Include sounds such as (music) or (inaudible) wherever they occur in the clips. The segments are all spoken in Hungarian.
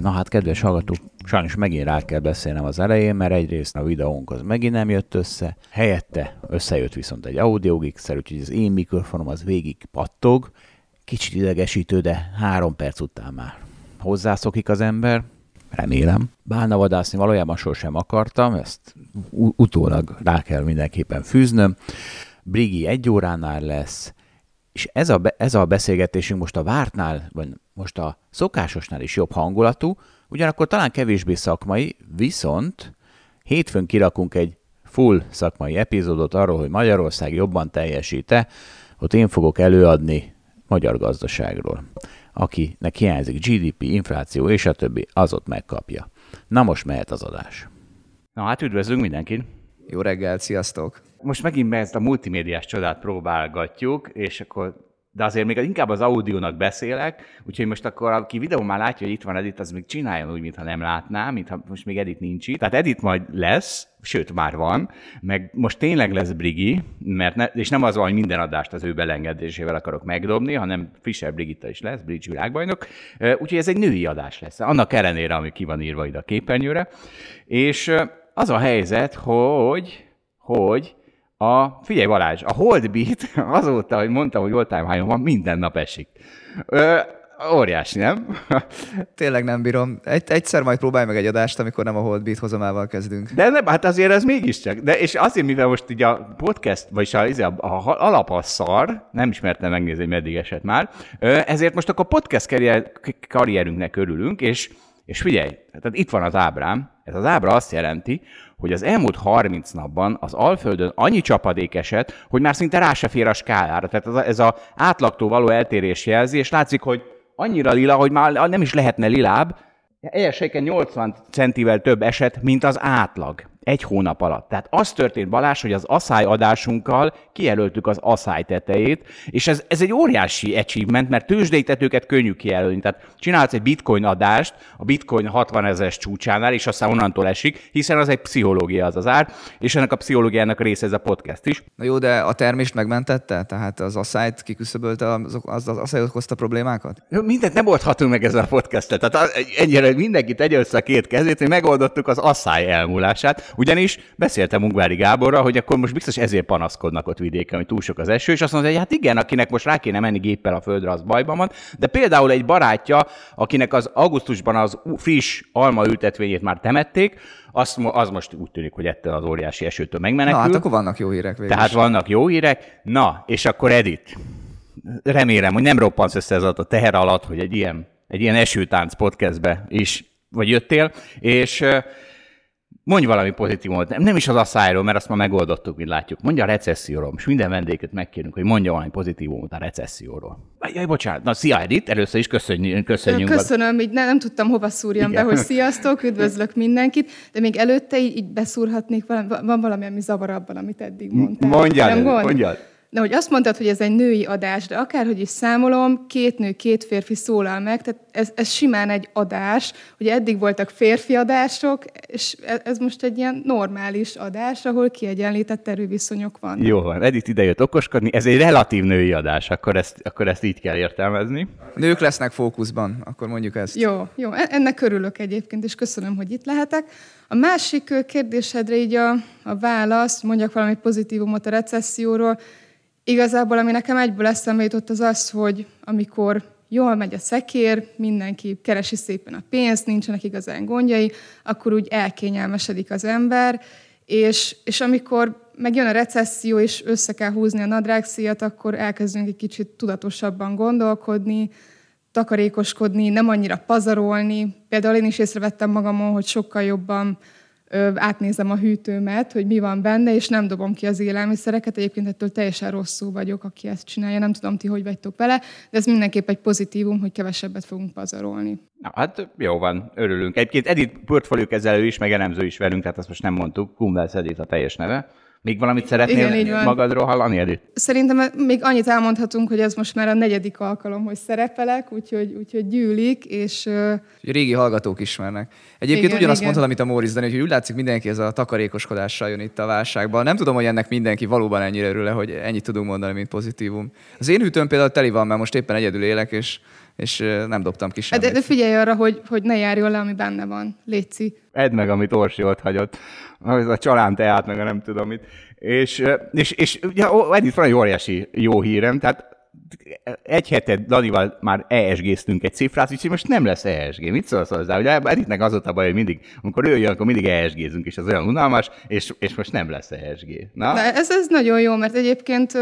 Na hát, kedves hallgatók, sajnos megint rá kell beszélnem az elején, mert egyrészt a videónk az megint nem jött össze, helyette összejött viszont egy audiogixer, úgyhogy az én mikrofonom az végig pattog, kicsit idegesítő, de három perc után már hozzászokik az ember, remélem. Bálna vadászni valójában sosem akartam, ezt utólag rá kell mindenképpen fűznöm. Brigi egy óránál lesz, és ez a, be, ez a beszélgetésünk most a vártnál, vagy most a szokásosnál is jobb hangulatú, ugyanakkor talán kevésbé szakmai, viszont hétfőn kirakunk egy full szakmai epizódot arról, hogy Magyarország jobban teljesíte, ott én fogok előadni magyar gazdaságról. Akinek hiányzik GDP, infláció és a többi, az ott megkapja. Na most mehet az adás. Na hát üdvözlünk mindenkit! Jó reggelt, sziasztok! Most megint ezt a multimédiás csodát próbálgatjuk, és akkor de azért még inkább az audiónak beszélek, úgyhogy most akkor aki videó már látja, hogy itt van Edit, az még csináljon úgy, mintha nem látná, mintha most még Edit nincs itt. Tehát Edit majd lesz, sőt már van, meg most tényleg lesz Brigi, mert ne, és nem az van, hogy minden adást az ő belengedésével akarok megdobni, hanem Fischer Brigitta is lesz, Bridge világbajnok. Úgyhogy ez egy női adás lesz, annak ellenére, ami ki van írva ide a képernyőre. És az a helyzet, hogy, hogy a, figyelj Balázs, a Holdbeat (laughs) azóta, hogy mondtam, hogy all time high van, minden nap esik. Ö, óriási, nem? (laughs) Tényleg nem bírom. Egy, egyszer majd próbálj meg egy adást, amikor nem a Holdbeat hozamával kezdünk. De nem, hát azért ez mégiscsak. De és azért, mivel most így a podcast, vagyis a, a, a, a alap a szar, nem ismertem megnézni, hogy meddig esett már, ezért most akkor podcast karrier, karrierünknek örülünk, és és figyelj, tehát itt van az ábrám, ez az ábra azt jelenti, hogy az elmúlt 30 napban az Alföldön annyi csapadék esett, hogy már szinte rá se fér a skálára. Tehát ez a átlagtól való eltérés jelzi, és látszik, hogy annyira lila, hogy már nem is lehetne lilább, Egyeseken 80 centivel több eset, mint az átlag egy hónap alatt. Tehát az történt, Balázs, hogy az asszály adásunkkal kijelöltük az asszály tetejét, és ez, ez egy óriási achievement, mert tőzsdei tetőket könnyű kijelölni. Tehát csinálsz egy bitcoin adást a bitcoin 60 ezeres csúcsánál, és aztán onnantól esik, hiszen az egy pszichológia az az ár, és ennek a pszichológiának része ez a podcast is. Na jó, de a termést megmentette? Tehát az asszályt kiküszöbölte, az, az, az asszály okozta problémákat? Jó, mindent nem oldhatunk meg ezzel a podcastet. Tehát ennyire mindenki tegye össze a két kezét, hogy megoldottuk az asszály elmúlását. Ugyanis beszéltem Ungvári Gáborra, hogy akkor most biztos ezért panaszkodnak ott vidéken, hogy túl sok az eső, és azt mondta, hogy hát igen, akinek most rá kéne menni géppel a földre, az bajban van. De például egy barátja, akinek az augusztusban az friss alma ültetvényét már temették, az, az most úgy tűnik, hogy ettől az óriási esőtől megmenekül. Na, hát akkor vannak jó hírek végül Tehát vannak jó hírek. Na, és akkor Edit, remélem, hogy nem roppansz össze ez a teher alatt, hogy egy ilyen, egy ilyen esőtánc podcastbe is vagy jöttél, és Mondj valami pozitívumot, nem, nem is az asszályról, mert azt már megoldottuk, mint látjuk. Mondja a recesszióról. Most minden vendéget megkérünk, hogy mondja valami pozitívumot a recesszióról. Jaj, bocsánat. Na, szia Edith, először is köszönjük. köszönjünk. Köszönöm, így nem, nem tudtam hova szúrjam Igen. be, hogy sziasztok, üdvözlök mindenkit, de még előtte így, így beszúrhatnék, van valami, ami zavar abban, amit eddig mondtál. Mondjad, mondjad. De hogy azt mondtad, hogy ez egy női adás, de akárhogy is számolom, két nő, két férfi szólal meg, tehát ez, ez simán egy adás. Ugye eddig voltak férfi adások, és e, ez most egy ilyen normális adás, ahol kiegyenlített erőviszonyok vannak. Jó van, Edith idejött okoskodni, ez egy relatív női adás, akkor ezt, akkor ezt így kell értelmezni. Nők lesznek fókuszban, akkor mondjuk ezt. Jó, jó, e, ennek örülök egyébként, és köszönöm, hogy itt lehetek. A másik kérdésedre így a, a válasz, mondjak valami pozitívumot a recesszióról, Igazából, ami nekem egyből eszembe jutott, az az, hogy amikor jól megy a szekér, mindenki keresi szépen a pénzt, nincsenek igazán gondjai, akkor úgy elkényelmesedik az ember, és, és amikor megjön a recesszió, és össze kell húzni a nadrágszíjat, akkor elkezdünk egy kicsit tudatosabban gondolkodni, takarékoskodni, nem annyira pazarolni. Például én is észrevettem magamon, hogy sokkal jobban átnézem a hűtőmet, hogy mi van benne, és nem dobom ki az élelmiszereket. Egyébként ettől teljesen rosszul vagyok, aki ezt csinálja. Nem tudom, ti hogy vagytok vele, de ez mindenképp egy pozitívum, hogy kevesebbet fogunk pazarolni. Na, hát jó van, örülünk. Egyébként Edith portfólió kezelő is, meg elemző is velünk, tehát azt most nem mondtuk. Kumbels Edith a teljes neve. Még valamit szeretnél Igen, így van. magadról hallani, Edith? Szerintem még annyit elmondhatunk, hogy ez most már a negyedik alkalom, hogy szerepelek, úgyhogy, úgyhogy gyűlik, és Régi hallgatók ismernek. Egyébként Igen, ugyanazt igen. mondtad, amit a Móris Dani, hogy úgy látszik mindenki ez a takarékoskodással jön itt a válságban. Nem tudom, hogy ennek mindenki valóban ennyire örül hogy ennyit tudunk mondani, mint pozitívum. Az én hűtőm például teli van, mert most éppen egyedül élek, és, és nem dobtam ki semmit. de, de figyelj arra, hogy, hogy ne járjon le, ami benne van. Léci. Edd meg, amit Orsi ott hagyott. Az a csalán teát, meg a nem tudom mit. És, és, és ugye Edith van egy óriási jó hírem, tehát egy hete Danival már ESG-ztünk egy cifrát, úgyhogy most nem lesz ESG. Mit szólsz hozzá? Ugye Edithnek az ott a baj, hogy mindig, amikor ő jön, akkor mindig ESG-zünk, és az olyan unalmas, és, és most nem lesz ESG. Na? De ez, ez nagyon jó, mert egyébként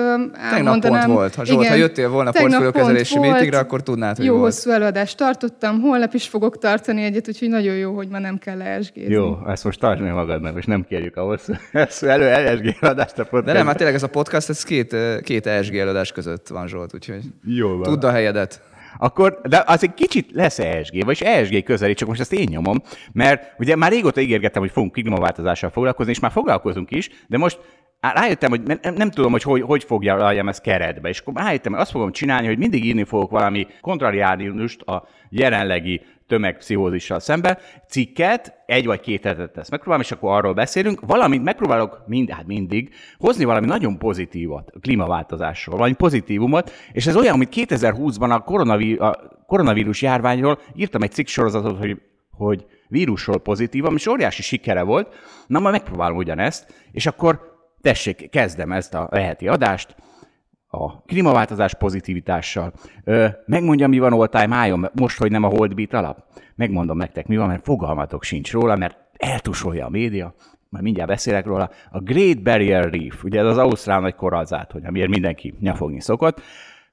Tegnap pont volt. Ha Zsolt, ha jöttél volna portfóliókezelési volt. meetingre, akkor tudnád, hogy Jó volt. hosszú előadást tartottam, holnap is fogok tartani egyet, úgyhogy nagyon jó, hogy ma nem kell esg Jó, ezt most tartsd meg magadnak, és nem kérjük a hosszú, (laughs) hosszú elő ESG adást a De nem, hát tényleg ez a podcast, ez két, két ESG előadás között van Zsolt, úgyhogy Jó van. tudd a helyedet. Akkor, de az egy kicsit lesz ESG, vagyis ESG közeli, csak most ezt én nyomom, mert ugye már régóta ígérgettem, hogy fogunk klímaváltozással foglalkozni, és már foglalkozunk is, de most rájöttem, hogy nem, nem tudom, hogy hogy, hogy fogja ezt keretbe, és akkor rájöttem, hogy azt fogom csinálni, hogy mindig írni fogok valami kontrariánust a jelenlegi tömegpszichózissal szembe, cikket, egy vagy két hetet ezt megpróbálom, és akkor arról beszélünk, valamint megpróbálok mind, hát mindig hozni valami nagyon pozitívat a klímaváltozásról, valami pozitívumot, és ez olyan, mint 2020-ban a, koronaví, a koronavírus járványról írtam egy cikk sorozatot, hogy, hogy vírusról pozitívam, és óriási sikere volt, na majd megpróbálom ugyanezt, és akkor tessék, kezdem ezt a leheti adást, a klímaváltozás pozitivitással. Ö, megmondjam, mi van all time high most, hogy nem a Holdbeat alap? Megmondom nektek, mi van, mert fogalmatok sincs róla, mert eltusolja a média, majd mindjárt beszélek róla. A Great Barrier Reef, ugye ez az ausztrál nagy korallzát, hogy amiért mindenki nyafogni szokott,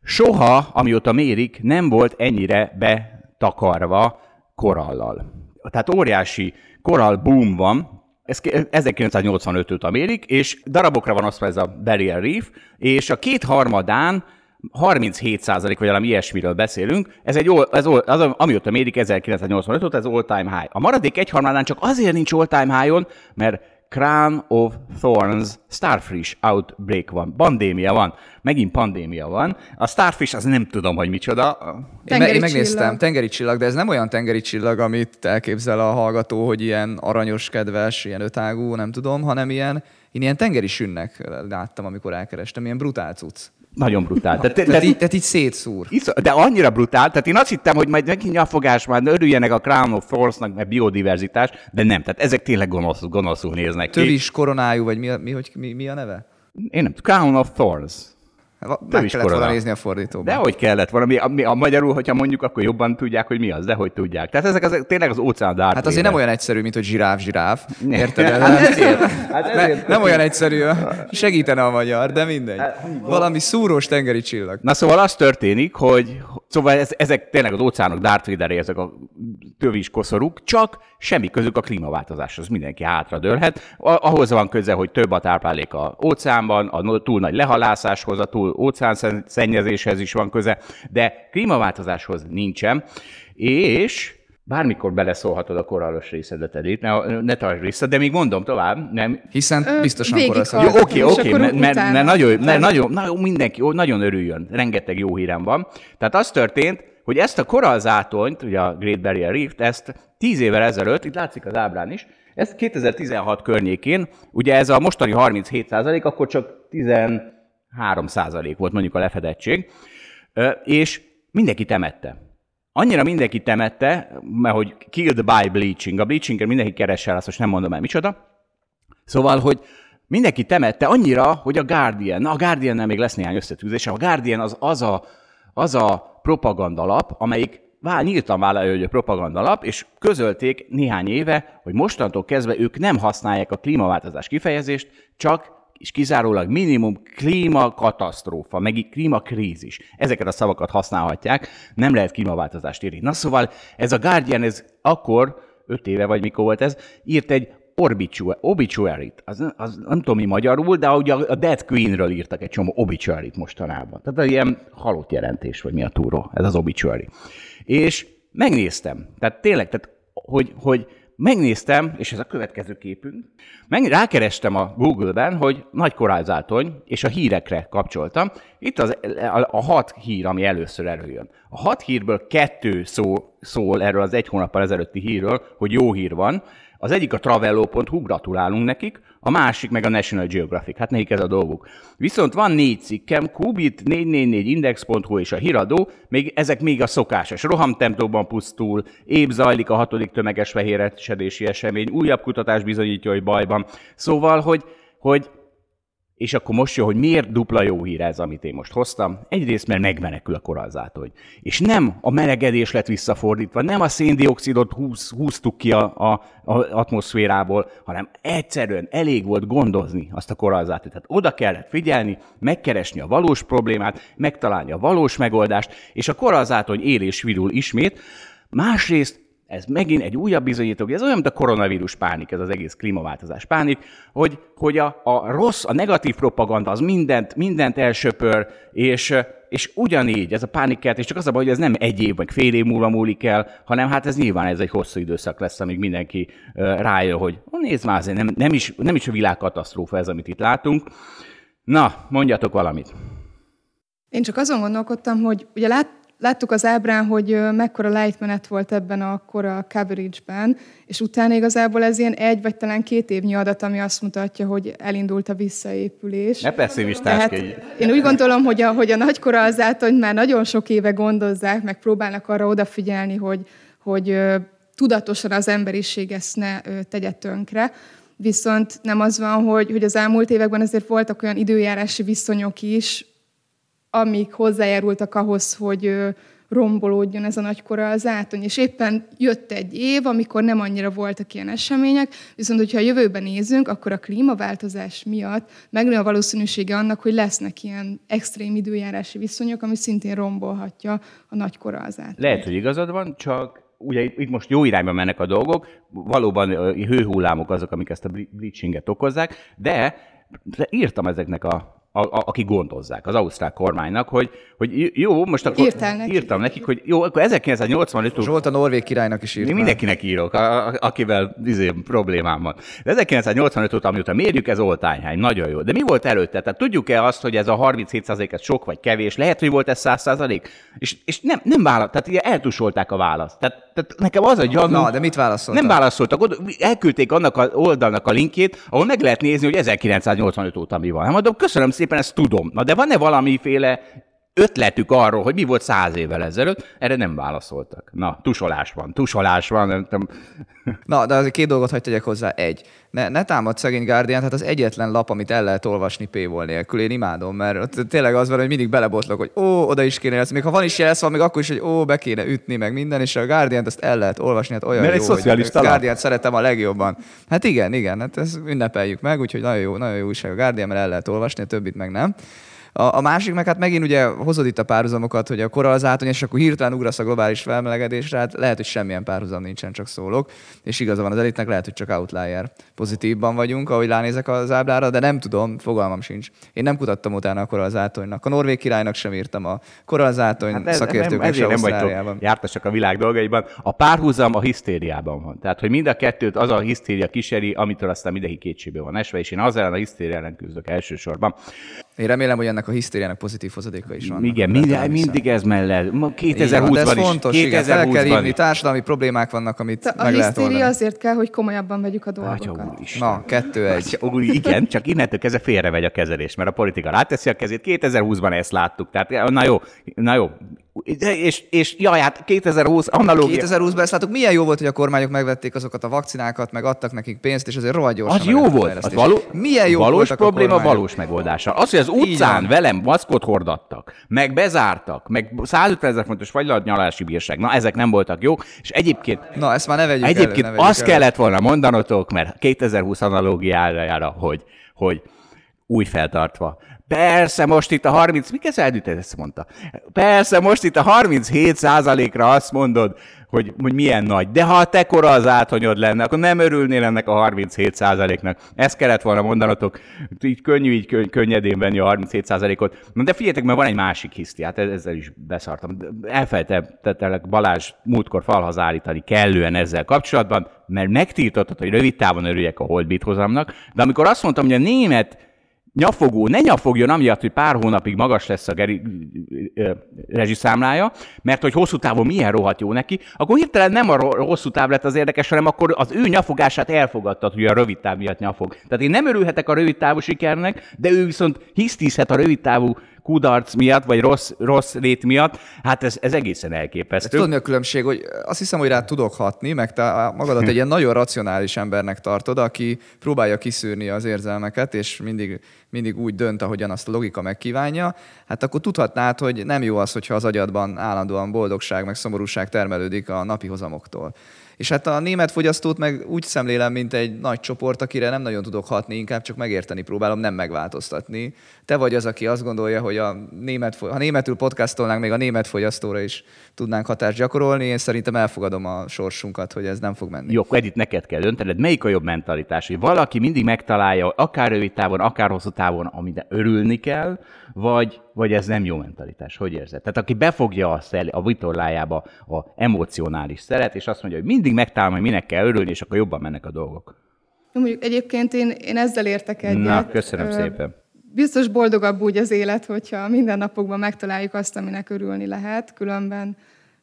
soha, amióta mérik, nem volt ennyire betakarva korallal. Tehát óriási korall boom van, ez 1985 óta mérik, és darabokra van osztva ez a Barrier Reef, és a kétharmadán 37 százalék, vagy valami ilyesmiről beszélünk, ez egy, all- ez all- az, amióta mérik 1985 óta, ez all-time high. A maradék egyharmadán csak azért nincs all-time high-on, mert Crown of Thorns Starfish outbreak van. Pandémia van. Megint pandémia van. A Starfish az nem tudom, hogy micsoda. Én, me- Tengeri én megnéztem, csillag. tengeri csillag, de ez nem olyan tengeri csillag, amit elképzel a hallgató, hogy ilyen aranyos, kedves, ilyen ötágú, nem tudom, hanem ilyen, én ilyen tengeri sünnek láttam, amikor elkerestem, ilyen brutál cucc. Nagyon brutál. Tehát, Tehát, tehát, így, tehát így szétszúr. Iszol- De annyira brutál, tehát én azt hittem, hogy majd neki nyafogás, már örüljenek a Crown of Thorns-nak, mert biodiverzitás, de nem, tehát ezek tényleg gonosz, gonoszul néznek ki. Tövis koronájú, vagy mi a, mi, hogy, mi, mi a neve? Én nem Crown of Thorns. Meg Tövis kellett volna nézni a fordítóban. De hogy kellett valami, a, a magyarul, hogyha mondjuk, akkor jobban tudják, hogy mi az, de hogy tudják. Tehát ezek, ezek tényleg az óceán Hát azért nem Vader. olyan egyszerű, mint hogy zsiráf, zsiráf. Ne. (laughs) Érted? Hát ezért. Hát Ne, ezért. nem olyan egyszerű, segítene a magyar, de mindegy. Valami szúrós tengeri csillag. Na szóval az történik, hogy szóval ez, ezek tényleg az óceánok Darth Vader ezek a tövis koszorúk, csak semmi közük a klímaváltozáshoz. Mindenki hátradőlhet. Ahhoz van köze, hogy több a táplálék a óceánban, a túl nagy lehalászáshoz, a túl például óceánszennyezéshez is van köze, de klímaváltozáshoz nincsen, és bármikor beleszólhatod a korallos részedetedét, ne, ne tartsd vissza, de még mondom tovább, nem? Hiszen Ö, biztosan korallos. Jó, oké, oké, mert, nagyon, mert nagyon, nagyon, mindenki nagyon örüljön, rengeteg jó hírem van. Tehát az történt, hogy ezt a korallzátonyt, ugye a Great Barrier Reef-t, ezt tíz évvel ezelőtt, itt látszik az ábrán is, ez 2016 környékén, ugye ez a mostani 37 akkor csak 10 3 volt mondjuk a lefedettség, és mindenki temette. Annyira mindenki temette, mert hogy killed by bleaching, a bleaching mindenki keresse azt most nem mondom el micsoda. Szóval, hogy mindenki temette annyira, hogy a Guardian, a Guardian-nel még lesz néhány összetűzés, a Guardian az, az a, az a propagandalap, amelyik vál, nyíltan vállalja, hogy a propagandalap, és közölték néhány éve, hogy mostantól kezdve ők nem használják a klímaváltozás kifejezést, csak és kizárólag minimum klímakatasztrófa, meg klímakrízis. Ezeket a szavakat használhatják, nem lehet klímaváltozást írni. Na szóval ez a Guardian, ez akkor, öt éve vagy mikor volt ez, írt egy obituary-t, az, az nem tudom mi magyarul, de ugye a Dead Queen-ről írtak egy csomó obituary-t mostanában. Tehát ilyen halott jelentés, vagy mi a túró, ez az obituary. És megnéztem, tehát tényleg, tehát hogy, hogy megnéztem, és ez a következő képünk, meg, rákerestem a Google-ben, hogy nagy korázátony, és a hírekre kapcsoltam. Itt az, a, a hat hír, ami először előjön. A hat hírből kettő szó, szól erről az egy hónappal ezelőtti hírről, hogy jó hír van, az egyik a travello.hu, gratulálunk nekik, a másik meg a National Geographic. Hát nekik ez a dolguk. Viszont van négy cikkem, Kubit, 444, Index.hu és a híradó, még, ezek még a szokásos. Rohamtempóban pusztul, épp zajlik a hatodik tömeges fehéresedési esemény, újabb kutatás bizonyítja, hogy bajban. Szóval, hogy, hogy és akkor most jön, hogy miért dupla jó hír ez, amit én most hoztam. Egyrészt, mert megmenekül a korallzátony. És nem a melegedés lett visszafordítva, nem a széndiokszidot húz, húztuk ki a, a, a atmoszférából, hanem egyszerűen elég volt gondozni azt a korallzátonyt. Tehát oda kellett figyelni, megkeresni a valós problémát, megtalálni a valós megoldást, és a korallzátony él és virul ismét. Másrészt ez megint egy újabb bizonyító, ez olyan, mint a koronavírus pánik, ez az egész klímaváltozás pánik, hogy, hogy a, a rossz, a negatív propaganda az mindent, mindent elsöpör, és, és ugyanígy ez a pánikkert, és csak az a baj, hogy ez nem egy év, vagy fél év múlva múlik el, hanem hát ez nyilván ez egy hosszú időszak lesz, amíg mindenki rájön, hogy nézd már, nem, nem, is, nem is a világkatasztrófa ez, amit itt látunk. Na, mondjatok valamit. Én csak azon gondolkodtam, hogy ugye lát, Láttuk az ábrán, hogy mekkora lejtmenet volt ebben a kora coverage-ben, és utána igazából ez ilyen egy vagy talán két évnyi adat, ami azt mutatja, hogy elindult a visszaépülés. Ne Tehát Én úgy gondolom, hogy a, hogy a nagykora az át, hogy már nagyon sok éve gondozzák, meg próbálnak arra odafigyelni, hogy, hogy tudatosan az emberiség ezt ne tegye tönkre. Viszont nem az van, hogy, hogy az elmúlt években azért voltak olyan időjárási viszonyok is, amik hozzájárultak ahhoz, hogy rombolódjon ez a nagykora az átony. És éppen jött egy év, amikor nem annyira voltak ilyen események, viszont hogyha a jövőben nézünk, akkor a klímaváltozás miatt megnő a valószínűsége annak, hogy lesznek ilyen extrém időjárási viszonyok, ami szintén rombolhatja a nagykora az átony. Lehet, hogy igazad van, csak ugye itt most jó irányba mennek a dolgok, valóban hőhullámok azok, amik ezt a bleachinget okozzák, de írtam ezeknek a a, a, akik gondozzák, az ausztrál kormánynak, hogy, hogy jó, most akkor Írtál írtam nekik, hogy jó, akkor 1985 Zsolt a Norvég királynak is írt. Mindenkinek írok, a, a, akivel izé, problémám van. De 1985 óta, amióta mérjük, ez oltányhány, nagyon jó. De mi volt előtte? Tehát tudjuk-e azt, hogy ez a 37% ez sok vagy kevés? Lehet, hogy volt ez 100%? És, és nem, nem válasz, tehát ugye eltusolták a választ. Tehát, tehát nekem az a gyanú... Na, de mit válaszoltak? Nem válaszoltak. Elküldték annak a oldalnak a linkjét, ahol meg lehet nézni, hogy 1985 óta mi van. Hát mondom, köszönöm szépen, ezt tudom. Na de van-e valamiféle ötletük arról, hogy mi volt száz évvel ezelőtt, erre nem válaszoltak. Na, tusolás van, tusolás van. Nem tudom. Na, de azért két dolgot hagyd tegyek hozzá. Egy, ne, ne támad szegény Guardian, hát az egyetlen lap, amit el lehet olvasni paywall nélkül. Én imádom, mert ott tényleg az van, hogy mindig belebotlok, hogy ó, oda is kéne lesz. Még ha van is jelsz, van még akkor is, hogy ó, be kéne ütni, meg minden, és a Guardian ezt el lehet olvasni, hát olyan mert jó, egy szocialista hogy a Guardian szeretem a legjobban. Hát igen, igen, hát ezt ünnepeljük meg, úgyhogy nagyon jó, nagyon jó újság a Guardian, mert el lehet olvasni, a többit meg nem. A, a másik meg hát megint ugye hozod itt a párhuzamokat, hogy a kora az átony, és akkor hirtelen ugrasz a globális felmelegedésre, hát lehet, hogy semmilyen párhuzam nincsen, csak szólok. És igaza van az elitnek, lehet, hogy csak outlier pozitívban vagyunk, ahogy ránézek az ábrára, de nem tudom, fogalmam sincs. Én nem kutattam utána a kora az átonynak. A norvég királynak sem írtam a kora az átony hát ez, szakértők nem, ezért nem vagytok jártasak a világ dolgaiban. A párhuzam a hisztériában van. Tehát, hogy mind a kettőt az a hisztéria kíséri, amitől aztán mindenki kétségbe van esve, és én az ellen a hisztéria ellen küzdök elsősorban. Én remélem, hogy ennek a hisztériának pozitív hozadéka is van. Igen, mindig, mindig ez mellett. 2020-ban ez is. fontos, 2020 igen, fel kell írni, társadalmi problémák vannak, amit Te meg a lehet oldani. azért kell, hogy komolyabban vegyük a dolgokat. Na, kettő egy. Úr, igen, csak innentől kezdve félrevegy a kezelés, mert a politika ráteszi a kezét. 2020-ban ezt láttuk. Tehát, na jó, na jó, de és, és jaj, hát 2020 analógia. 2020-ban ezt láttuk, milyen jó volt, hogy a kormányok megvették azokat a vakcinákat, meg adtak nekik pénzt, és azért rohadt gyorsan. Az jó volt. Az való, milyen jó valós probléma, a valós megoldása. Az, hogy az utcán velem maszkot hordattak, meg bezártak, meg 150 ezer fontos fagylatnyalási bírság, na ezek nem voltak jók, és egyébként... Na, ezt már ne vegyük Egyébként elő, ne azt elő. kellett volna mondanotok, mert 2020 analógiájára, hogy, hogy új feltartva Persze, most itt a 30, mi kezd ezt mondta? Persze, most itt a 37 százalékra azt mondod, hogy, hogy milyen nagy. De ha a te kora az átonyod lenne, akkor nem örülnél ennek a 37 százaléknek. Ezt kellett volna mondanatok. Így könnyű így könny- könnyedén venni a 37 százalékot. De figyeljetek, mert van egy másik hiszti, hát ezzel is beszartam. Elfelejtettelek Balázs múltkor falhoz állítani kellően ezzel kapcsolatban, mert megtiltottad, hogy rövid távon örüljek a holdbit hozamnak, de amikor azt mondtam, hogy a német nyafogó, ne nyafogjon amiatt, hogy pár hónapig magas lesz a geri, rezsiszámlája, mert hogy hosszú távon milyen rohadt jó neki, akkor hirtelen nem a hosszú táv lett az érdekes, hanem akkor az ő nyafogását elfogadtad, hogy a rövid táv miatt nyafog. Tehát én nem örülhetek a rövid távú sikernek, de ő viszont hisztizhet a rövid távú kudarc miatt, vagy rossz, rossz lét miatt, hát ez, ez egészen elképesztő. Tudod, mi a különbség, hogy azt hiszem, hogy rá tudok hatni, meg te magadat egy ilyen nagyon racionális embernek tartod, aki próbálja kiszűrni az érzelmeket, és mindig, mindig úgy dönt, ahogyan azt a logika megkívánja, hát akkor tudhatnád, hogy nem jó az, hogyha az agyadban állandóan boldogság, meg szomorúság termelődik a napi hozamoktól. És hát a német fogyasztót meg úgy szemlélem, mint egy nagy csoport, akire nem nagyon tudok hatni, inkább csak megérteni próbálom, nem megváltoztatni. Te vagy az, aki azt gondolja, hogy a német, ha németül podcastolnánk, még a német fogyasztóra is tudnánk hatást gyakorolni. Én szerintem elfogadom a sorsunkat, hogy ez nem fog menni. Jó, Edith, neked kell döntened, melyik a jobb mentalitás, hogy valaki mindig megtalálja, akár rövid távon, akár hosszú távon, amire örülni kell, vagy, vagy ez nem jó mentalitás? Hogy érzed? Tehát aki befogja a, szel, a vitorlájába a emocionális szeret, és azt mondja, hogy mindig megtalálom, hogy minek kell örülni, és akkor jobban mennek a dolgok. Mondjuk egyébként én, én ezzel értek egyet. Na, köszönöm Ö, szépen. Biztos boldogabb úgy az élet, hogyha minden napokban megtaláljuk azt, aminek örülni lehet, különben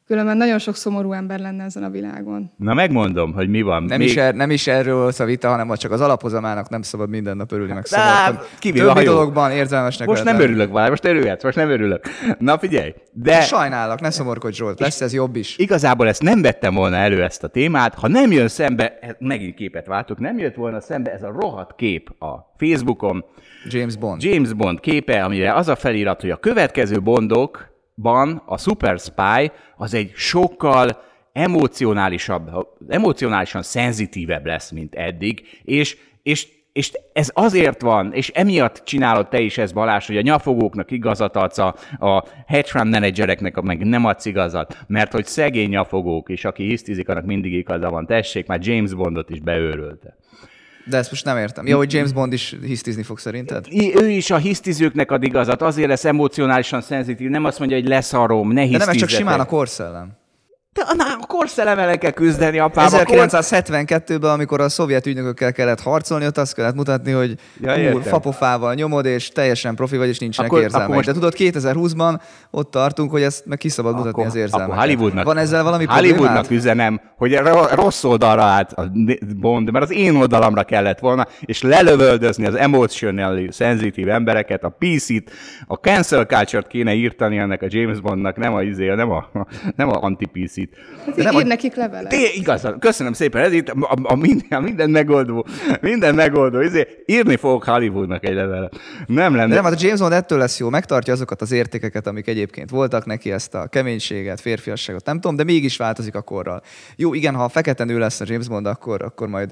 Különben nagyon sok szomorú ember lenne ezen a világon. Na megmondom, hogy mi van. Nem, Még... is, er, nem is erről a vita, hanem csak az alapozamának nem szabad minden nap örülni, meg szabad. Többi dologban érzelmesnek Most nem örülök vele, most örülhetsz, most nem örülök. Na figyelj, de... Sajnálok, ne szomorkodj Zsolt, lesz ez jobb is. Igazából ezt nem vettem volna elő ezt a témát, ha nem jön szembe, megint képet váltok, nem jött volna szembe ez a rohadt kép a Facebookon. James Bond. James Bond képe, amire az a felirat, hogy a következő Bondok ban a Super Spy az egy sokkal emocionálisabb, emocionálisan szenzitívebb lesz, mint eddig, és, és és ez azért van, és emiatt csinálod te is ezt, Balázs, hogy a nyafogóknak igazat adsz, a, a hedge fund menedzsereknek meg nem adsz igazat, mert hogy szegény nyafogók, és aki hisztizik, annak mindig igaza van. Tessék, már James Bondot is beőrölte. De ezt most nem értem. Ja, hogy James Bond is hisztizni fog szerinted? Ő is a hisztizőknek ad igazat, azért lesz emocionálisan szenzitív, nem azt mondja, hogy leszarom, ne hisztizzetek. De nem, ez csak simán a korszellem. De a korszellem ellen kell küzdeni, apám. 1972-ben, amikor a szovjet ügynökökkel kellett harcolni, ott azt kellett mutatni, hogy ja, úr, fapofával nyomod, és teljesen profi vagy, és nincsenek akkor, érzelmek. Akkor most... De tudod, 2020-ban ott tartunk, hogy ezt meg kiszabad mutatni akkor, az érzelmeket. Akkor Hollywoodnak, Van ezzel valami Hollywoodnak problémát? üzenem, hogy rossz oldalra állt a Bond, mert az én oldalamra kellett volna, és lelövöldözni az emotionally sensitive embereket, a PC-t, a cancel culture-t kéne írtani ennek a James Bondnak, nem a izé, nem a, nem a anti-PC Hát nem, ír nekik levelet. Té, igaz, köszönöm szépen, ez itt a, a, minden, a minden megoldó, minden megoldó, izé, írni fogok Hollywoodnak egy levelet. Nem lenne. De nem, hát a James Bond ettől lesz jó, megtartja azokat az értékeket, amik egyébként voltak neki, ezt a keménységet, férfiasságot, nem tudom, de mégis változik a korral. Jó, igen, ha a fekete nő lesz a James Bond, akkor, akkor majd,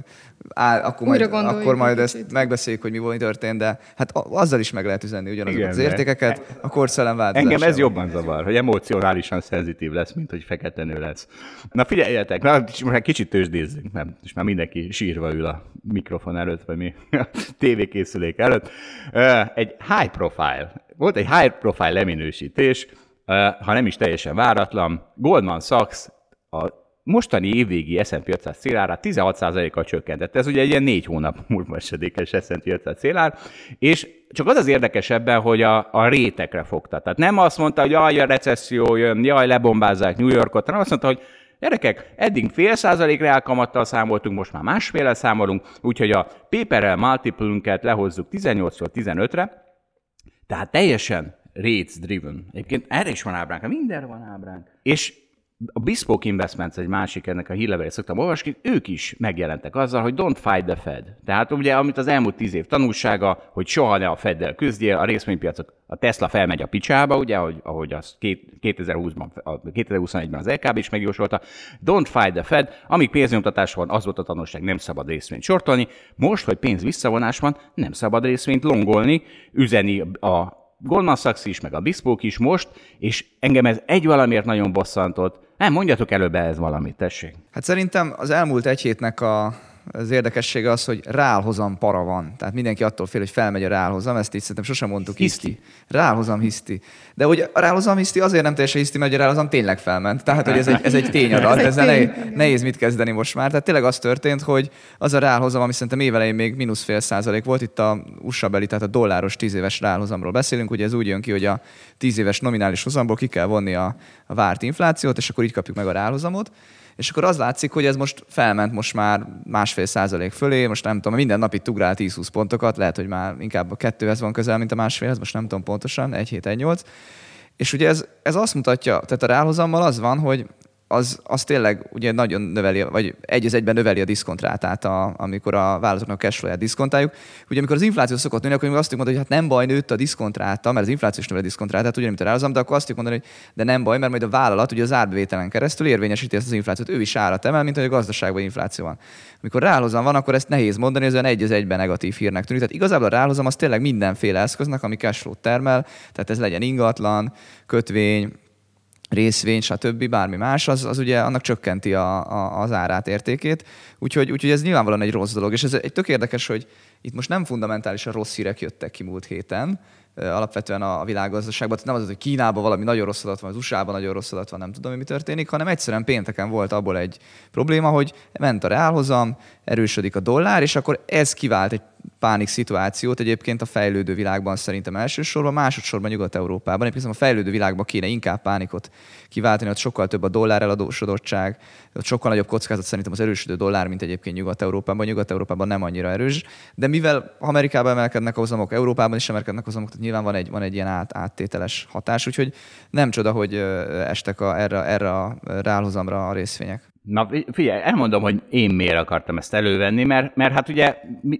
áll, akkor majd, akkor majd ezt kicsit. megbeszéljük, hogy mi volt, történt, de hát azzal is meg lehet üzenni ugyanazokat igen, az értékeket, a korszellem változása. Engem ez jobban zavar, hogy emocionálisan szenzitív lesz, mint hogy fekete nő lesz. Na figyeljetek, na, most egy kicsit tőzsdézzünk, nem, és már mindenki sírva ül a mikrofon előtt, vagy mi (laughs) a tévékészülék előtt. Egy high profile, volt egy high profile leminősítés, ha nem is teljesen váratlan, Goldman Sachs a mostani évvégi S&P 500 célára 16%-kal csökkentett. Ez ugye egy ilyen négy hónap múlva esedékes S&P 500 célár, és csak az az érdekesebben, hogy a, a rétekre fogta. Tehát nem azt mondta, hogy jaj, a recesszió jön, jaj, lebombázzák New Yorkot, hanem azt mondta, hogy Gyerekek, eddig fél százalék reálkamattal számoltunk, most már másféle számolunk, úgyhogy a paperrel multiplünket lehozzuk 18-ról 15-re, tehát teljesen rates driven. Egyébként erre is van ábránk, mindenre van ábránk. És a Bespoke Investments egy másik ennek a hírlevelét szoktam olvasni, ők is megjelentek azzal, hogy don't fight the Fed. Tehát ugye, amit az elmúlt tíz év tanulsága, hogy soha ne a Feddel küzdjél, a részvénypiacok, a Tesla felmegy a picsába, ugye, ahogy, ahogy az 2020-ban, 2021-ben az LKB is megjósolta. Don't fight the Fed, amíg pénznyomtatás van, az volt a tanulság, nem szabad részvényt sortolni. Most, hogy pénz visszavonás van, nem szabad részvényt longolni, üzeni a Goldman Sachs is, meg a Bespoke is most, és engem ez egy valamiért nagyon bosszantott. Nem, mondjatok előbb ez valamit, tessék. Hát szerintem az elmúlt egy hétnek a az érdekessége az, hogy rálhozam para van. Tehát mindenki attól fél, hogy felmegy a rálhozam, ezt így szerintem sosem mondtuk hiszti. hiszti. Rálhozam hiszti. De hogy a rálhozam hiszti azért nem teljesen hiszti, mert a rálhozam tényleg felment. Tehát, hogy ez egy, ez egy tényadat, (laughs) ez ezzel tény. nehéz, nehéz mit kezdeni most már. Tehát tényleg az történt, hogy az a rálhozam, ami szerintem évelején még mínusz fél százalék volt, itt a USA beli, tehát a dolláros tíz éves rálhozamról beszélünk, ugye ez úgy jön ki, hogy a tíz éves nominális hozamból ki kell vonni a, a várt inflációt, és akkor így kapjuk meg a rálhozamot és akkor az látszik, hogy ez most felment most már másfél százalék fölé, most nem tudom, minden nap itt ugrál 10-20 pontokat, lehet, hogy már inkább a kettőhez van közel, mint a másfélhez, most nem tudom pontosan, 1 7 1 8 és ugye ez, ez azt mutatja, tehát a ráhozammal az van, hogy az, az tényleg ugye nagyon növeli, vagy egy az egyben növeli a diszkontrátát, a, amikor a vállalatoknak a cashflow-ját diszkontáljuk. Ugye amikor az infláció szokott nőni, akkor azt mondani, hogy hát nem baj, nőtt a diszkontráta, mert az infláció is növeli a diszkontrátát, ugyanúgy, mint a rázam, de akkor azt mondani, hogy de nem baj, mert majd a vállalat ugye az árbevételen keresztül érvényesíti ezt az inflációt, ő is árat emel, mint hogy a gazdaságban infláció van. Amikor ráhozam van, akkor ezt nehéz mondani, ez olyan egy az egyben negatív hírnek tűnik. Tehát igazából a ráhozam az tényleg mindenféle eszköznek, ami cashflow termel, tehát ez legyen ingatlan, kötvény, részvény, stb. bármi más, az, az ugye annak csökkenti a, a, az árát, értékét. Úgyhogy, úgyhogy ez nyilvánvalóan egy rossz dolog. És ez egy tök érdekes, hogy itt most nem fundamentálisan rossz hírek jöttek ki múlt héten, alapvetően a világgazdaságban. Tehát nem az, hogy Kínában valami nagyon rossz adat van, az USA-ban nagyon rossz adat van, nem tudom, mi történik, hanem egyszerűen pénteken volt abból egy probléma, hogy ment a reálhozam, erősödik a dollár, és akkor ez kivált egy pánik szituációt egyébként a fejlődő világban szerintem elsősorban, másodszorban Nyugat-Európában. Egyébként a fejlődő világban kéne inkább pánikot kiváltani, ott sokkal több a dollár eladósodottság, ott sokkal nagyobb kockázat szerintem az erősödő dollár, mint egyébként Nyugat-Európában. Nyugat-Európában nem annyira erős, de mivel Amerikában emelkednek a hozamok, Európában is emelkednek a hozamok, tehát nyilván van egy, van egy ilyen át, áttételes hatás, úgyhogy nem csoda, hogy estek a, erre, erre a ráhozamra a részvények. Na figyelj, elmondom, hogy én miért akartam ezt elővenni, mert, mert hát ugye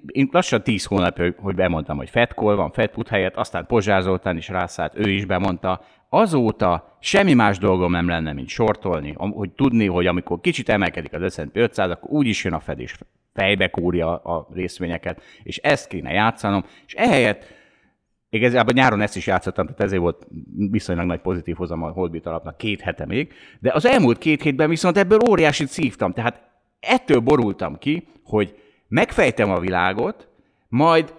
én lassan tíz hónap, hogy bemondtam, hogy Fetkol van, Fedput helyett, aztán Pozsár Zoltán is rászállt, ő is bemondta. Azóta semmi más dolgom nem lenne, mint sortolni, hogy tudni, hogy amikor kicsit emelkedik az S&P 500, akkor úgyis jön a Fed és fejbe kúrja a részvényeket, és ezt kéne játszanom, és ehelyett Igazából nyáron ezt is játszottam, tehát ezért volt viszonylag nagy pozitív hozam a Holdbit alapnak két hete még, de az elmúlt két hétben viszont ebből óriásit szívtam, tehát ettől borultam ki, hogy megfejtem a világot, majd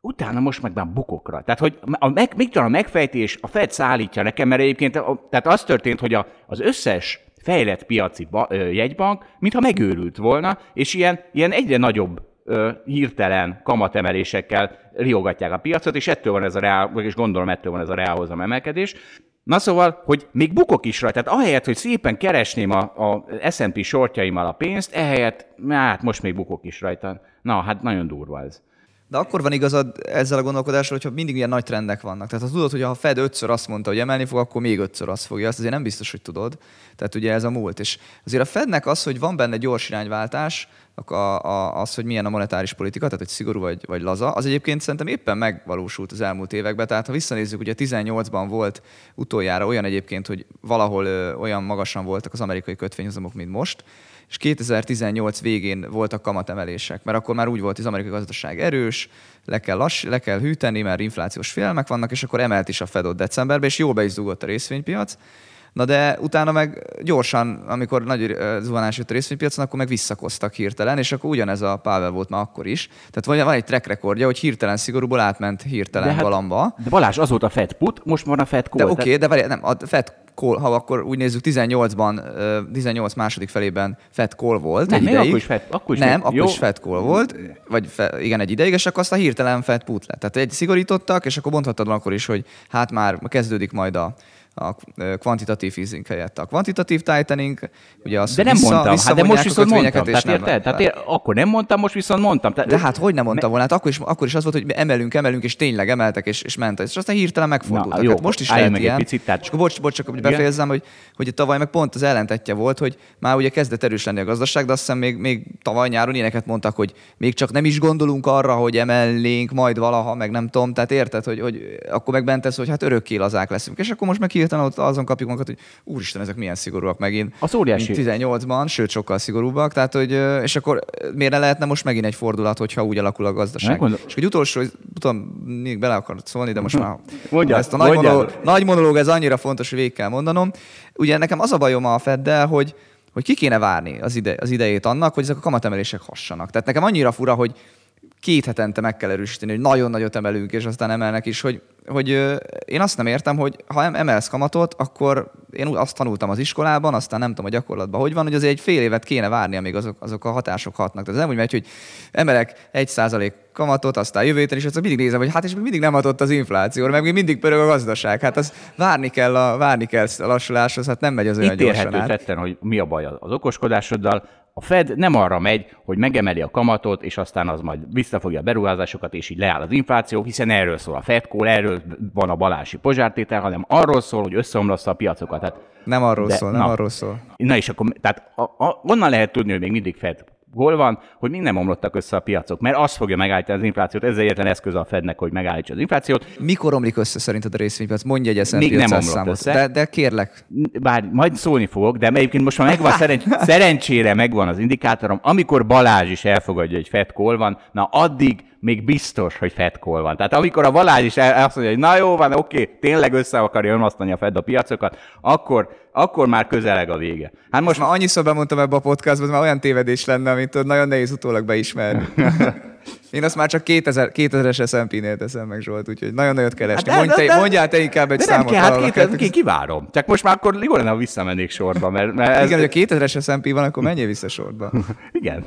utána most meg már bukokra. Tehát, hogy a, meg, még a megfejtés, a Fed szállítja nekem, mert egyébként tehát az történt, hogy a, az összes fejlett piaci ba, ö, jegybank, mintha megőrült volna, és ilyen, ilyen egyre nagyobb hirtelen kamatemelésekkel riogatják a piacot, és ettől van ez a reál, és gondolom ettől van ez a reálhozam emelkedés. Na szóval, hogy még bukok is rajta, tehát ahelyett, hogy szépen keresném a, a S&P sortjaimmal a pénzt, ehelyett, hát most még bukok is rajta. Na, hát nagyon durva ez. De akkor van igazad ezzel a gondolkodással, hogyha mindig ilyen nagy trendek vannak. Tehát ha tudod, hogy ha a Fed ötször azt mondta, hogy emelni fog, akkor még ötször azt fogja. Azt azért nem biztos, hogy tudod. Tehát ugye ez a múlt. És azért a Fednek az, hogy van benne gyors irányváltás, a, a, az, hogy milyen a monetáris politika, tehát hogy szigorú vagy, vagy laza, az egyébként szerintem éppen megvalósult az elmúlt években. Tehát ha visszanézzük, ugye 18-ban volt utoljára olyan egyébként, hogy valahol ö, olyan magasan voltak az amerikai kötvényhozamok, mint most, és 2018 végén voltak kamatemelések, mert akkor már úgy volt, hogy az amerikai gazdaság erős, le kell, lass, le kell hűteni, mert inflációs félelmek vannak, és akkor emelt is a Fed decemberben, és jól be is zúgott a részvénypiac. Na de utána meg gyorsan, amikor nagy zuhanás jött a részvénypiacon, akkor meg visszakoztak hirtelen, és akkor ugyanez a Pavel volt már akkor is. Tehát van egy track rekordja, hogy hirtelen szigorúból átment hirtelen de hát, galamba. De Balázs, az volt a Fed put, most van a Fed call. De oké, okay, de várj, nem, a Fed call, ha akkor úgy nézzük, 18-ban, 18 második felében Fed call volt nem, egy ideig. Akkor is Fed, akkor is nem, akkor is Fed call volt, vagy fe, igen, egy ideig, és akkor azt a hirtelen Fed put lett. Tehát egy szigorítottak, és akkor mondhattad akkor is, hogy hát már kezdődik majd a, a kvantitatív easing helyett a kvantitatív tightening, ugye az, de nem vissza, mondtam, hát de most viszont mondtam. Tehát, nem, érted? tehát én akkor nem mondtam, most viszont mondtam. Tehát, de hát hogy nem mondtam volna? Hát akkor is, akkor is az volt, hogy emelünk, emelünk, és tényleg emeltek, és, és ment. És aztán hirtelen megfordultak. Na, jó, hát most is lehet meg ilyen. Egy picit, tehát... És akkor bocs, bocs, csak hogy befejezzem, hogy, hogy tavaly meg pont az ellentetje volt, hogy már ugye kezdett erős lenni a gazdaság, de azt hiszem még, még tavaly nyáron ilyeneket mondtak, hogy még csak nem is gondolunk arra, hogy emelnénk majd valaha, meg nem tudom. Tehát érted, hogy, hogy akkor meg bent ez, hogy hát örökké lazák leszünk. És akkor most meg hirtelen azon kapjuk magunkat, hogy úristen, ezek milyen szigorúak megint. Az óriási. 18-ban, sőt sokkal szigorúbbak. Tehát, hogy, és akkor miért ne lehetne most megint egy fordulat, hogyha úgy alakul a gazdaság. Megmondom. És egy utolsó, tudom, még bele akarod szólni, de most már mondja, ezt a nagy, monológ, nagy monológ, ez annyira fontos, hogy végig kell mondanom. Ugye nekem az a bajom a Feddel, hogy, hogy ki kéne várni az, ide, az idejét annak, hogy ezek a kamatemelések hassanak. Tehát nekem annyira fura, hogy két hetente meg kell erősíteni, hogy nagyon nagyot emelünk, és aztán emelnek is, hogy, hogy én azt nem értem, hogy ha emelsz kamatot, akkor én azt tanultam az iskolában, aztán nem tudom a gyakorlatban, hogy van, hogy azért egy fél évet kéne várni, amíg azok, azok a hatások hatnak. Tehát ez nem úgy megy, hogy emelek egy százalék kamatot, aztán jövő héten, és azt mindig nézem, hogy hát és mindig nem adott az infláció, meg még mindig pörög a gazdaság. Hát az várni kell a, várni kell a lassuláshoz, hát nem megy az olyan Itt gyorsan át. tetten, hogy mi a baj az okoskodásoddal, a Fed nem arra megy, hogy megemeli a kamatot, és aztán az majd visszafogja a beruházásokat, és így leáll az infláció, hiszen erről szól a Fed call, erről van a balási pozsártétel, hanem arról szól, hogy összeomlassza a piacokat. Tehát, nem arról de, szól, nem na, arról szól. Na és akkor, tehát a, a, onnan lehet tudni, hogy még mindig Fed hol van, hogy mi nem omlottak össze a piacok, mert az fogja megállítani az inflációt, ez egyetlen eszköz a Fednek, hogy megállítsa az inflációt. Mikor omlik össze szerinted a részvénypiac? Mondj egy Még nem omlott számot. össze. De, de, kérlek. Bár majd szólni fogok, de egyébként most már megvan, szerencs, szerencsére megvan az indikátorom, amikor Balázs is elfogadja, hogy Fed call van, na addig még biztos, hogy call van. Tehát amikor a Balázs is azt mondja, hogy na jó van, oké, tényleg össze akarja önmasztani a Fed a piacokat, akkor, akkor már közeleg a vége. Hát most már annyiszor bemondtam ebbe a podcastban, már olyan tévedés lenne, amit nagyon nehéz utólag beismerni. (laughs) Én azt már csak 2000, 2000-es SMP-nél teszem meg, Zsolt, úgyhogy nagyon nagyot kell esni. Hát, Mondj te, mondjál te inkább egy de számot. Nem kell, hát 2000, kivárom. Csak most már akkor jó lenne, ha visszamennék sorba. Mert, mert ez... Igen, hogy a 2000-es SMP van, akkor menjél vissza sorba. (laughs) Igen.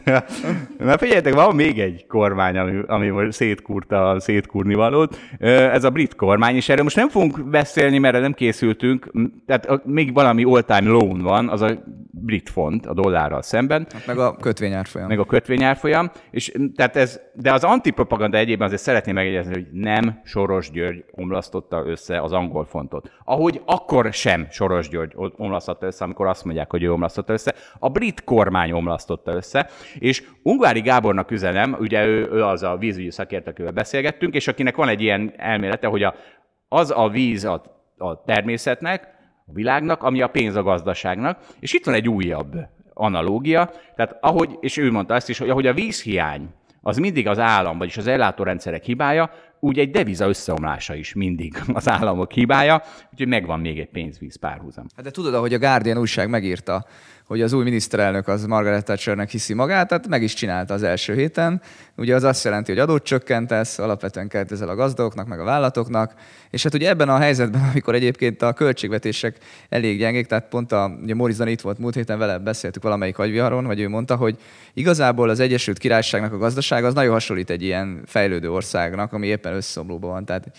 Na figyeljetek, van még egy kormány, ami, ami most szétkúrta a szétkúrni valót. Ez a brit kormány, és erről most nem fogunk beszélni, mert nem készültünk. Tehát még valami all-time loan van, az a brit font a dollárral szemben. Meg a kötvényárfolyam. Meg a kötvényárfolyam. És tehát ez, de az antipropaganda egyébben azért szeretném megjegyezni, hogy nem Soros György omlasztotta össze az angol fontot. Ahogy akkor sem Soros György omlasztotta össze, amikor azt mondják, hogy ő omlasztotta össze. A brit kormány omlasztotta össze, és Ungvári Gábornak üzenem, ugye ő, ő az a vízügyi szakért, akivel beszélgettünk, és akinek van egy ilyen elmélete, hogy a, az a víz a, a természetnek, a világnak, ami a pénz a gazdaságnak. És itt van egy újabb analógia, tehát ahogy, és ő mondta ezt is, hogy ahogy a vízhiány az mindig az állam, vagyis az ellátórendszerek hibája, úgy egy deviza összeomlása is mindig (laughs) az államok hibája, úgyhogy megvan még egy pénzvíz párhuzam. Hát de tudod, ahogy a Guardian újság megírta, hogy az új miniszterelnök az Margaret Thatchernek hiszi magát, tehát meg is csinálta az első héten. Ugye az azt jelenti, hogy adót csökkentesz, alapvetően ezzel a gazdagoknak, meg a vállalatoknak, és hát ugye ebben a helyzetben, (laughs) amikor egyébként a költségvetések elég gyengék, tehát pont a, ugye Morizan itt volt múlt héten vele, beszéltük valamelyik agyviharon, vagy ő mondta, hogy igazából az Egyesült Királyságnak a gazdasága az nagyon hasonlít egy ilyen fejlődő országnak, ami éppen összeomlóban van. Tehát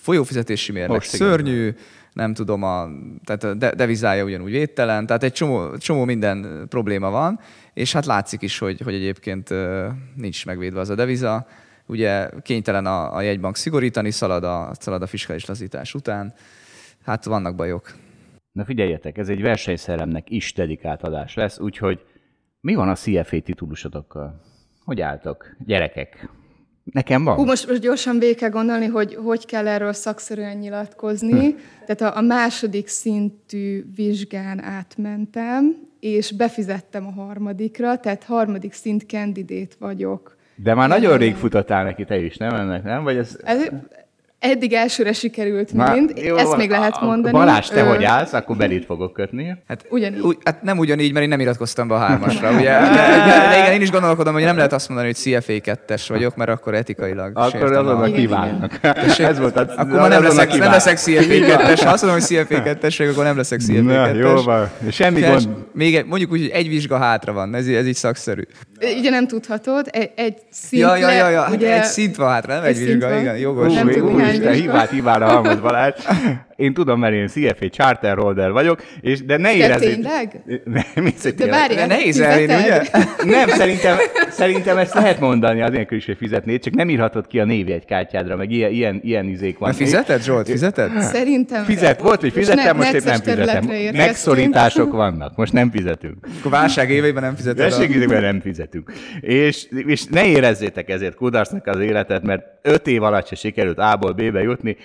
folyófizetési mérleg szörnyű, igen nem tudom, a, tehát a devizája ugyanúgy védtelen, tehát egy csomó, csomó minden probléma van, és hát látszik is, hogy, hogy egyébként nincs megvédve az a deviza. Ugye kénytelen a, a jegybank szigorítani, szalad a, szalad a fiskális lazítás után. Hát vannak bajok. Na figyeljetek, ez egy versenyszeremnek is dedikált adás lesz, úgyhogy mi van a CFA titulusotokkal? Hogy álltok, gyerekek? Nekem van. Hú, most, most gyorsan végig kell gondolni, hogy hogy kell erről szakszerűen nyilatkozni. Hm. Tehát a, a második szintű vizsgán átmentem, és befizettem a harmadikra, tehát harmadik szint kandidét vagyok. De már nagyon rég futottál neki te is, nem ennek, nem? Vagy ez... ez Eddig elsőre sikerült Na, mind, jó, ezt még lehet mondani. Balázs, te Ö... hogy állsz, akkor belét fogok kötni. Hát, ugyanígy. Úgy, hát nem ugyanígy, mert én nem iratkoztam be a hármasra. ugye? de igen, én is gondolkodom, hogy nem lehet azt mondani, hogy CFA 2-es vagyok, mert akkor etikailag Akkor azonnal kívánnak. Ez volt a, akkor nem leszek, nem leszek CFA 2-es. Ha azt mondom, hogy CFA 2-es, akkor nem leszek CFA 2-es. Jó van. Semmi gond. Még mondjuk úgy, hogy egy vizsga hátra van, ez, ez így szakszerű. Ugye nem tudhatod, egy, egy szint ja, ja, ja, ja. Ugye, egy szint van hátra, nem egy vizsga, igen, jogos. Nem Isten, hibát, hibára Halmos Balázs. Én tudom, mert én CFA charter holder vagyok, és, de ne érezzétek... tényleg? Ne, mi De várjál, De nehéz elhinni, ugye? Nem, szerintem, szerintem ezt lehet mondani, az is, hogy fizetnéd, csak nem írhatod ki a névjegykártyádra, meg ilyen, ilyen, ilyen izék van. Fizeted, Zsolt? Fizeted? Szerintem... Fizet, volt, hogy fizettem, most épp nem fizetem. Megszorítások vannak, most nem fizetünk. Akkor válság éveiben nem fizeted. a- Versenyidőben nem fizetünk. És, és ne érezzétek ezért kudarcnak az életet, mert öt év alatt se sikerült A-ból B-be jutni.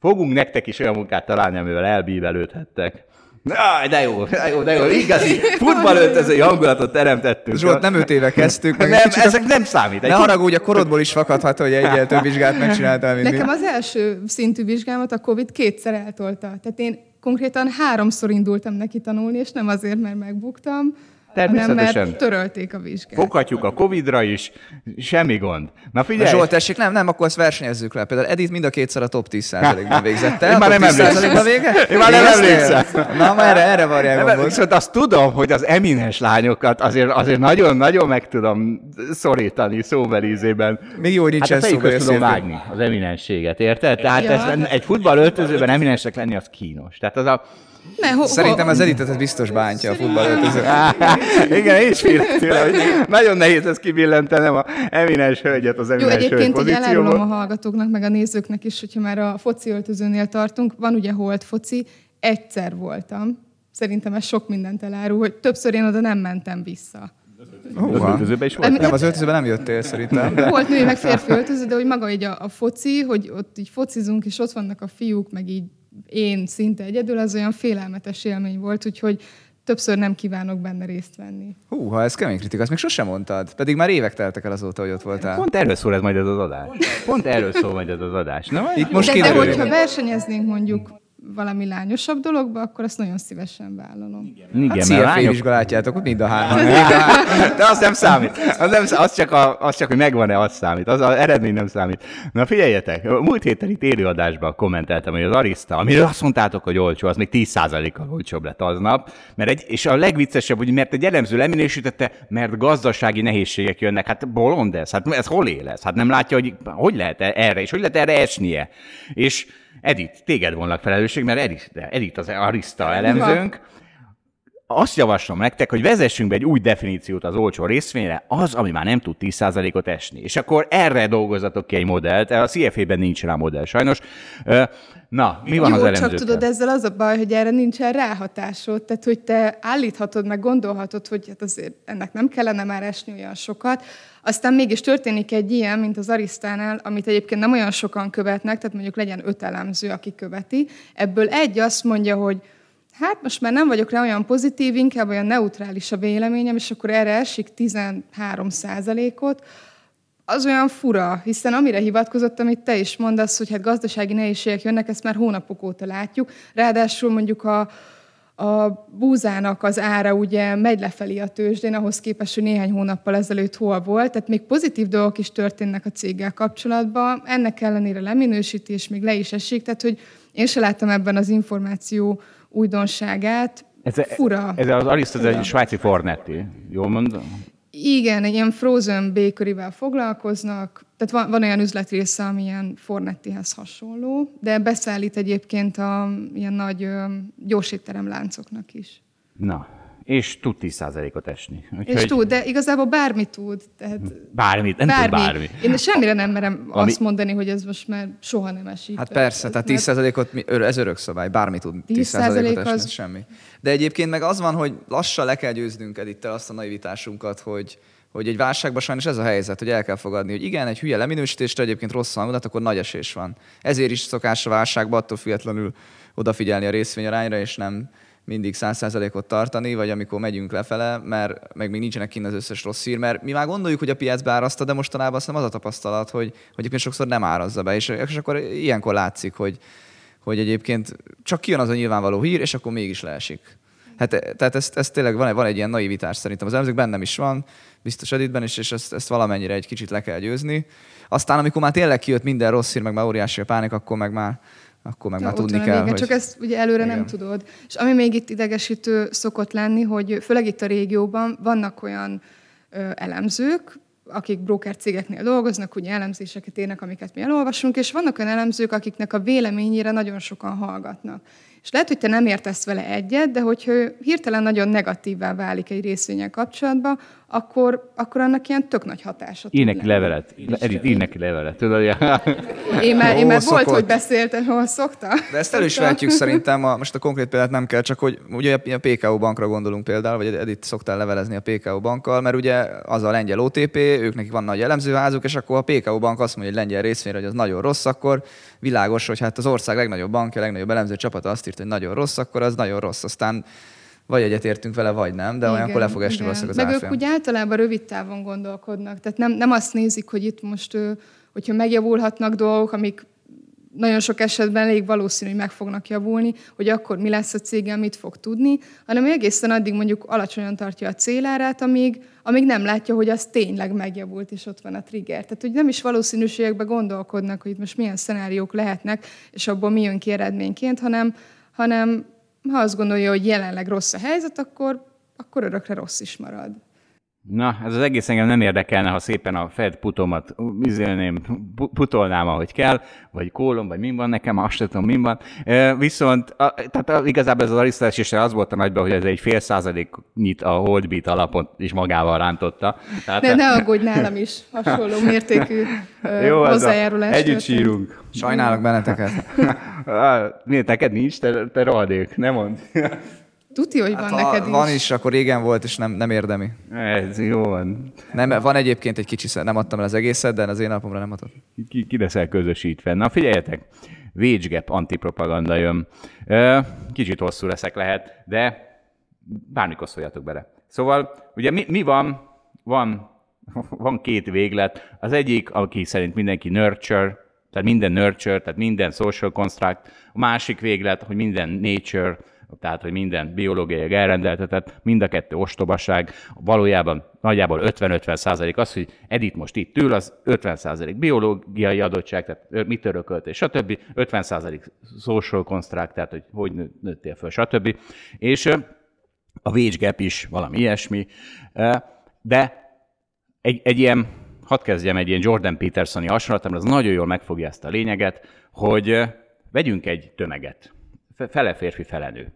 Fogunk nektek is olyan munkát találni, amivel elbívelődhettek. Na, de jó, de jó, de jó. Igazi futballöltözői hangulatot teremtettünk. Zsolt, nem öt éve kezdtük. meg nem, ezek nem számít. Egy Ne haragudj, a korodból is fakadhat, hogy egyel több vizsgát megcsináltál, mint Nekem az első szintű vizsgámat a Covid kétszer eltolta. Tehát én konkrétan háromszor indultam neki tanulni, és nem azért, mert megbuktam, Természetesen. mert törölték a vizsgát. Foghatjuk a Covid-ra is, semmi gond. Na Na, figyelj, Zsolt, tessék, nem, nem, akkor ezt versenyezzük le. Például Edith mind a kétszer a top 10%-ban (laughs) végzett el. Én már nem top 10%-ban vége? Én már nem emlékszem. Na, már erre, erre varják Nem. Viszont azt tudom, hogy az eminens lányokat azért, azért nagyon, nagyon meg tudom szorítani szóbelízében. Még jó, hogy Hát nincsen a szó, fejükhöz hogy tudom vágni az eminensséget, érted? Tehát Ja. ez, egy futballöltözőben eminensnek lenni az kínos. Tehát az a... Ne, ho, Szerintem ho, az Editet biztos bántja a futballöltöző. (laughs) Igen, én is félek tőle, hogy nagyon nehéz ezt kibillentenem a eminens hölgyet az Jó, eminens hölgy egyébként így elárulom a hallgatóknak, meg a nézőknek is, hogyha már a foci öltözőnél tartunk, van ugye holt foci, egyszer voltam. Szerintem ez sok mindent elárul, hogy többször én oda nem mentem vissza. Az öltözőben is volt. Nem, az öltözőben nem jöttél szerintem. De... Volt női, meg férfi öltöző, de hogy maga így a, a foci, hogy ott így focizunk, és ott vannak a fiúk, meg így én szinte egyedül, az olyan félelmetes élmény volt, úgyhogy többször nem kívánok benne részt venni. Hú, ha ez kemény kritika, ezt még sosem mondtad. Pedig már évek teltek el azóta, hogy ott voltál. Pont erről szól ez majd ez az adás. Pont erről szól majd ez az adás. Na, majd- Itt most de, de hogyha versenyeznénk mondjuk valami lányosabb dologba, akkor azt nagyon szívesen vállalom. Igen, Hát mert CFA lányok, vizsgálátjátok, mind a hárman. (laughs) Mind a hárman. De az nem számít. Az, nem, az, csak, a, az csak, hogy megvan-e, az számít. Az, az eredmény nem számít. Na figyeljetek, múlt héten itt élőadásban kommenteltem, hogy az Arista, amiről azt mondtátok, hogy olcsó, az még 10%-kal olcsóbb lett aznap. Mert egy, és a legviccesebb, hogy mert egy elemző leminősítette, mert gazdasági nehézségek jönnek. Hát bolond ez, hát ez hol él ez? Hát nem látja, hogy hogy lehet erre, és hogy lehet erre esnie. És Edith, téged vonlak felelősség, mert Edith, Edith az Arista elemzőnk, azt javaslom nektek, hogy vezessünk be egy új definíciót az olcsó részvényre, az, ami már nem tud 10%-ot esni. És akkor erre dolgozatok ki egy modellt. A CFA-ben nincs rá modell sajnos. Na, mi van Jó, az csak elemzőkkel? tudod, ezzel az a baj, hogy erre nincsen ráhatásod, tehát hogy te állíthatod, meg gondolhatod, hogy hát azért ennek nem kellene már esni olyan sokat, aztán mégis történik egy ilyen, mint az Arisztánál, amit egyébként nem olyan sokan követnek, tehát mondjuk legyen öt elemző, aki követi, ebből egy azt mondja, hogy hát most már nem vagyok rá olyan pozitív, inkább olyan neutrális a véleményem, és akkor erre esik 13 ot az olyan fura, hiszen amire hivatkozott, amit te is mondasz, hogy hát gazdasági nehézségek jönnek, ezt már hónapok óta látjuk. Ráadásul mondjuk a, a búzának az ára ugye megy lefelé a tőzsdén, ahhoz képest, hogy néhány hónappal ezelőtt hol volt, tehát még pozitív dolgok is történnek a céggel kapcsolatban, ennek ellenére leminősítés még le is esik, tehát hogy én se láttam ebben az információ újdonságát. Ez, Fura. ez az egy svájci Fornetti. Jól mondom? Igen, egy ilyen frozen bakery-vel foglalkoznak, tehát van, van olyan üzletrésze, ami ilyen Fornettihez hasonló, de beszállít egyébként a ilyen nagy gyorsétterem láncoknak is. Na, és tud 10%-ot esni. És tud, de igazából bármi tud. Tehát Bármit, nem bármi. tud bármi. Én semmire nem merem Ami- azt mondani, hogy ez most már soha nem esik. Hát persze, ez, tehát mert- 10%-ot, mi- ör- ez örök szabály, bármi tud 10%-ot 10% esni, az- az... semmi. De egyébként meg az van, hogy lassan le kell győznünk Edittel azt a naivitásunkat, hogy, hogy egy válságban sajnos ez a helyzet, hogy el kell fogadni, hogy igen, egy hülye leminősítésre egyébként rossz hangulat, akkor nagy esés van. Ezért is szokás a válságban attól függetlenül odafigyelni a részvényarányra, és nem mindig 100%-ot tartani, vagy amikor megyünk lefele, mert meg még nincsenek kint az összes rossz hír, mert mi már gondoljuk, hogy a piac beáraszta, de mostanában azt hiszem az a tapasztalat, hogy, hogy egyébként sokszor nem árazza be, és, és akkor ilyenkor látszik, hogy, hogy egyébként csak kijön az a nyilvánvaló hír, és akkor mégis leesik. Hát, tehát ez, ez tényleg van, van egy ilyen naivitás szerintem. Az elemzők bennem is van, biztos Editben is, és ezt, ezt valamennyire egy kicsit le kell győzni. Aztán, amikor már tényleg kijött minden rossz hír, meg már óriási a pánik, akkor meg már, akkor meg Ja, már tudni van kell, vége, hogy... Csak ezt ugye előre Igen. nem tudod. És ami még itt idegesítő szokott lenni, hogy főleg itt a régióban vannak olyan ö, elemzők, akik broker cégeknél dolgoznak, ugye elemzéseket érnek, amiket mi elolvasunk, és vannak olyan elemzők, akiknek a véleményére nagyon sokan hallgatnak. És lehet, hogy te nem értesz vele egyet, de hogyha hirtelen nagyon negatívá válik egy részvényel kapcsolatban, akkor, akkor annak ilyen tök nagy hatása Ír neki levelet. Edith, ír neki levelet. Tudod, (laughs) én már, én már volt, hogy beszéltem, hol szokta. De ezt el is vehetjük (laughs) szerintem, a, most a konkrét példát nem kell, csak hogy ugye a PKO bankra gondolunk például, vagy Edith szoktál levelezni a PKO bankkal, mert ugye az a lengyel OTP, ők nekik van nagy elemzőházuk, és akkor a PKO bank azt mondja, hogy lengyel részvényre, hogy az nagyon rossz, akkor világos, hogy hát az ország legnagyobb bankja, legnagyobb elemző csapata azt írt, hogy nagyon rossz, akkor az nagyon rossz. Aztán vagy egyetértünk vele, vagy nem, de igen, olyankor le fog esni valószínűleg az Meg árfolyam. ők úgy általában rövid távon gondolkodnak. Tehát nem, nem azt nézik, hogy itt most, hogyha megjavulhatnak dolgok, amik nagyon sok esetben elég valószínű, hogy meg fognak javulni, hogy akkor mi lesz a céggel, mit fog tudni, hanem egészen addig mondjuk alacsonyan tartja a célárát, amíg, amíg nem látja, hogy az tényleg megjavult, és ott van a trigger. Tehát, hogy nem is valószínűségekben gondolkodnak, hogy itt most milyen szenáriók lehetnek, és abból mi jön ki eredményként, hanem, hanem ha azt gondolja, hogy jelenleg rossz a helyzet, akkor, akkor örökre rossz is marad. Na, ez az egész engem nem érdekelne, ha szépen a Fed putomat izélném, putolnám, ahogy kell, vagy kólom, vagy mi van nekem, azt tudom, mi van. Viszont a, tehát igazából ez az arisztás is az volt a nagyban, hogy ez egy fél százalék nyit a holdbeat alapon is magával rántotta. Tehát, ne, ne aggódj, nálam is hasonló mértékű Jó, hozzájárulás. Együtt sírunk. Sajnálok benneteket. (laughs) Miért neked nincs? Te, te rohadék, nem mond. Tuti, hogy hát van neked is. Van is, akkor régen volt, és nem, nem érdemi. Ez jó van. Nem, van egyébként egy kicsi, nem adtam el az egészet, de az én napomra nem adott. Ki, ki leszel közösítve. Na figyeljetek, Wage Gap antipropaganda jön. Kicsit hosszú leszek lehet, de bármikor szóljatok bele. Szóval, ugye mi, mi van? Van, (laughs) van két véglet. Az egyik, aki szerint mindenki nurture, tehát minden nurture, tehát minden social construct. A másik véglet, hogy minden nature, tehát hogy minden biológiai elrendeltetett, mind a kettő ostobaság, valójában nagyjából 50-50 százalék az, hogy Edith most itt ül, az 50 százalék biológiai adottság, tehát mit örökölt, és stb. 50 százalék social construct, tehát hogy hogy nőttél föl, stb. És a wage gap is valami ilyesmi, de egy, egy ilyen, hadd kezdjem egy ilyen Jordan Petersoni hasonlat, mert az nagyon jól megfogja ezt a lényeget, hogy vegyünk egy tömeget fele férfi, fele nő.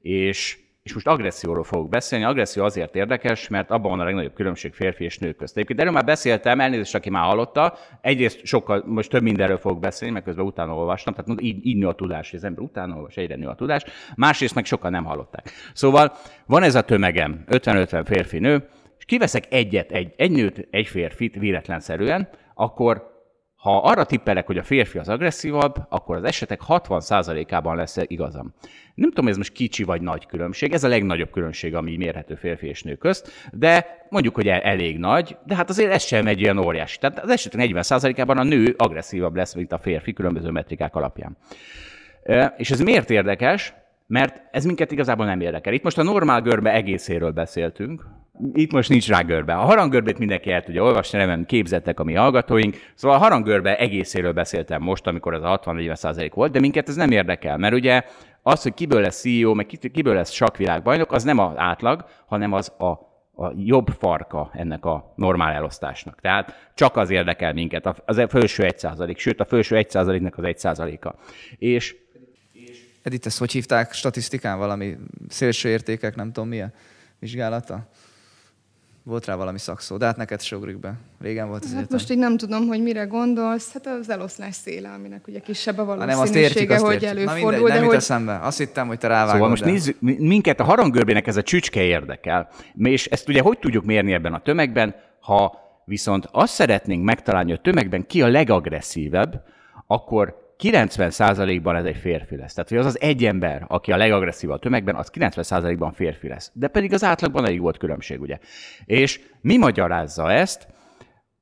És, és most agresszióról fogok beszélni. Agresszió azért érdekes, mert abban van a legnagyobb különbség férfi és nő közt. Egyébként erről már beszéltem, elnézést, aki már hallotta. Egyrészt sokkal, most több mindenről fogok beszélni, mert közben utána olvastam, tehát így, így nő a tudás, az ember utána olvas, egyre nő a tudás. Másrészt meg sokan nem hallották. Szóval van ez a tömegem, 50-50 férfi-nő, és kiveszek egyet, egy, egy nőt, egy férfit véletlenszerűen, akkor ha arra tippelek, hogy a férfi az agresszívabb, akkor az esetek 60%-ában lesz igazam. Nem tudom, ez most kicsi vagy nagy különbség, ez a legnagyobb különbség, ami mérhető férfi és nő közt, de mondjuk, hogy elég nagy, de hát azért ez sem egy olyan óriási. Tehát az esetek 40%-ában a nő agresszívabb lesz, mint a férfi különböző metrikák alapján. És ez miért érdekes? Mert ez minket igazából nem érdekel. Itt most a normál görbe egészéről beszéltünk, itt most nincs rá görbe. A haranggörbét mindenki el tudja olvasni, nem képzettek a mi hallgatóink. Szóval a haranggörbe egészéről beszéltem most, amikor az a 60-40 volt, de minket ez nem érdekel, mert ugye az, hogy kiből lesz CEO, meg kiből lesz sakvilágbajnok, az nem az átlag, hanem az a, a jobb farka ennek a normál elosztásnak. Tehát csak az érdekel minket, az a felső 1 százalék, sőt a felső 1 százaléknak az 1 százaléka. És Edith, ezt hogy hívták statisztikán? Valami szélső értékek, nem tudom milyen vizsgálata? Volt rá valami szakszó, de hát neked se ugrik be. Régen volt ez hát most így nem tudom, hogy mire gondolsz. Hát az eloszlás széle, aminek ugye kisebb a valószínűsége, hogy értjük. előfordul. Na mindegy, de nem hogy... eszembe. Azt hittem, hogy te rávágod. Szóval most nézzük, minket a haranggörbének ez a csücske érdekel. És ezt ugye hogy tudjuk mérni ebben a tömegben, ha viszont azt szeretnénk megtalálni, hogy a tömegben ki a legagresszívebb, akkor 90%-ban ez egy férfi lesz. Tehát, hogy az az egy ember, aki a legagresszívabb a tömegben, az 90%-ban férfi lesz. De pedig az átlagban elég volt különbség, ugye. És mi magyarázza ezt?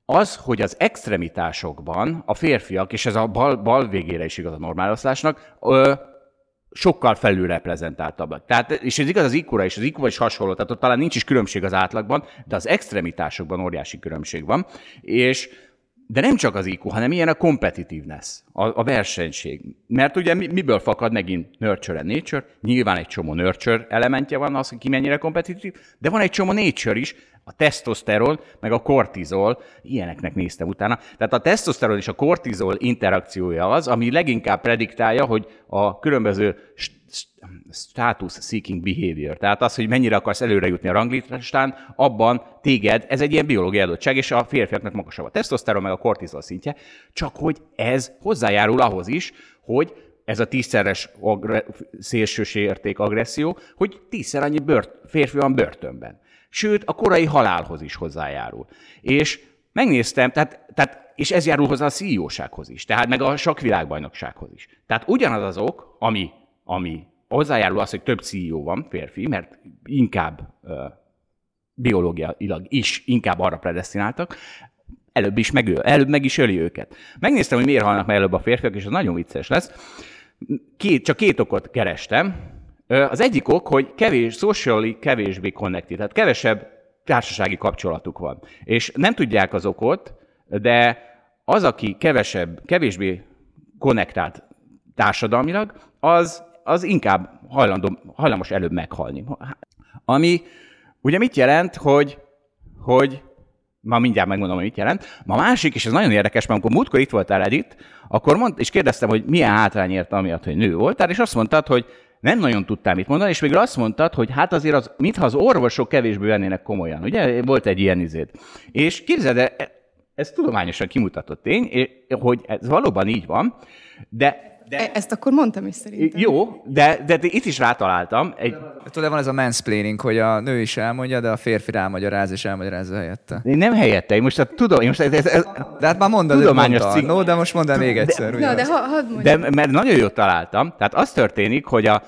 Az, hogy az extremitásokban a férfiak, és ez a bal, bal végére is igaz a normáloszlásnak, sokkal felülreprezentáltabbak. Tehát, és ez igaz az ikura is, az IQ is hasonló, tehát ott talán nincs is különbség az átlagban, de az extremitásokban óriási különbség van, és de nem csak az IQ, hanem ilyen a competitiveness, a, a versenység. Mert ugye miből fakad megint nurture and nature? Nyilván egy csomó nurture elementje van az, hogy ki mennyire kompetitív, de van egy csomó nature is, a tesztoszteron, meg a kortizol, ilyeneknek néztem utána. Tehát a tesztoszteron és a kortizol interakciója az, ami leginkább prediktálja, hogy a különböző status seeking behavior, tehát az, hogy mennyire akarsz előre jutni a ranglistán, abban téged, ez egy ilyen biológiai adottság, és a férfiaknak magasabb a tesztoszteron, meg a kortizol szintje, csak hogy ez hozzájárul ahhoz is, hogy ez a tízszeres agre- szélsőség érték agresszió, hogy tízszer annyi bört, férfi van börtönben. Sőt, a korai halálhoz is hozzájárul. És megnéztem, tehát, tehát, és ez járul hozzá a CEO-sághoz is, tehát meg a sakvilágbajnoksághoz is. Tehát ugyanaz az ok, ami, ami hozzájárul az, hogy több CEO van, férfi, mert inkább biológiailag is inkább arra predestináltak, előbb is megöl, előbb meg is öli őket. Megnéztem, hogy miért halnak meg előbb a férfiak, és ez nagyon vicces lesz. Két, csak két okot kerestem. Az egyik ok, hogy kevés, socially kevésbé connected, tehát kevesebb társasági kapcsolatuk van. És nem tudják az okot, de az, aki kevesebb, kevésbé konnektált társadalmilag, az az inkább hajlandó, hajlamos előbb meghalni. Ami ugye mit jelent, hogy, hogy ma mindjárt megmondom, hogy mit jelent. Ma másik, és ez nagyon érdekes, mert amikor múltkor itt voltál Edith, akkor mond, és kérdeztem, hogy milyen hátrány érte amiatt, hogy nő voltál, és azt mondtad, hogy nem nagyon tudtál mit mondani, és végül azt mondtad, hogy hát azért az, mintha az orvosok kevésbé vennének komolyan. Ugye volt egy ilyen izéd. És képzeld, ez tudományosan kimutatott tény, hogy ez valóban így van, de de... E- ezt akkor mondtam is szerintem. Jó, de, de, itt is rátaláltam. Egy... Tudod, van ez a mansplaining, hogy a nő is elmondja, de a férfi rámagyaráz és elmagyarázza helyette. Én nem helyette, én most a tudom, én most ez, ez, ez de hát már mondod, tudományos cikk. No, de most mondd el még egyszer. De, no, de, ha, hadd de mert nagyon jót találtam. Tehát az történik, hogy a,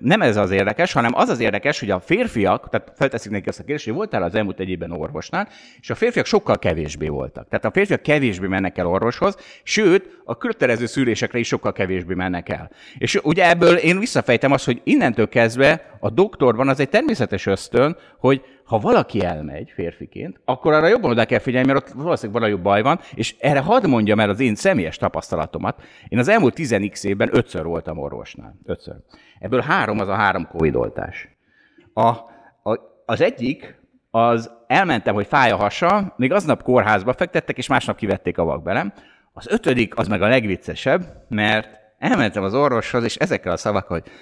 nem ez az érdekes, hanem az az érdekes, hogy a férfiak, tehát felteszik neki ezt a kérdést, hogy voltál az elmúlt egy évben orvosnál, és a férfiak sokkal kevésbé voltak. Tehát a férfiak kevésbé mennek el orvoshoz, sőt, a kötelező szűrésekre is sokkal kevésbé mennek el. És ugye ebből én visszafejtem azt, hogy innentől kezdve a doktorban az egy természetes ösztön, hogy ha valaki elmegy férfiként, akkor arra jobban oda kell figyelni, mert ott valószínűleg valami baj van, és erre hadd mondjam el az én személyes tapasztalatomat. Én az elmúlt 10 évben ötször voltam orvosnál. Ötször. Ebből három az a három covid oltás. A, a, az egyik, az elmentem, hogy fáj a hasa, még aznap kórházba fektettek, és másnap kivették a vakbelem. Az ötödik, az meg a legviccesebb, mert elmentem az orvoshoz, és ezekkel a szavakkal, hogy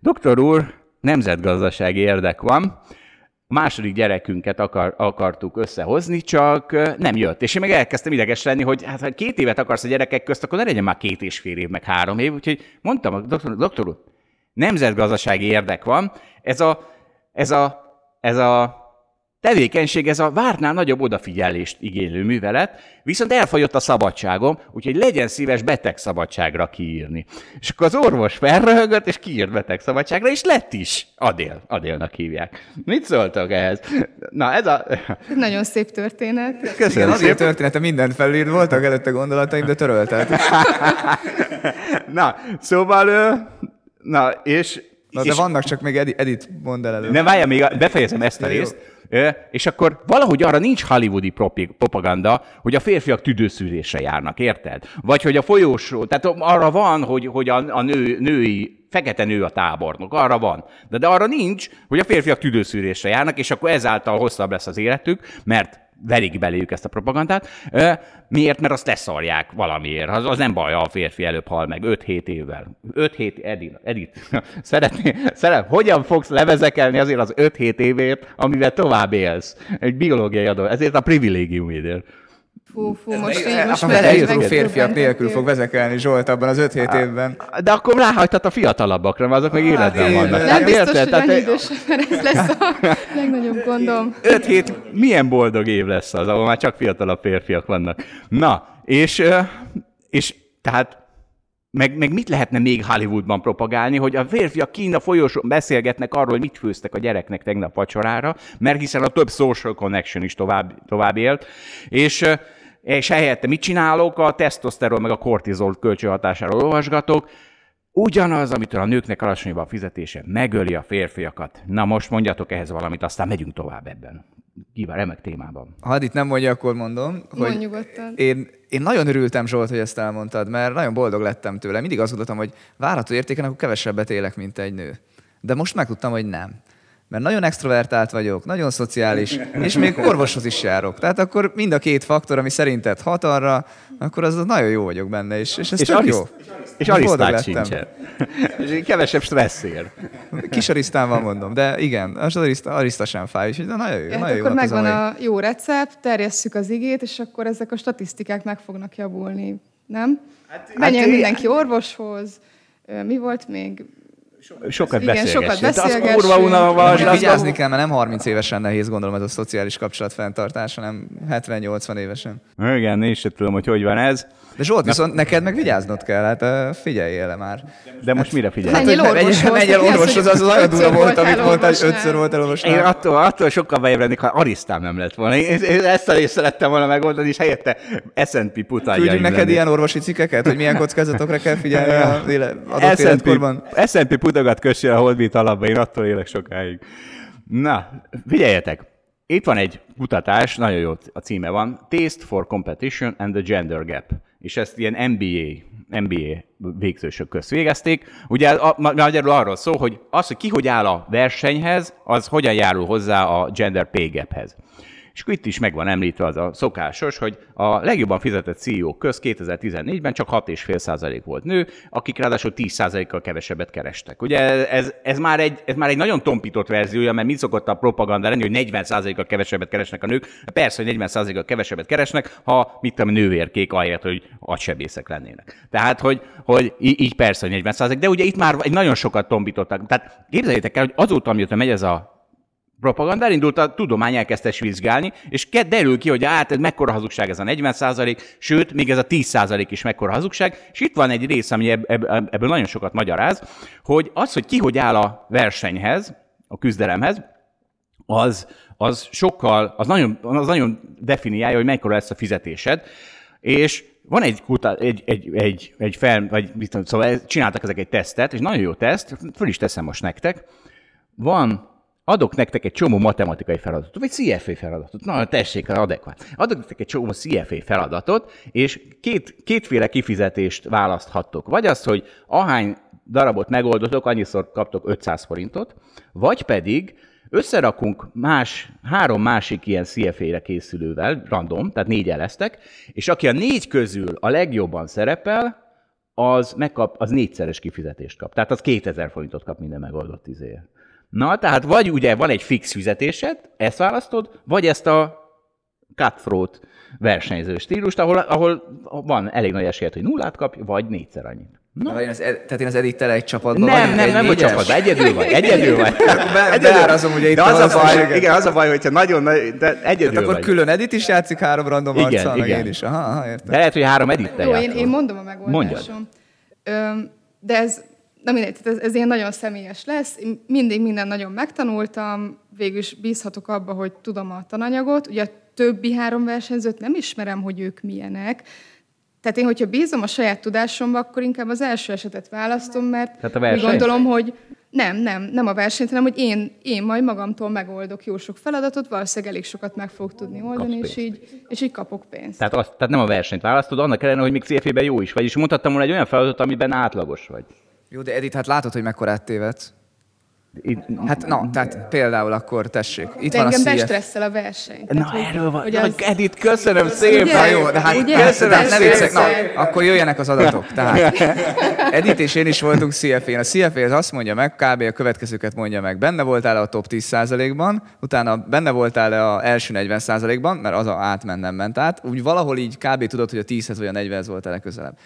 doktor úr, nemzetgazdasági érdek van, a második gyerekünket akar, akartuk összehozni, csak nem jött. És én meg elkezdtem ideges lenni, hogy hát, ha két évet akarsz a gyerekek közt, akkor ne legyen már két és fél év, meg három év. Úgyhogy mondtam a doktor, doktor úr, nemzetgazdasági érdek van, ez a, ez a, ez a tevékenység, ez a várnál nagyobb odafigyelést igénylő művelet, viszont elfogyott a szabadságom, úgyhogy legyen szíves beteg szabadságra kiírni. És akkor az orvos felröhögött, és kiírt beteg szabadságra, és lett is. Adél, Adélnak hívják. Mit szóltak ehhez? Na, ez a... Nagyon szép történet. Köszönöm. Igen, azért története mindent felírt, voltak előtte gondolataim, de törölted. (laughs) Na, szóval, na, és Na, de és vannak csak még Edith, Edith mondd el előtt. Ne, várjál, még befejezem ezt a részt. És akkor valahogy arra nincs hollywoodi propaganda, hogy a férfiak tüdőszűrésre járnak, érted? Vagy hogy a folyósó, tehát arra van, hogy, hogy a, a nő, női, fekete nő a tábornok, arra van. De, de arra nincs, hogy a férfiak tüdőszűrésre járnak, és akkor ezáltal hosszabb lesz az életük, mert verik beléjük ezt a propagandát. Miért? Mert azt leszarják valamiért. Az, az nem baj, a férfi előbb hal meg 5-7 évvel. 5-7, Edith, Edith (laughs) szeretné, szeret, hogyan fogsz levezekelni azért az 5-7 évért, amivel tovább élsz? Egy biológiai adó, ezért a privilégiumidért. Fú, fú, most így, most már férfiak nélkül fog vezekelni Zsolt abban az 5-7 évben. De akkor ráhagytat a fiatalabbakra, mert azok még életben vannak. Nem hát biztos, hogy annyi idősebb, mert ez lesz a (laughs) legnagyobb gondom. 5-7, milyen boldog év lesz az, ahol már csak fiatalabb férfiak vannak. Na, és, és tehát meg, meg mit lehetne még Hollywoodban propagálni, hogy a férfiak Kína folyosón beszélgetnek arról, hogy mit főztek a gyereknek tegnap vacsorára, mert hiszen a több social connection is tovább, tovább élt, és és helyette mit csinálok? A tesztoszteron meg a kortizol kölcsönhatásáról olvasgatok. Ugyanaz, amitől a nőknek alacsonyabb a fizetése, megöli a férfiakat. Na most mondjatok ehhez valamit, aztán megyünk tovább ebben. Kíván remek témában. Ha itt nem mondja, akkor mondom, hogy nyugodtan. én, én nagyon örültem, Zsolt, hogy ezt elmondtad, mert nagyon boldog lettem tőle. Mindig azt gondoltam, hogy várható értéken akkor kevesebbet élek, mint egy nő. De most megtudtam, hogy nem mert nagyon extrovertált vagyok, nagyon szociális, és még orvoshoz is járok. Tehát akkor mind a két faktor, ami szerinted hat arra, akkor az nagyon jó vagyok benne, és, és ez és tök ariszt, jó. És arisztát sincsen. és kevesebb stresszér. Kis van, mondom, de igen, az ariszta, ariszta sem fáj, és de nagyon jó. Hát nagyon akkor jó megvan a, a jó recept, terjesszük az igét, és akkor ezek a statisztikák meg fognak javulni, nem? Hát, Menjen hát, mindenki orvoshoz, mi volt még? Sokat Igen, sokat beszélgessünk. Az kurva unalmas. Vigyázni kell, mert nem 30 évesen nehéz gondolom ez a szociális kapcsolat fenntartása, hanem 70-80 évesen. Igen, én sem tudom, hogy hogy van ez. De Zsolt, viszont neked meg vigyáznod kell, hát figyeljél le már. De most mire figyelj? Hát, menjél orvoshoz. Menjél orvoshoz, az nagyon durva volt, amit mondtál, hogy ötször volt orvosnál. Én attól, attól sokkal bejebb lennék, ha Arisztám nem lett volna. Én ezt a részt szerettem volna megoldani, és helyette S&P putáljaim Küldjünk neked ilyen orvosi cikkeket, hogy milyen kockázatokra kell figyelni a (laughs) adott életkorban. S&P putagat kössél a Holdbeat alapba, én attól élek sokáig. Na, figyeljetek! Itt van egy kutatás, nagyon jó a címe van, Taste for Competition and the Gender Gap. És ezt ilyen MBA, MBA végzősök közt végezték. Ugye a, magyarul arról szól, hogy az, hogy ki hogy áll a versenyhez, az hogyan járul hozzá a gender pay gaphez. És akkor itt is meg van említve az a szokásos, hogy a legjobban fizetett CEO köz 2014-ben csak 6,5% volt nő, akik ráadásul 10%-kal kevesebbet kerestek. Ugye ez, ez, már egy, ez már egy nagyon tompított verziója, mert mi szokott a propaganda lenni, hogy 40%-kal kevesebbet keresnek a nők. Persze, hogy 40%-kal kevesebbet keresnek, ha mit tudom, nővérkék ahelyett, hogy agysebészek lennének. Tehát, hogy, hogy így persze, hogy 40%, de ugye itt már egy nagyon sokat tompítottak. Tehát képzeljétek el, hogy azóta, amióta megy ez a propaganda, elindult a tudomány elkezdte vizsgálni, és derül ki, hogy hát ez mekkora hazugság ez a 40 százalék, sőt, még ez a 10 százalék is mekkora hazugság, és itt van egy rész, ami ebb, ebb, ebből nagyon sokat magyaráz, hogy az, hogy ki hogy áll a versenyhez, a küzdelemhez, az, az sokkal, az nagyon, az nagyon definiálja, hogy mekkora lesz a fizetésed, és van egy, kuta, egy, egy, egy, egy fel, vagy mit tudom, szóval csináltak ezek egy tesztet, és nagyon jó teszt, föl is teszem most nektek. Van adok nektek egy csomó matematikai feladatot, vagy CFA feladatot, na tessék, adekvát. Adok nektek egy csomó CFA feladatot, és két, kétféle kifizetést választhattok. Vagy azt, hogy ahány darabot megoldotok, annyiszor kaptok 500 forintot, vagy pedig összerakunk más, három másik ilyen CFA-re készülővel, random, tehát négy eleztek, és aki a négy közül a legjobban szerepel, az megkap, az négyszeres kifizetést kap. Tehát az 2000 forintot kap minden megoldott izéért. Na, tehát vagy ugye van egy fix fizetésed, ezt választod, vagy ezt a cutthroat versenyző stílust, ahol, ahol van elég nagy esélyed, hogy nullát kapj, vagy négyszer annyit. Na. Én az, tehát én az Edittel egy csapatban nem, vagyok, Nem, nem, nem egy csapatban, egyedül vagy, egyedül vagy. (laughs) Be, beárazom, ugye itt de az a baj, igen, az a baj, hogyha nagyon, de egyedül tehát akkor vagy. külön Edit is játszik három random igen, arccal, igen. én is. Aha, aha, értem. De lehet, hogy három Edittel Jó, én, én mondom a megoldásom. Mondjad. de ez Na mindegy, ez, ez ilyen nagyon személyes lesz. Én mindig minden nagyon megtanultam, végül is bízhatok abba, hogy tudom a tananyagot. Ugye a többi három versenyzőt nem ismerem, hogy ők milyenek, tehát én, hogyha bízom a saját tudásomba, akkor inkább az első esetet választom, mert Tehát a verseny? gondolom, hogy nem, nem, nem a versenyt, hanem hogy én, én majd magamtól megoldok jó sok feladatot, valószínűleg elég sokat meg fogok tudni oldani, és így, és így kapok pénzt. Tehát, azt, tehát nem a versenyt választod, annak ellenére, hogy még CFA-ben jó is vagy, és mondhattam volna egy olyan feladatot, amiben átlagos vagy. Jó, de Edith, hát látod, hogy mekkora tévedsz. Itt, hát na, tehát például akkor tessék. Itt de van engem a bestresszel a verseny. Na tehát, erről van. Hogy az... Edith, köszönöm szépen. Ugye, jó, de hát ugye, köszönöm, ne viccek. Na, akkor jöjjenek az adatok. Tehát Edith és én is voltunk CFA-n. A CFA az azt mondja meg, kb. a következőket mondja meg. Benne voltál a top 10%-ban, utána benne voltál a első 40%-ban, mert az a átmen nem ment át. Úgy valahol így kb. tudod, hogy a 10-hez vagy a 40-hez voltál legközelebb.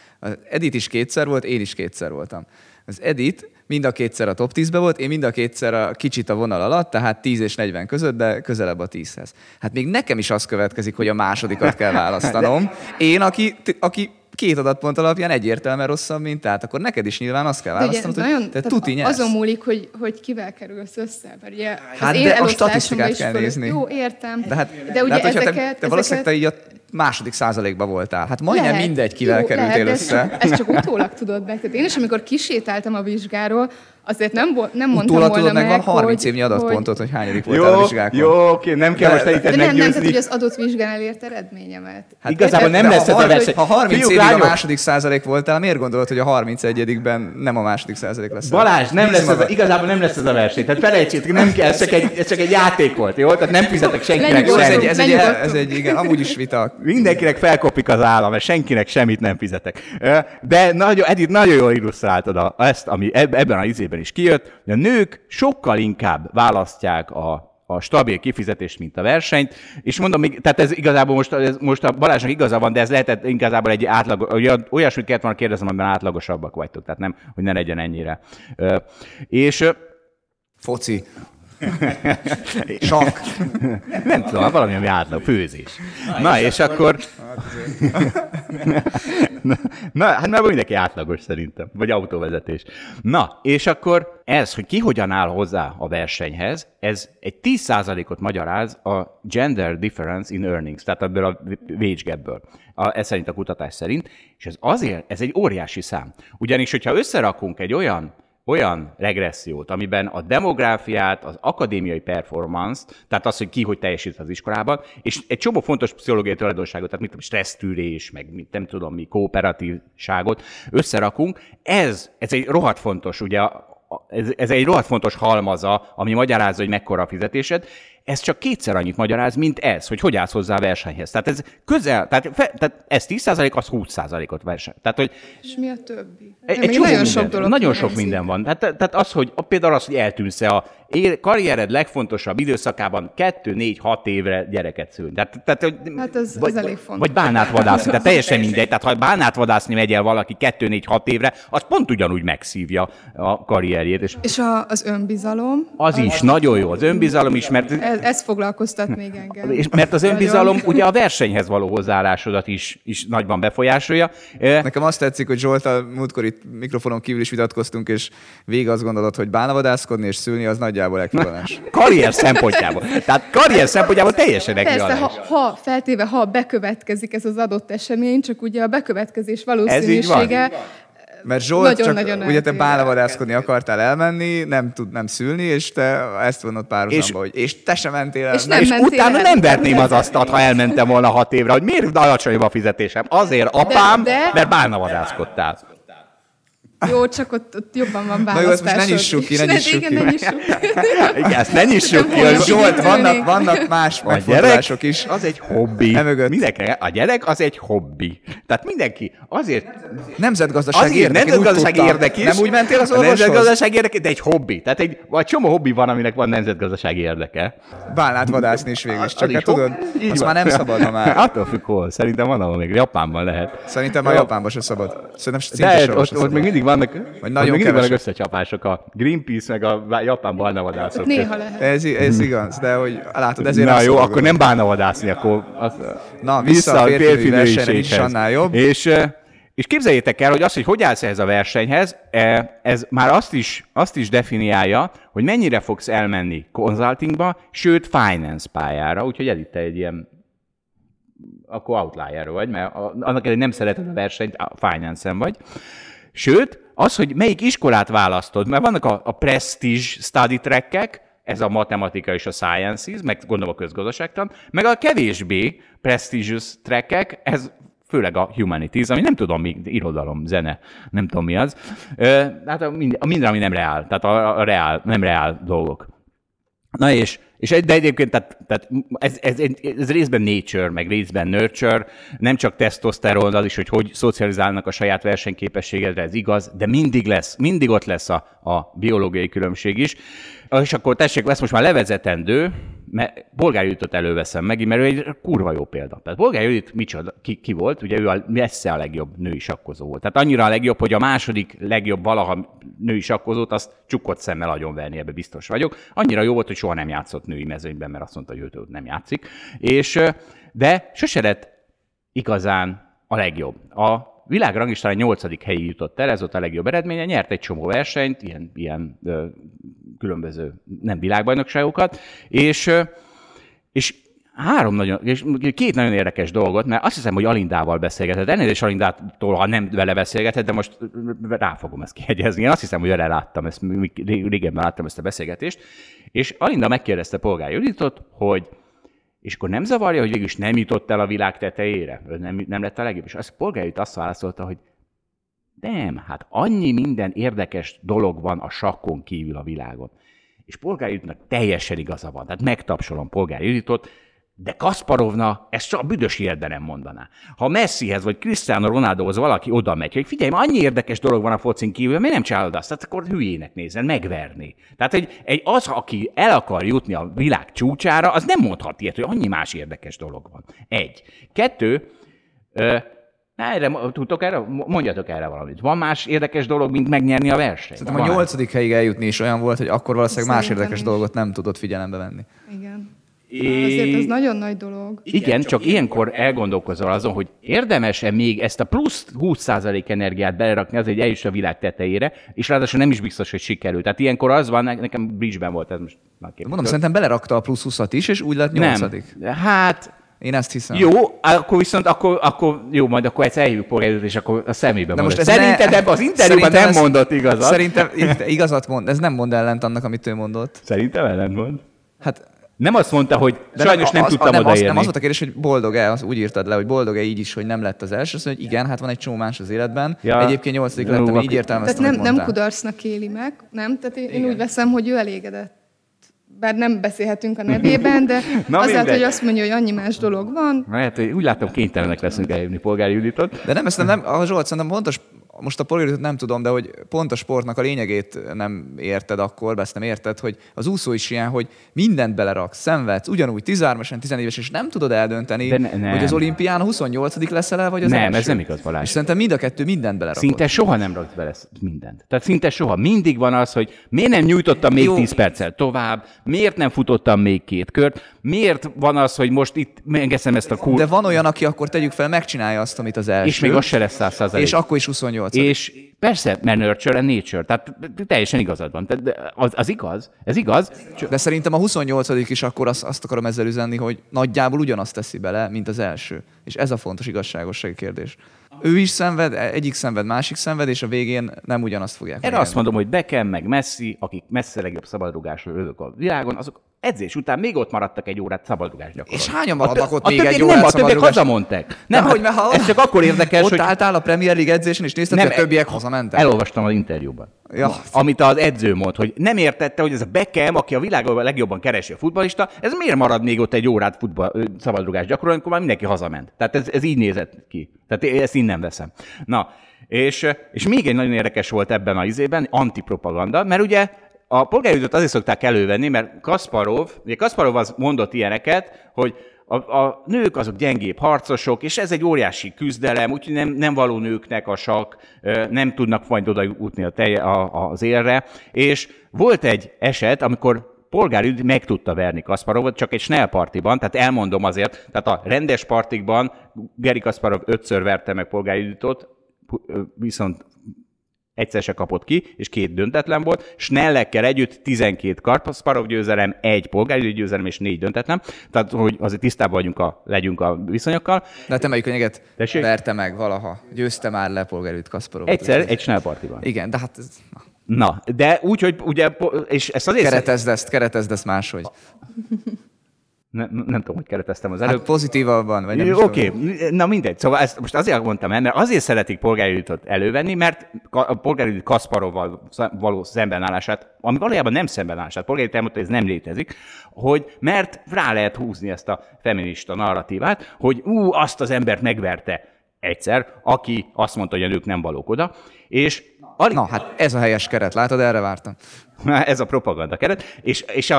Edith is kétszer volt, én is kétszer voltam. Az Edith mind a kétszer a top 10-be volt, én mind a kétszer a kicsit a vonal alatt, tehát 10 és 40 között, de közelebb a 10-hez. Hát még nekem is az következik, hogy a másodikat kell (laughs) választanom. Én, aki, aki két adatpont alapján egyértelműen rosszabb, mint tehát akkor neked is nyilván azt kell választanod, hogy nagyon, te tuti nyersz. Azon múlik, hogy, hogy kivel kerülsz össze. Mert ugye hát de a statisztikát kell nézni. Jó, értem. De, hát, de ugye hát, ezeket, te, te valószínűleg te így a második százalékban voltál. Hát majdnem mindegy, kivel jó, kerültél lehet, össze. Ezt, ezt csak utólag tudod meg. Tehát én is, amikor kisétáltam a vizsgáról, azért nem, nem mondtam Utólag volna tudod, meg van 30 hogy, évnyi adatpontot, hogy hányadik voltál Jó, a vizsgákon. jó, oké, nem kell most De elíted nem, nem, tehát meggyőzni. hogy az adott vizsgán elért eredményemet. Hát Igazából nem de lesz ez a verseny. Ha 30 Fiúk, évig a második százalék voltál, miért gondolod, hogy a 31-ben nem a második százalék lesz? Balázs, nem lesz ez igazából nem lesz ez a verseny. Tehát felejtsétek, nem kell, ez csak egy, ez csak egy játék volt, jó? Tehát nem fizetek senkinek Jó, ez egy, ez, egy, ez egy, igen, amúgy is vita. Mindenkinek felkopik az állam, mert senkinek semmit nem fizetek. De nagyon, Edith nagyon jól illusztráltad ezt, ami eb- ebben az izében is kijött, hogy a nők sokkal inkább választják a, a stabil kifizetést, mint a versenyt, és mondom, tehát ez igazából most, ez, most a Balázsnak igaza van, de ez lehetett igazából egy átlag, olyasmit kellett volna kérdezem, amiben átlagosabbak vagytok, tehát nem, hogy ne legyen ennyire. És Foci. (laughs) Sakk. nem tudom, valami, ami átlag, főzés. Na, és akkor... Na, (laughs) na, hát már mindenki átlagos szerintem, vagy autóvezetés. Na, és akkor ez, hogy ki hogyan áll hozzá a versenyhez, ez egy 10%-ot magyaráz a gender difference in earnings, tehát ebből a wage gapből, a, ez szerint a kutatás szerint, és ez azért, ez egy óriási szám. Ugyanis, hogyha összerakunk egy olyan olyan regressziót, amiben a demográfiát, az akadémiai performance-t, tehát az, hogy ki hogy teljesít az iskolában, és egy csomó fontos pszichológiai tulajdonságot, tehát mit tudom, stressztűrés, meg mit, nem tudom mi, kooperatívságot összerakunk, ez, ez egy rohadt fontos, ugye, ez, ez egy rohadt fontos halmaza, ami magyarázza, hogy mekkora a fizetésed, ez csak kétszer annyit magyaráz, mint ez, hogy hogy állsz hozzá a versenyhez. Tehát ez közel, tehát, fe, tehát ez 10%, az 20%-ot verseny. Tehát, hogy És mi a többi? egy, egy nagyon minden, sok dolog Nagyon sok minden van. Tehát, tehát az, hogy például az, hogy eltűnsz a él- karriered legfontosabb időszakában 2, 4, 6 évre gyereket szülni. Tehát, tehát, hogy, Hát ez- ez vagy, elég fontos. Vagy bánátvadászni, tehát teljesen mindegy. Tehát ha bánátvadászni megy el valaki 2, 4, 6 évre, az pont ugyanúgy megszívja a karrierjét. És És a, az önbizalom, az is nagyon jó, az önbizalom is, mert ez, ez foglalkoztat még engem. és mert az önbizalom ugye a versenyhez való hozzáállásodat is, is nagyban befolyásolja. Nekem azt tetszik, hogy Zsoltal múltkor itt mikrofonon kívül is vitatkoztunk, és végig azt gondolod, hogy bánavadászkodni és szülni az nagyjából ekvivalens. karrier szempontjából. Tehát karrier szempontjából teljesen Persze, ha, ekvivalens. ha feltéve, ha bekövetkezik ez az adott esemény, csak ugye a bekövetkezés valószínűsége Mert Zsolt Nagyon, csak, nagyon ugye te bálavadászkodni akartál elmenni, nem tud nem szülni, és te ezt vonod párhuzamba, És- hogy és te sem mentél el. És nem és mentél utána el. nem verném az asztalt, ha elmentem volna hat évre, hogy miért alacsonyabb a fizetésem. Azért, apám, de- mert bálnavadászkodtál. Jó, csak ott, ott jobban van Na jó, ezt választásod. most ne nyissuk ki, is. ne nyissuk igen, ki. ne nyissuk ki. (laughs) Igen, ezt ne nyissuk ki. Zsolt, vannak, vannak más a gyerek megfontolások is. az egy hobbi. Emögött. Mindenki, a gyerek az egy hobbi. Tehát mindenki azért Nemzetgazdaság Azért érdek. tudtam. érdek is. Nem úgy mentél az orvoshoz? nemzetgazdasági érdek, de egy hobbi. Tehát egy, vagy csomó hobbi van, aminek van nemzetgazdasági érdeke. Bálnát vadászni is végül is. Csak hát tudod, azt már nem szabad, ha már. (laughs) Attól függ hol. Szerintem van, ahol még Japánban lehet. Szerintem már Japánban se szabad. Szerintem De ott, még mindig vannak, Vagy nagyon mindig vannak összecsapások a Greenpeace meg a japán barnavadászok. Néha lehet. Ez, ez igaz, de hogy látod, ezért Na jó, szorgolok. akkor nem bánavadászni, akkor az, Na, vissza a férfinői versenyre, is annál jobb. És, és képzeljétek el, hogy az, hogy hogy állsz ehhez a versenyhez, eh, ez már azt is, azt is definiálja, hogy mennyire fogsz elmenni consultingba, sőt finance pályára, úgyhogy Edith, te egy ilyen akkor outlier vagy, mert annak ellenére nem szereted a versenyt, a finance-en vagy. Sőt, az, hogy melyik iskolát választod, mert vannak a, a prestige study trackek, ez a matematika és a sciences, meg gondolom a közgazdaságtan, meg a kevésbé prestigious trackek, ez főleg a humanities, ami nem tudom mi, irodalom, zene, nem tudom mi az. Ö, hát a minden, a minden, ami nem reál, tehát a, a reál, nem reál dolgok. Na és, és de egyébként tehát, tehát ez, ez, ez, részben nature, meg részben nurture, nem csak tesztoszteron, az is, hogy hogy szocializálnak a saját versenyképességedre, ez igaz, de mindig lesz, mindig ott lesz a, a biológiai különbség is. És akkor tessék, ezt most már levezetendő, Bolgár Juditot előveszem meg, mert ő egy kurva jó példa. Tehát Bolgár Judit micsoda, ki, ki volt? Ugye ő a, messze a legjobb női sakkozó volt. Tehát annyira a legjobb, hogy a második legjobb valaha női sakkozót, azt csukott szemmel agyonverni, ebbe biztos vagyok. Annyira jó volt, hogy soha nem játszott női mezőnyben, mert azt mondta, hogy ő nem játszik. És, de sose lett igazán a legjobb. A világranglistán a nyolcadik helyi jutott el, ez volt a legjobb eredménye, nyert egy csomó versenyt, ilyen, ilyen ö, különböző nem világbajnokságokat, és, ö, és Három nagyon, és két nagyon érdekes dolgot, mert azt hiszem, hogy Alindával beszélgetett. Elnézést Alindától, ha nem vele beszélgetett, de most rá fogom ezt kiegyezni. Én azt hiszem, hogy vele láttam ezt, régebben láttam ezt a beszélgetést. És Alinda megkérdezte Polgár Juditot, hogy és akkor nem zavarja, hogy végülis nem jutott el a világ tetejére? Nem, nem lett a legjobb? És azt Polgár Judit azt válaszolta, hogy nem, hát annyi minden érdekes dolog van a sakkon kívül a világon. És Polgár Juditnak teljesen igaza van. Tehát megtapsolom Polgár Juditot, de Kasparovna ezt csak a büdös életben nem mondaná. Ha Messihez vagy Cristiano Ronaldohoz valaki oda megy, hogy figyelj, annyi érdekes dolog van a focin kívül, miért nem csinálod azt? Tehát akkor hülyének nézel, megverni. Tehát egy, egy az, aki el akar jutni a világ csúcsára, az nem mondhat ilyet, hogy annyi más érdekes dolog van. Egy. Kettő, ö, erre, tudtok erre? Mondjatok erre valamit. Van más érdekes dolog, mint megnyerni a versenyt? Szerintem a nyolcadik helyig eljutni is olyan volt, hogy akkor valószínűleg más érdekes is. dolgot nem tudott figyelembe venni. Igen. Azért ez nagyon nagy dolog. Igen, Igen csak, csak ilyenkor elgondolkozol azon, hogy érdemes-e még ezt a plusz 20% energiát belerakni, az egy eljuss a világ tetejére, és ráadásul nem is biztos, hogy sikerül. Tehát ilyenkor az van, nekem bridge volt ez most. Mondom, szerintem belerakta a plusz 20 is, és úgy lett 8 Nem. Hát, én ezt hiszem. Jó, akkor viszont akkor, akkor jó, majd akkor egyszer eljövünk polgárőt, és akkor a szemébe De most Szerinted ne... ebben az interjúban nem ez... mondott igazat? Szerintem igazat mond, ez nem mond ellent annak, amit ő mondott. Szerintem ellent mond. Hát nem azt mondta, hogy De sajnos nem, nem tudtam nem, odaérni. Nem az volt a kérdés, hogy boldog-e, az úgy írtad le, hogy boldog-e így is, hogy nem lett az első, azt mondja, hogy igen, hát van egy csomó más az életben. Ja. Egyébként nyolcadik lettem, így értelmeztem, Tehát nem, nem kudarcnak éli meg, nem? Tehát én, én úgy veszem, hogy ő elégedett bár nem beszélhetünk a nevében, de (laughs) Na azért, hogy azt mondja, hogy annyi más dolog van. Na, hát, úgy látom, kénytelenek leszünk eljönni polgári Juditot. De nem, ezt nem, nem a Zsolt, szerintem fontos most a polgárőt nem tudom, de hogy pont a sportnak a lényegét nem érted akkor, ezt nem érted, hogy az úszó is ilyen, hogy mindent beleraksz, szenvedsz, ugyanúgy 13-esen, 14 éves, és nem tudod eldönteni, de ne, hogy az olimpián 28 leszel el, vagy az Nem, első. ez nem igaz, Balázs. És szerintem mind a kettő mindent belerakod. Szinte soha nem raksz bele mindent. Tehát szinte soha. Mindig van az, hogy miért nem nyújtottam még Jó. 10 perccel tovább, miért nem futottam még két kört, miért van az, hogy most itt megeszem ezt a kurt. De van olyan, aki akkor tegyük fel, megcsinálja azt, amit az első. És még az se lesz 100 És akkor is 28 És persze, mert nurture and nature, tehát teljesen igazad van. Tehát az, az igaz, ez igaz. De szerintem a 28 is akkor azt, azt akarom ezzel üzenni, hogy nagyjából ugyanazt teszi bele, mint az első. És ez a fontos igazságossági kérdés. Ő is szenved, egyik szenved, másik szenved, és a végén nem ugyanazt fogják. Erre azt mondom, hogy Beckham meg Messi, akik messze legjobb szabadrugásról lövök a világon, azok edzés után még ott maradtak egy órát szabadrugás gyakorolni. És hányan maradnak ott a még egy órát Nem, a többiek hazamondták. Nem, hát, hogy, ha ez csak akkor érdekes, ott hogy... álltál a Premier League edzésen, és nézted, nem, hogy a többiek hazamentek. Elolvastam az interjúban. Ja. Amit az edző mond, hogy nem értette, hogy ez a Beckham, aki a világon legjobban keresi a futbalista, ez miért marad még ott egy órát futball, szabadrugás gyakorolni, amikor már mindenki hazament. Tehát ez, ez így nézett ki. Tehát ezt innen veszem. Na, és, és még egy nagyon érdekes volt ebben a izében, antipropaganda, mert ugye a polgárügyet azért szokták elővenni, mert Kasparov, ugye Kasparov az mondott ilyeneket, hogy a, a nők azok gyengébb harcosok, és ez egy óriási küzdelem, úgyhogy nem, nem való nőknek a sak, nem tudnak majd oda jutni a tej, a, az élre. És volt egy eset, amikor polgárügy meg tudta verni Kasparovot, csak egy Snell partiban, tehát elmondom azért, tehát a rendes partikban Geri Kasparov ötször verte meg polgárügyot, viszont egyszer se kapott ki, és két döntetlen volt. Snellekkel együtt 12 Karpaszparov győzelem, egy polgári győzelem és négy döntetlen. Tehát, hogy azért tisztában vagyunk a, legyünk a viszonyokkal. De hát emeljük a nyeget, Tessék? verte meg valaha. Győzte már le polgári Kasparov. Egyszer, egy Snell partiban. Igen, de hát ez... Na. Na, de úgy, hogy ugye, és ezt azért... Keretezd ezt, keretezd ezt máshogy. Nem, nem tudom, hogy kereteztem az előbb. Hát pozitívabban, vagy nem Oké, okay. na mindegy. Szóval ezt most azért mondtam el, mert azért szeretik polgárjutot elővenni, mert a polgárjut Kasparovval való szembenállását, ami valójában nem szembenállását, polgárjut elmondta, ez nem létezik, hogy mert rá lehet húzni ezt a feminista narratívát, hogy ú, azt az embert megverte egyszer, aki azt mondta, hogy a nők nem valók oda, és alig... Na, hát ez a helyes keret, látod, erre vártam. (laughs) ez a propaganda keret, és, és a,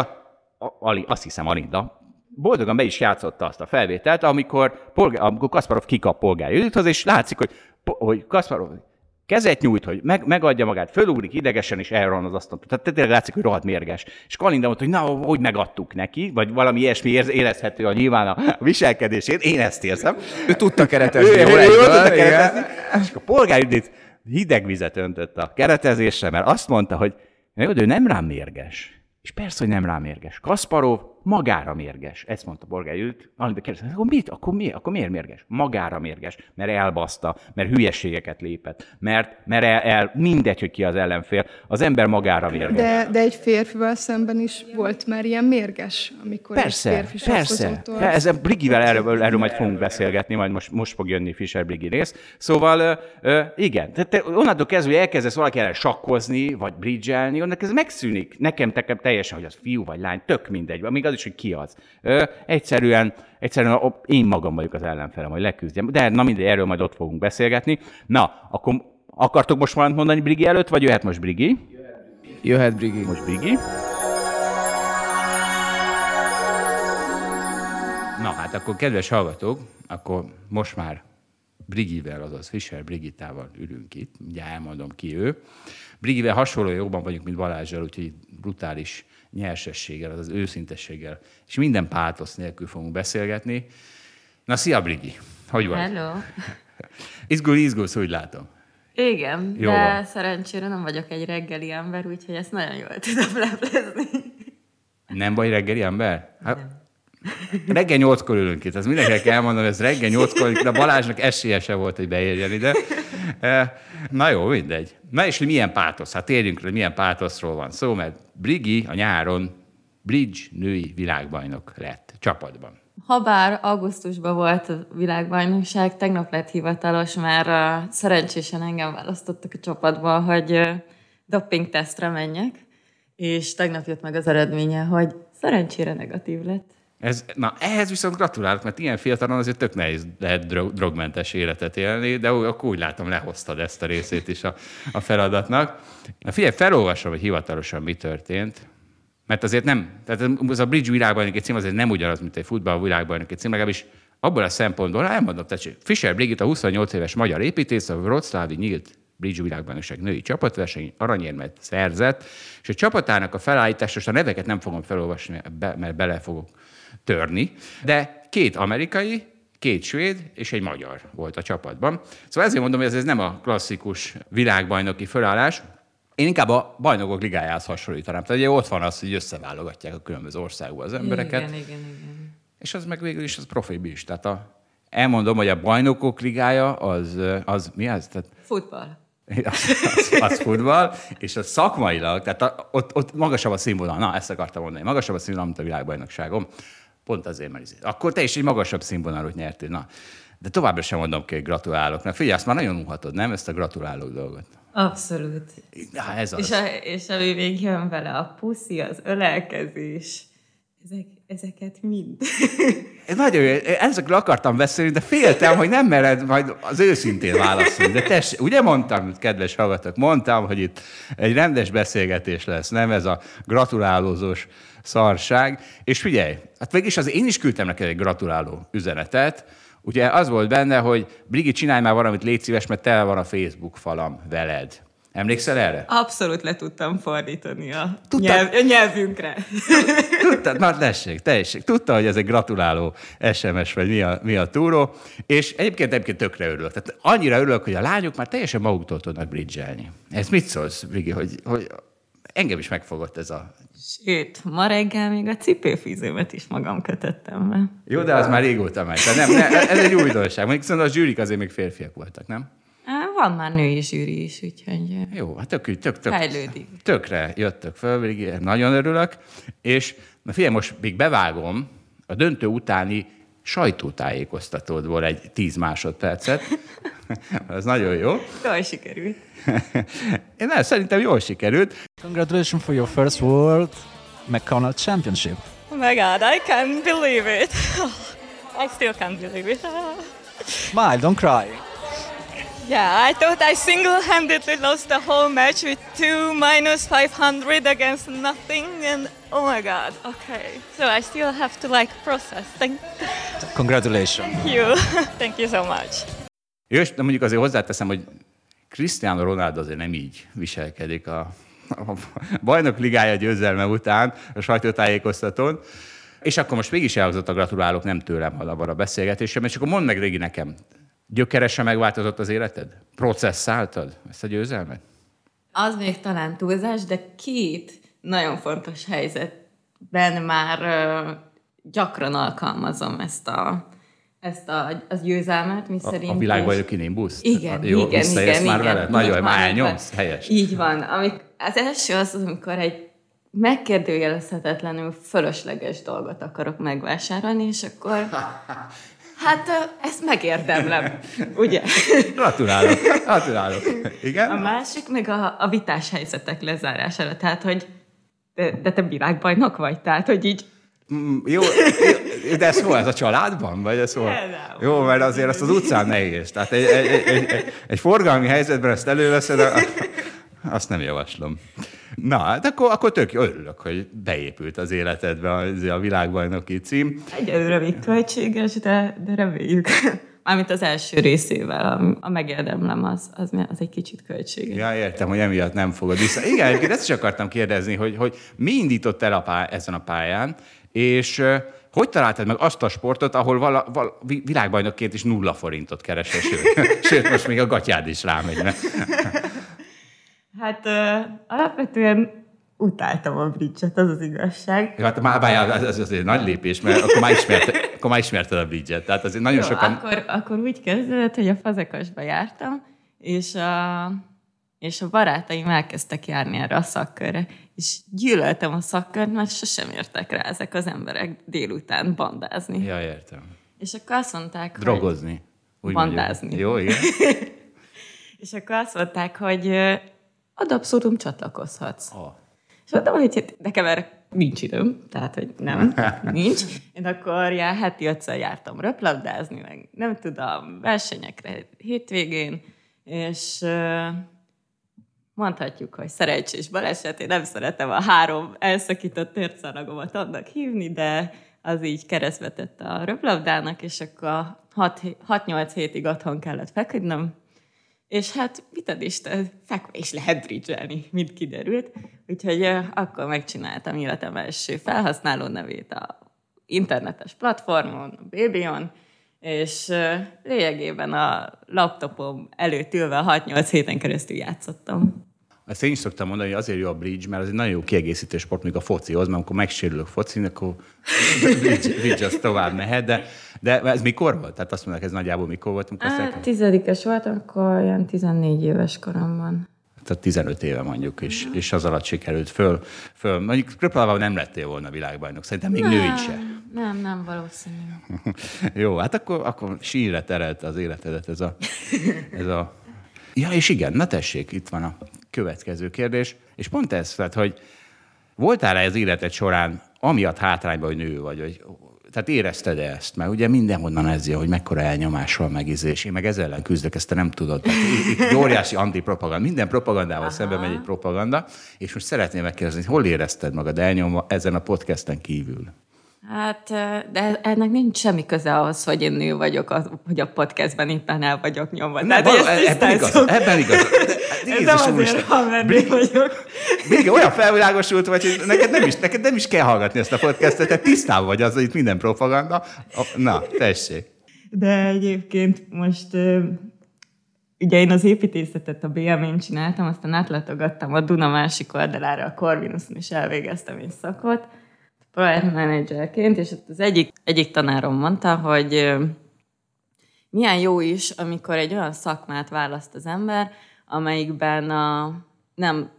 a, a, azt hiszem Alinda boldogan be is játszotta azt a felvételt, amikor, polgár, amikor Kasparov kikap polgári üdíthoz, és látszik, hogy, hogy Kasparov kezet nyújt, hogy meg, megadja magát, fölugrik idegesen, és elron az asztalt. Tehát tényleg látszik, hogy rohadt mérges. És Kalinda mondta, hogy na, hogy megadtuk neki, vagy valami ilyesmi érezhető a nyilván a viselkedését. Én ezt érzem. Ő tudta keretezni. ő, ő, ő tudta keretezni. És a polgári hideg vizet öntött a keretezésre, mert azt mondta, hogy ő nem rám mérges. És persze, hogy nem rám mérges. Kasparov magára mérges. Ezt mondta Borgár Judit. Valamit kérdeztem, akkor mit? Akkor, mi? akkor miért mérges? Magára mérges. Mert elbaszta, mert hülyeségeket lépett, mert, mert el, el, mindegy, hogy ki az ellenfél. Az ember magára mérges. De, de egy férfival szemben is volt már ilyen mérges, amikor persze, egy férfi persze. Ez Brigivel erről, erről majd fogunk beszélgetni, majd most, most fog jönni Fischer Brigi rész. Szóval ö, igen, tehát onnantól kezdve, hogy elkezdesz valaki ellen sakkozni, vagy bridgelni, onnan ez megszűnik. Nekem, nekem teljesen, hogy az fiú vagy lány, tök mindegy, amíg az is, hogy ki az. Ö, egyszerűen, egyszerűen én magam vagyok az ellenfelem, hogy leküzdjem. De na mindegy, erről majd ott fogunk beszélgetni. Na, akkor akartok most valamit mondani Brigi előtt, vagy jöhet most Brigi? Jöhet Brigi. Most Brigi. Na hát akkor kedves hallgatók, akkor most már Brigivel, azaz Fischer Brigitával ülünk itt, ugye elmondom ki ő. Brigivel hasonló jobban vagyunk, mint Balázsral, úgyhogy brutális nyersességgel, az őszintességgel, és minden pátosz nélkül fogunk beszélgetni. Na, szia Brigi! Hogy vagy? Hello! (laughs) Izgul, izgulsz, úgy látom. Igen, Jó de van. szerencsére nem vagyok egy reggeli ember, úgyhogy ezt nagyon jól (laughs) tudom leplezni. Nem vagy reggeli ember? Hát, nem. Reggel nyolckor ülünk itt, ez mindenkinek elmondom, ez reggel nyolckor, de Balázsnak esélye se volt, hogy beérjen ide. E, na jó, mindegy. Na és milyen pátosz? Hát térjünk hogy milyen pátoszról van szó, mert Brigi a nyáron bridge női világbajnok lett csapatban. Habár augusztusban volt a világbajnokság, tegnap lett hivatalos, mert uh, szerencsésen engem választottak a csapatba, hogy uh, doping-tesztre menjek, és tegnap jött meg az eredménye, hogy szerencsére negatív lett. Ez, na, ehhez viszont gratulálok, mert ilyen fiatalon azért tök nehéz lehet drog, drogmentes életet élni, de úgy, akkor úgy látom, lehoztad ezt a részét is a, a feladatnak. Na figyelj, felolvasom, hogy hivatalosan mi történt, mert azért nem, tehát az a Bridge világbajnoki cím azért nem ugyanaz, mint egy futball világbajnoki cím, legalábbis abból a szempontból, elmondom, tehát Fischer a 28 éves magyar építész, a Wroclawi nyílt Bridge világbajnokság női csapatverseny aranyérmet szerzett, és a csapatának a felállítása, a neveket nem fogom felolvasni, mert bele fogok törni, de két amerikai, két svéd és egy magyar volt a csapatban. Szóval ezért mondom, hogy ez, ez nem a klasszikus világbajnoki fölállás, én inkább a bajnokok ligájához hasonlítanám. Tehát ugye ott van az, hogy összeválogatják a különböző országból az embereket. Igen, igen, igen. És az meg végül is az profi is. Tehát a, elmondom, hogy a bajnokok ligája az, az mi az? Tehát, Futball. (laughs) Az, az, az futball, és a szakmailag, tehát a, ott, ott magasabb a színvonal, na ezt akartam mondani, magasabb a színvonal, mint a világbajnokságom. Pont azért, mert izé- akkor te is egy magasabb színvonalot nyertél. Na, de továbbra sem mondom ki, hogy gratulálok. Na, figyelj, azt már nagyon unhatod, nem, ezt a gratulálók dolgot? Abszolút. Na, ez az. És, a, és ami még jön vele, a puszi, az ölelkezés, ezek, ezeket mind. Nagyon jó. Ezekről akartam beszélni, de féltem, hogy nem mered majd az őszintén válaszolni. De tessék, ugye mondtam, kedves hallgatók, mondtam, hogy itt egy rendes beszélgetés lesz, nem ez a gratulálózós szarság. És figyelj, hát végig az én is küldtem neked egy gratuláló üzenetet, Ugye az volt benne, hogy Brigi, csinálj már valamit, légy szíves, mert tele van a Facebook falam veled. Emlékszel erre? Abszolút le tudtam fordítani a, nyelv, a nyelvünkre. (laughs) Tudtad, na tessék, tessék. Tudta, hogy ez egy gratuláló SMS, vagy mi a, mi a túró. És egyébként, egyébként tökre örülök. Tehát annyira örülök, hogy a lányok már teljesen maguktól tudnak bridgelni. Ez mit szólsz, Brigi, hogy, hogy engem is megfogott ez a... Sőt, ma reggel még a cipőfűzőmet is magam kötöttem be. Jó, de az már régóta megy. nem, nem, ez egy újdonság. Mondjuk szerintem a zsűrik azért még férfiak voltak, nem? Van már női zsűri is, úgyhogy... Jó, hát tök, tök, tök, fejlődik. Tökre jöttök föl, nagyon örülök. És na figyelj, most még bevágom a döntő utáni sajtótájékoztatódból egy tíz másodpercet. (laughs) Ez nagyon jó. Jól sikerült. Én (laughs) nem, szerintem jól sikerült. Congratulations for your first World McConnell Championship. Oh my god, I can't believe it. (laughs) I still can't believe it. Smile, don't cry. Yeah, I thought I single-handedly lost the whole match with two minus 500 against nothing, and oh my god, okay. So I still have to like process. Thank, (laughs) Congratulations. Thank you. (laughs) Thank you so much. Jó, de mondjuk azért hozzáteszem, hogy Cristiano Ronaldo azért nem így viselkedik a, a bajnok ligája győzelme után a sajtótájékoztatón. És akkor most mégis elhozott a gratulálok, nem tőlem halad a beszélgetésem, és akkor mondd meg régi nekem, gyökeresen megváltozott az életed? Processzáltad ezt a győzelmet? Az még talán túlzás, de két nagyon fontos helyzet ben már gyakran alkalmazom ezt a, ezt a, az győzelmet, mi A, szerint... a világbajnoki nimbuszt? Igen, Jó, igen, igen, már igen. vele? Nagyon már elnyomsz? Helyes. Így van. Amik, az első az, amikor egy megkérdőjelezhetetlenül fölösleges dolgot akarok megvásárolni, és akkor (laughs) hát ezt megérdemlem, (laughs) ugye? Gratulálok, (laughs) gratulálok. A Igen? másik meg a, a vitás helyzetek lezárására, tehát, hogy de, de te világbajnok vagy, tehát, hogy így Mm, Jó, jó, de ez hol? Ez a családban? Vagy ez hol? Jó, mert azért azt az utcán nehéz. Tehát egy, egy, egy, egy, egy forgalmi helyzetben ezt előveszed, a- azt nem javaslom. Na, hát akkor, akkor tök örülök, hogy beépült az életedbe az a világbajnoki cím. egyelőre még költséges, de, de reméljük. (laughs) Mármint az első részével, a, a megérdemlem, az, az, az egy kicsit költséges. Ja, értem, hogy emiatt nem fogod vissza. Igen, egyébként ezt is akartam kérdezni, hogy, hogy mi indított el a pály- ezen a pályán, és hogy találtad meg azt a sportot, ahol vala, vala, vi- világbajnokként is nulla forintot keresel, sőt, (laughs) sőt, most még a gatyád is rámegy. Hát ö, alapvetően utáltam a bridge-et, az az igazság. Ja, Hát már bájál, ez, ez azért nagy lépés, mert akkor már, ismerte, akkor már ismerted a bridget. Tehát azért nagyon Jó, sokan... akkor, akkor úgy kezdődött, hogy a fazekasba jártam, és a, és a barátaim elkezdtek járni erre a szakkörre. És gyűlöltem a szakkört, mert sosem értek rá ezek az emberek délután bandázni. Ja, értem. És akkor azt mondták, hogy... Drogozni. Úgy Bandázni. mondjuk. Jó, igen. (laughs) És akkor azt mondták, hogy ad abszolút csatlakozhatsz. Oh. És mondtam, hogy hát nekem erre nincs időm, tehát, hogy nem, (laughs) nincs. Én akkor já, heti ötször jártam röplabdázni, meg nem tudom, versenyekre hétvégén, és mondhatjuk, hogy szerencsés baleset, én nem szeretem a három elszakított térszalagomat annak hívni, de az így keresztbe tette a röplabdának, és akkor 6-8 hétig otthon kellett feküdnöm, és hát mit Isten, fekve is lehet bridgelni, mint kiderült. Úgyhogy akkor megcsináltam életem első felhasználó nevét a internetes platformon, a Babyon, és lényegében a laptopom előtt ülve 6-8 héten keresztül játszottam. Ezt én is szoktam mondani, hogy azért jó a bridge, mert az egy nagyon jó kiegészítő sport, még a focihoz, mert amikor megsérülök focin, akkor bridge, bridge az tovább mehet, de, de ez mikor volt? Tehát azt mondják, ez nagyjából mikor volt, amikor ezt Hát, elkezdted? tizedikes voltam, akkor ilyen 14 éves koromban. Tehát 15 éve mondjuk, és, és az alatt sikerült föl. föl. Mondjuk Kröplavában nem lettél volna világbajnok, szerintem még női se. Nem, nem valószínű. (laughs) Jó, hát akkor, akkor sírre terelte az életedet ez a, ez a... Ja, és igen, na tessék, itt van a következő kérdés. És pont ez, tehát, hogy voltál-e az életed során amiatt hátrányban, hogy nő vagy, hogy, tehát érezted -e ezt? Mert ugye mindenhonnan ez jön, hogy mekkora elnyomás van megizés. Én meg ezzel ellen küzdök, ezt te nem tudod. Tehát itt egy óriási antipropaganda. Minden propagandával szemben megy egy propaganda. És most szeretném megkérdezni, hol érezted magad elnyomva ezen a podcasten kívül? Hát, de ennek nincs semmi köze ahhoz, hogy én nő vagyok, az, hogy a podcastben éppen el vagyok nyomva. Nem, Tehát, való, ezt ebben igaz, ebben igaz. De, (laughs) Ez nem azért, Úristen. ha menni vagyok. Még olyan felvilágosult vagy, hogy neked nem, is, neked nem is kell hallgatni ezt a podcastet, te tisztában vagy az, hogy itt minden propaganda. Na, tessék. De egyébként most ugye én az építészetet a BM-én csináltam, aztán átlátogattam a Duna másik oldalára, a Corvinuson is elvégeztem egy szakot, project managerként, és az egyik, egyik tanárom mondta, hogy milyen jó is, amikor egy olyan szakmát választ az ember, amelyikben a, nem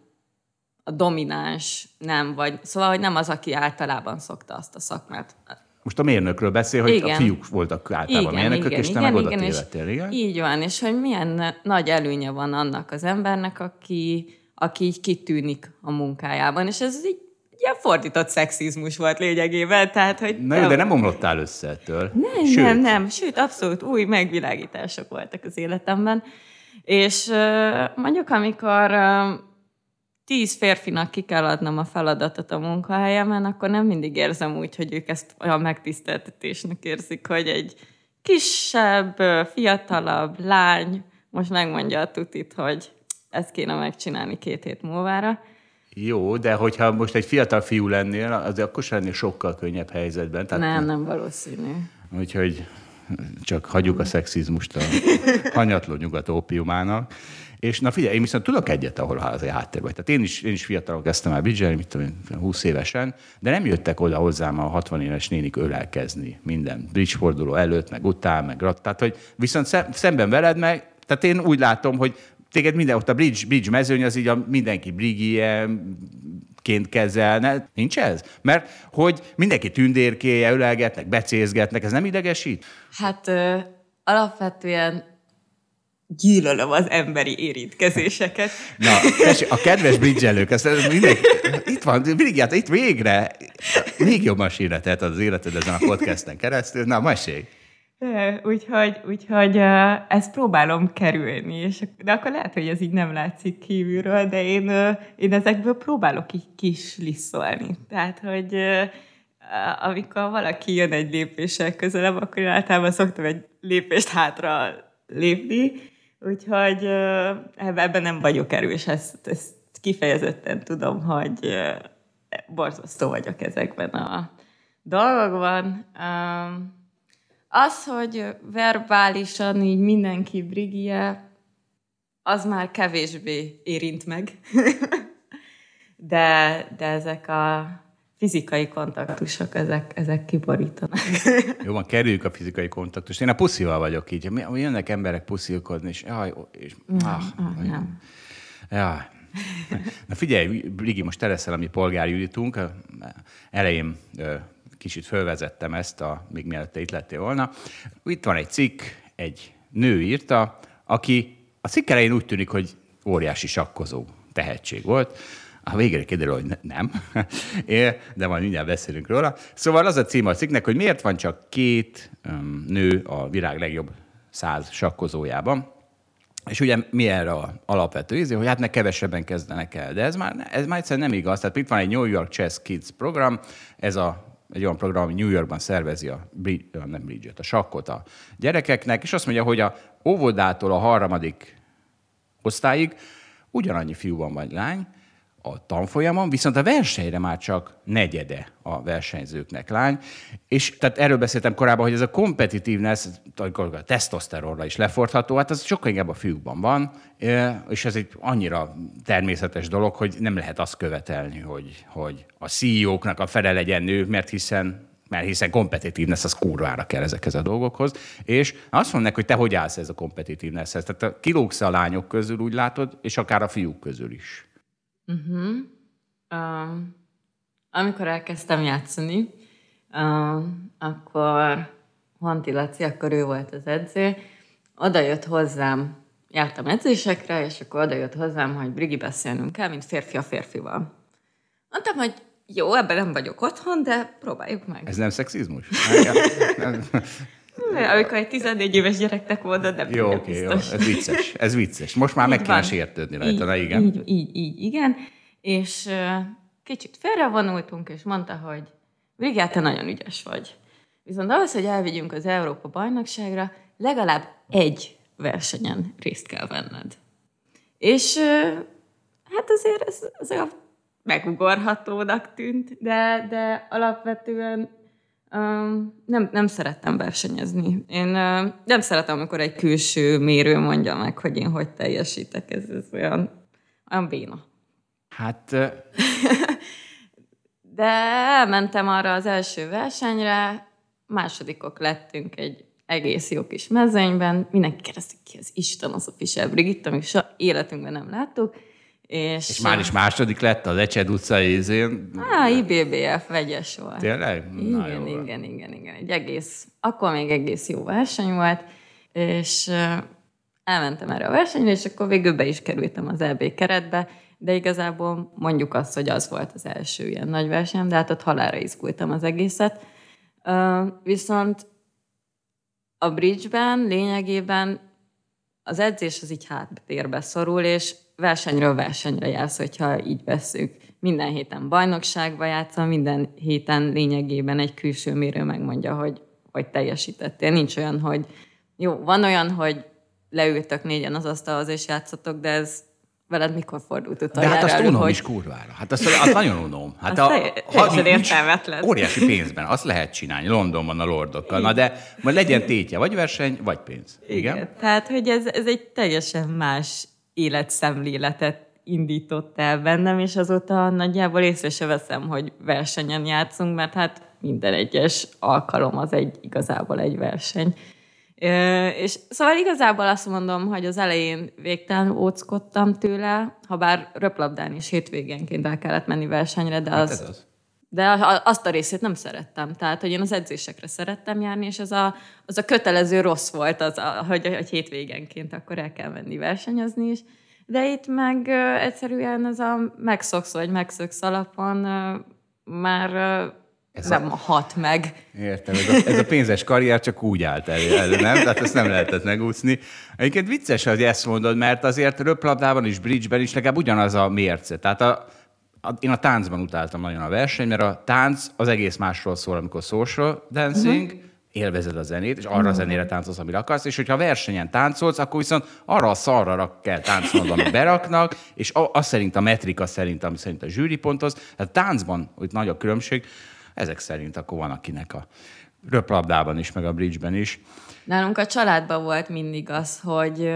a domináns, nem, vagy szóval, hogy nem az, aki általában szokta azt a szakmát. Most a mérnökről beszél, hogy Igen. a fiúk voltak általában Igen, mérnökök, igen, és te igen, meg oda igen, tévedtél, igen? Így van, és hogy milyen nagy előnye van annak az embernek, aki, aki így kitűnik a munkájában, és ez így ilyen fordított szexizmus volt lényegében, tehát, hogy... Na jó, de nem omlottál össze ettől. Nem, Sőt, nem, nem, sőt, abszolút új megvilágítások voltak az életemben. És mondjuk, amikor tíz férfinak ki kell adnom a feladatot a munkahelyemen, akkor nem mindig érzem úgy, hogy ők ezt olyan megtiszteltetésnek érzik, hogy egy kisebb, fiatalabb lány most megmondja a tutit, hogy ezt kéne megcsinálni két hét múlvára. Jó, de hogyha most egy fiatal fiú lennél, az akkor sem lennél sokkal könnyebb helyzetben. Tehát, Nem, nem valószínű. Úgyhogy csak hagyjuk a szexizmust a hanyatló nyugat ópiumának. És na figyelj, én viszont tudok egyet, ahol az a háttér vagy. Tehát én is, én is fiatalok kezdtem el bridge mit tudom én, 20 évesen, de nem jöttek oda hozzám a 60 éves nénik ölelkezni minden bridge forduló előtt, meg után, meg rat. Tehát, hogy viszont szemben veled meg, tehát én úgy látom, hogy téged minden, ott a bridge, bridge mezőny az így a mindenki brigie, ként kezelne. Nincs ez? Mert hogy mindenki tündérkéje, ölelgetnek, becézgetnek, ez nem idegesít? Hát ö, alapvetően gyűlölöm az emberi érintkezéseket. (laughs) Na, tessék, a kedves bridgelők, ezt mindenki, itt van, mindig hát itt végre még jobb masíretet az életed ezen a podcasten keresztül. Na, mesélj! Úgyhogy, úgyhogy ezt próbálom kerülni, és, de akkor lehet, hogy ez így nem látszik kívülről, de én, én ezekből próbálok így kis liszolni. Tehát, hogy amikor valaki jön egy lépéssel közelebb, akkor én általában szoktam egy lépést hátra lépni, úgyhogy ebben nem vagyok erős, ezt, ezt kifejezetten tudom, hogy borzasztó vagyok ezekben a dolgokban. Az, hogy verbálisan így mindenki brigie, az már kevésbé érint meg. (laughs) de, de ezek a fizikai kontaktusok, ezek, ezek kiborítanak. (laughs) Jó van, kerüljük a fizikai kontaktust. Én a puszival vagyok így. Jönnek emberek puszilkodni, és jaj, és, ah, ah, nem. Jaj. Na figyelj, Brigi, most te leszel a mi polgárjuditunk. Elején kicsit fölvezettem ezt, a, még mielőtt te itt lettél volna. Itt van egy cikk, egy nő írta, aki a cikk elején úgy tűnik, hogy óriási sakkozó tehetség volt. A végére kiderül, hogy nem, (laughs) de majd mindjárt beszélünk róla. Szóval az a cím a cikknek, hogy miért van csak két nő a világ legjobb száz sakkozójában. És ugye mi erre a alapvető ízé, hogy hát ne kevesebben kezdenek el. De ez már, ez már egyszerűen nem igaz. Tehát itt van egy New York Chess Kids program, ez a egy olyan program, ami New Yorkban szervezi a, nem bridge a sakkot a gyerekeknek, és azt mondja, hogy a óvodától a harmadik osztályig ugyanannyi fiú van vagy lány, a tanfolyamon, viszont a versenyre már csak negyede a versenyzőknek lány. És tehát erről beszéltem korábban, hogy ez a competitiveness, a tesztoszteronra is lefordható, hát az sokkal inkább a fiúkban van, és ez egy annyira természetes dolog, hogy nem lehet azt követelni, hogy, hogy a CEO-knak a fele legyen nő, mert hiszen mert hiszen competitiveness az kurvára kell ezekhez a dolgokhoz. És azt mondják, hogy te hogy állsz ez a competitivenesshez. Tehát kilógsz a lányok közül, úgy látod, és akár a fiúk közül is. Uh-huh. Uh, amikor elkezdtem játszani, uh, akkor Hanti Laci, akkor ő volt az edző, oda jött hozzám, jártam edzésekre, és akkor oda jött hozzám, hogy Brigi beszélnünk kell, mint férfi a férfival. Mondtam, hogy jó, ebben nem vagyok otthon, de próbáljuk meg. Ez nem szexizmus? (laughs) Amikor egy 14 éves gyereknek mondod, nem Jó, oké, jó, ez vicces, ez vicces. Most már így meg kéne sértődni rajta, na igen. Így, így, így, igen. És uh, kicsit félrevonultunk, és mondta, hogy Vigát, te nagyon ügyes vagy. Viszont ahhoz, hogy elvigyünk az Európa bajnokságra, legalább egy versenyen részt kell venned. És uh, hát azért ez, ez megugorhatónak tűnt, de, de alapvetően nem, nem szerettem versenyezni. Én nem szeretem, amikor egy külső mérő mondja meg, hogy én hogy teljesítek. Ez, ez olyan, olyan béna. Hát... (laughs) De elmentem arra az első versenyre, másodikok lettünk egy egész jó kis mezőnyben. Mindenki kérdezte, ki az Isten, az a Fischer Brigitta, amit soha életünkben nem láttuk. És, és már is második lett az Ecsed utcai izén. Á, IBBF vegyes volt. Tényleg? Na, igen, jó igen, igen, igen. Egy egész, akkor még egész jó verseny volt, és elmentem erre a versenyre, és akkor végül be is kerültem az EB keretbe, de igazából mondjuk azt, hogy az volt az első ilyen nagy verseny, de hát ott halára izgultam az egészet. Viszont a bridge-ben lényegében az edzés az így háttérbe szorul, és versenyről versenyre jársz, hogyha így veszük. Minden héten bajnokságba játszom, minden héten lényegében egy külső mérő megmondja, hogy, hogy teljesítettél. Nincs olyan, hogy jó, van olyan, hogy leültök négyen az asztalhoz és játszotok, de ez veled mikor fordult De utoljára hát azt unom hogy is kurvára. Hát azt, azt nagyon unom. Hát Azt te- teljesen nincs- értelmetlen. Óriási pénzben, azt lehet csinálni Londonban a lordokkal. Na de majd legyen tétje, vagy verseny, vagy pénz. Igen. Igen. Tehát, hogy ez, ez egy teljesen más életszemléletet indított el bennem, és azóta nagyjából észre se veszem, hogy versenyen játszunk, mert hát minden egyes alkalom az egy igazából egy verseny. És szóval igazából azt mondom, hogy az elején végtelen óckodtam tőle, ha bár röplabdán is hétvégenként el kellett menni versenyre, de az, Hát az. de azt a részét nem szerettem. Tehát, hogy én az edzésekre szerettem járni, és az a, az a kötelező rossz volt, az a, hogy, hogy hétvégenként akkor el kell menni versenyezni is. De itt meg egyszerűen ez a megszoksz vagy megszöksz alapon már Ez nem hat meg. Értem, ez a, ez a pénzes karrier csak úgy állt elő, elő, nem? Tehát ezt nem lehetett megúszni. Egyébként vicces, hogy ezt mondod, mert azért röplabdában is, bridgeben is legalább ugyanaz a mérce. Tehát a, a, én a táncban utáltam nagyon a versenyt, mert a tánc az egész másról szól, amikor social dancing, uh-huh. élvezed a zenét, és arra a zenére táncolsz, amire akarsz, és hogyha versenyen táncolsz, akkor viszont arra a szarra kell táncolnod, amit beraknak, és a- az szerint a metrika szerint, ami szerint a zsűri pontoz. Tehát táncban, hogy nagy a különbség, ezek szerint akkor van akinek a röplabdában is, meg a bridgeben is. Nálunk a családban volt mindig az, hogy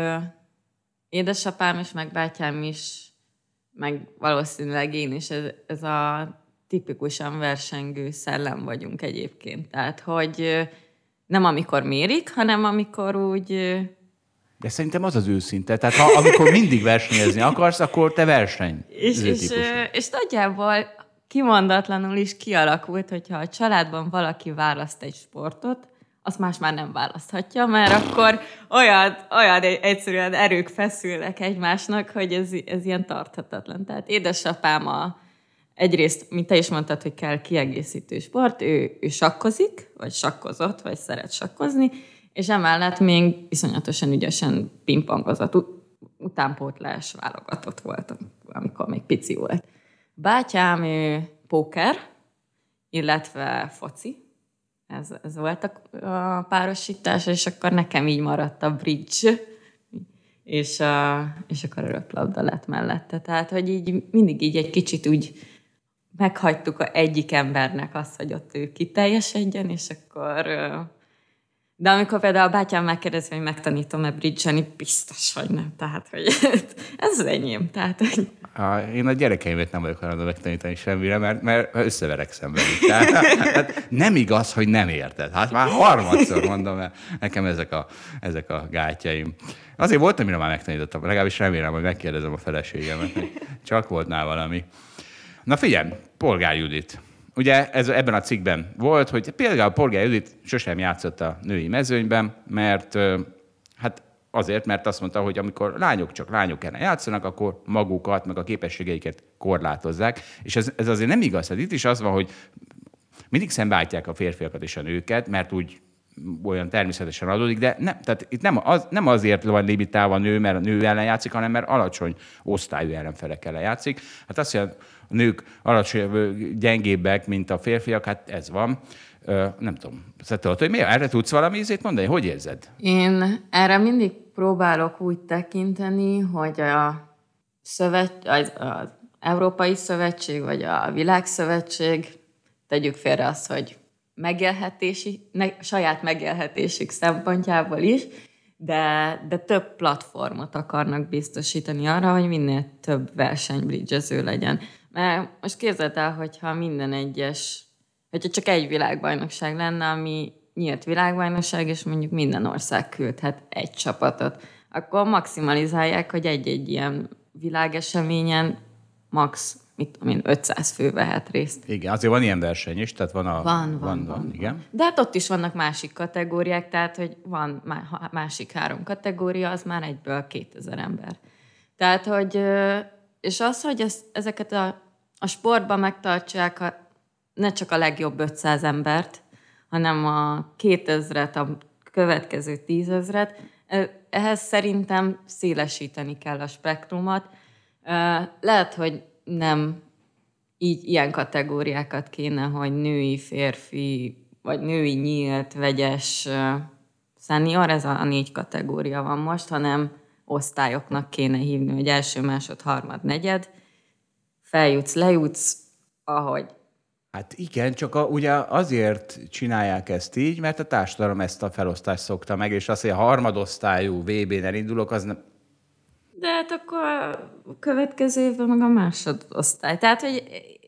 édesapám is, meg bátyám is, meg valószínűleg én is, ez, ez a tipikusan versengő szellem vagyunk egyébként. Tehát, hogy nem amikor mérik, hanem amikor úgy De szerintem az az őszinte. Tehát ha, amikor mindig versenyezni akarsz, akkor te verseny. És, és, és nagyjából kimondatlanul is kialakult, hogyha a családban valaki választ egy sportot, azt más már nem választhatja, mert akkor olyan, olyan egyszerűen erők feszülnek egymásnak, hogy ez, ez ilyen tarthatatlan. Tehát édesapám a, egyrészt, mint te is mondtad, hogy kell kiegészítő sport, ő, ő sakkozik, vagy sakkozott, vagy szeret sakkozni, és emellett még iszonyatosan ügyesen pingpongozott, ut- utánpótlás válogatott volt, amikor még pici volt. Bátyám ő póker, illetve foci, ez, ez volt a, a párosítás, és akkor nekem így maradt a bridge, és, a, és akkor a röplabda lett mellette. Tehát, hogy így mindig így egy kicsit úgy meghagytuk a egyik embernek azt, hogy ott ő kiteljesedjen, és akkor... De amikor például a bátyám megkérdezi, hogy megtanítom-e bridge biztos, hogy nem. Tehát, hogy (laughs) ez az enyém. Tehát, hogy én a gyerekeimet nem vagyok hajlandó megtanítani semmire, mert, mert összeverekszem velük. (laughs) Tehát, hát nem igaz, hogy nem érted. Hát már harmadszor mondom, mert nekem ezek a, ezek a gátjaim. Azért volt, amire már megtanítottam, legalábbis remélem, hogy megkérdezem a feleségemet, csak volt nála valami. Na figyelj, Polgár Judit. Ugye ez ebben a cikkben volt, hogy például Polgár Judit sosem játszott a női mezőnyben, mert azért, mert azt mondta, hogy amikor lányok csak lányok kellene játszanak, akkor magukat, meg a képességeiket korlátozzák. És ez, ez azért nem igaz. Hát itt is az van, hogy mindig szembeállítják a férfiakat és a nőket, mert úgy olyan természetesen adódik, de nem, tehát itt nem, az, nem azért van limitálva a nő, mert a nő ellen játszik, hanem mert alacsony osztályú ellenfelek ellen játszik. Hát azt mondja, a nők alacsony, gyengébbek, mint a férfiak, hát ez van. Ö, nem tudom. Szóval hogy mi? Erre tudsz valami ízét mondani? Hogy érzed? Én erre mindig próbálok úgy tekinteni, hogy a szövet, az, az Európai Szövetség, vagy a Világszövetség, tegyük félre azt, hogy megélhetési, ne, saját megélhetésük szempontjából is, de, de több platformot akarnak biztosítani arra, hogy minél több versenybridgező legyen. Mert most képzeld el, hogyha minden egyes, hogyha csak egy világbajnokság lenne, ami nyílt világbajnokság, és mondjuk minden ország küldhet egy csapatot, akkor maximalizálják, hogy egy-egy ilyen világeseményen max, mit tudom én, 500 fő vehet részt. Igen, azért van ilyen verseny is, tehát van a... Van, van, van, van. Igen. De hát ott is vannak másik kategóriák, tehát hogy van másik három kategória, az már egyből 2000 ember. Tehát, hogy, és az, hogy ezt, ezeket a, a sportban megtartsák a, ne csak a legjobb 500 embert, hanem a 2000-et, a következő 10 ezret, ehhez szerintem szélesíteni kell a spektrumot. Lehet, hogy nem így ilyen kategóriákat kéne, hogy női, férfi, vagy női nyílt, vegyes, ö, senior, ez a négy kategória van most, hanem osztályoknak kéne hívni, hogy első, másod, harmad, negyed, feljutsz, lejutsz, ahogy Hát igen, csak a, ugye azért csinálják ezt így, mert a társadalom ezt a felosztást szokta meg, és az, hogy a harmadosztályú VB-n elindulok, az nem... De hát akkor a következő évben meg a másodosztály. Tehát, hogy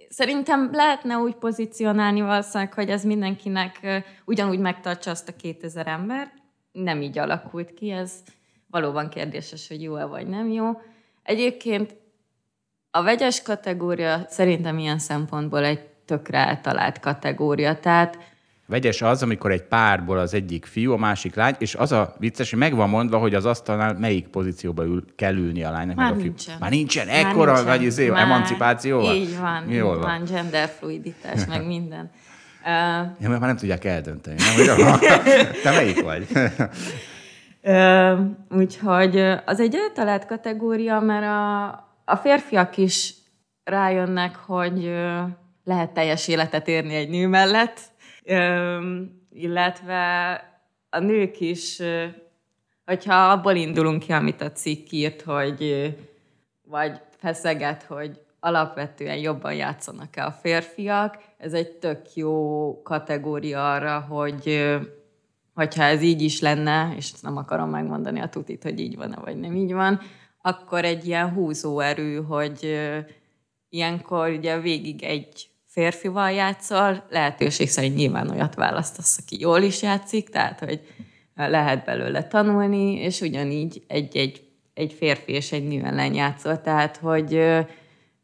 szerintem lehetne úgy pozícionálni valószínűleg, hogy ez mindenkinek ugyanúgy megtartsa azt a 2000 ember. Nem így alakult ki, ez valóban kérdéses, hogy jó-e vagy nem jó. Egyébként a vegyes kategória szerintem ilyen szempontból egy tökre eltalált kategória. Tehát Vegyes az, amikor egy párból az egyik fiú, a másik lány, és az a vicces, hogy meg van mondva, hogy az asztalnál melyik pozícióba ül, kell ülni a lánynak, Már meg a fiú. nincsen. Már nincsen, Már ekkora nincsen. nagy izé, Már- emancipáció van? Így van, Jól így van. van, genderfluiditás, meg (laughs) minden. Uh, Ja, mert már nem tudják eldönteni. Nem? Hogy (laughs) te melyik vagy? Ö, úgyhogy az egy eltalált kategória, mert a, a férfiak is rájönnek, hogy ö, lehet teljes életet érni egy nő mellett, illetve a nők is, hogyha abból indulunk ki, amit a cikk írt, hogy vagy feszeget, hogy alapvetően jobban játszanak-e a férfiak, ez egy tök jó kategória arra, hogy hogyha ez így is lenne, és nem akarom megmondani a tutit, hogy így van-e, vagy nem így van, akkor egy ilyen húzóerő, hogy ilyenkor ugye végig egy férfival játszol, lehetőség szerint nyilván olyat választasz, aki jól is játszik, tehát hogy lehet belőle tanulni, és ugyanígy egy-egy egy férfi és egy nő ellen játszol, tehát hogy ö,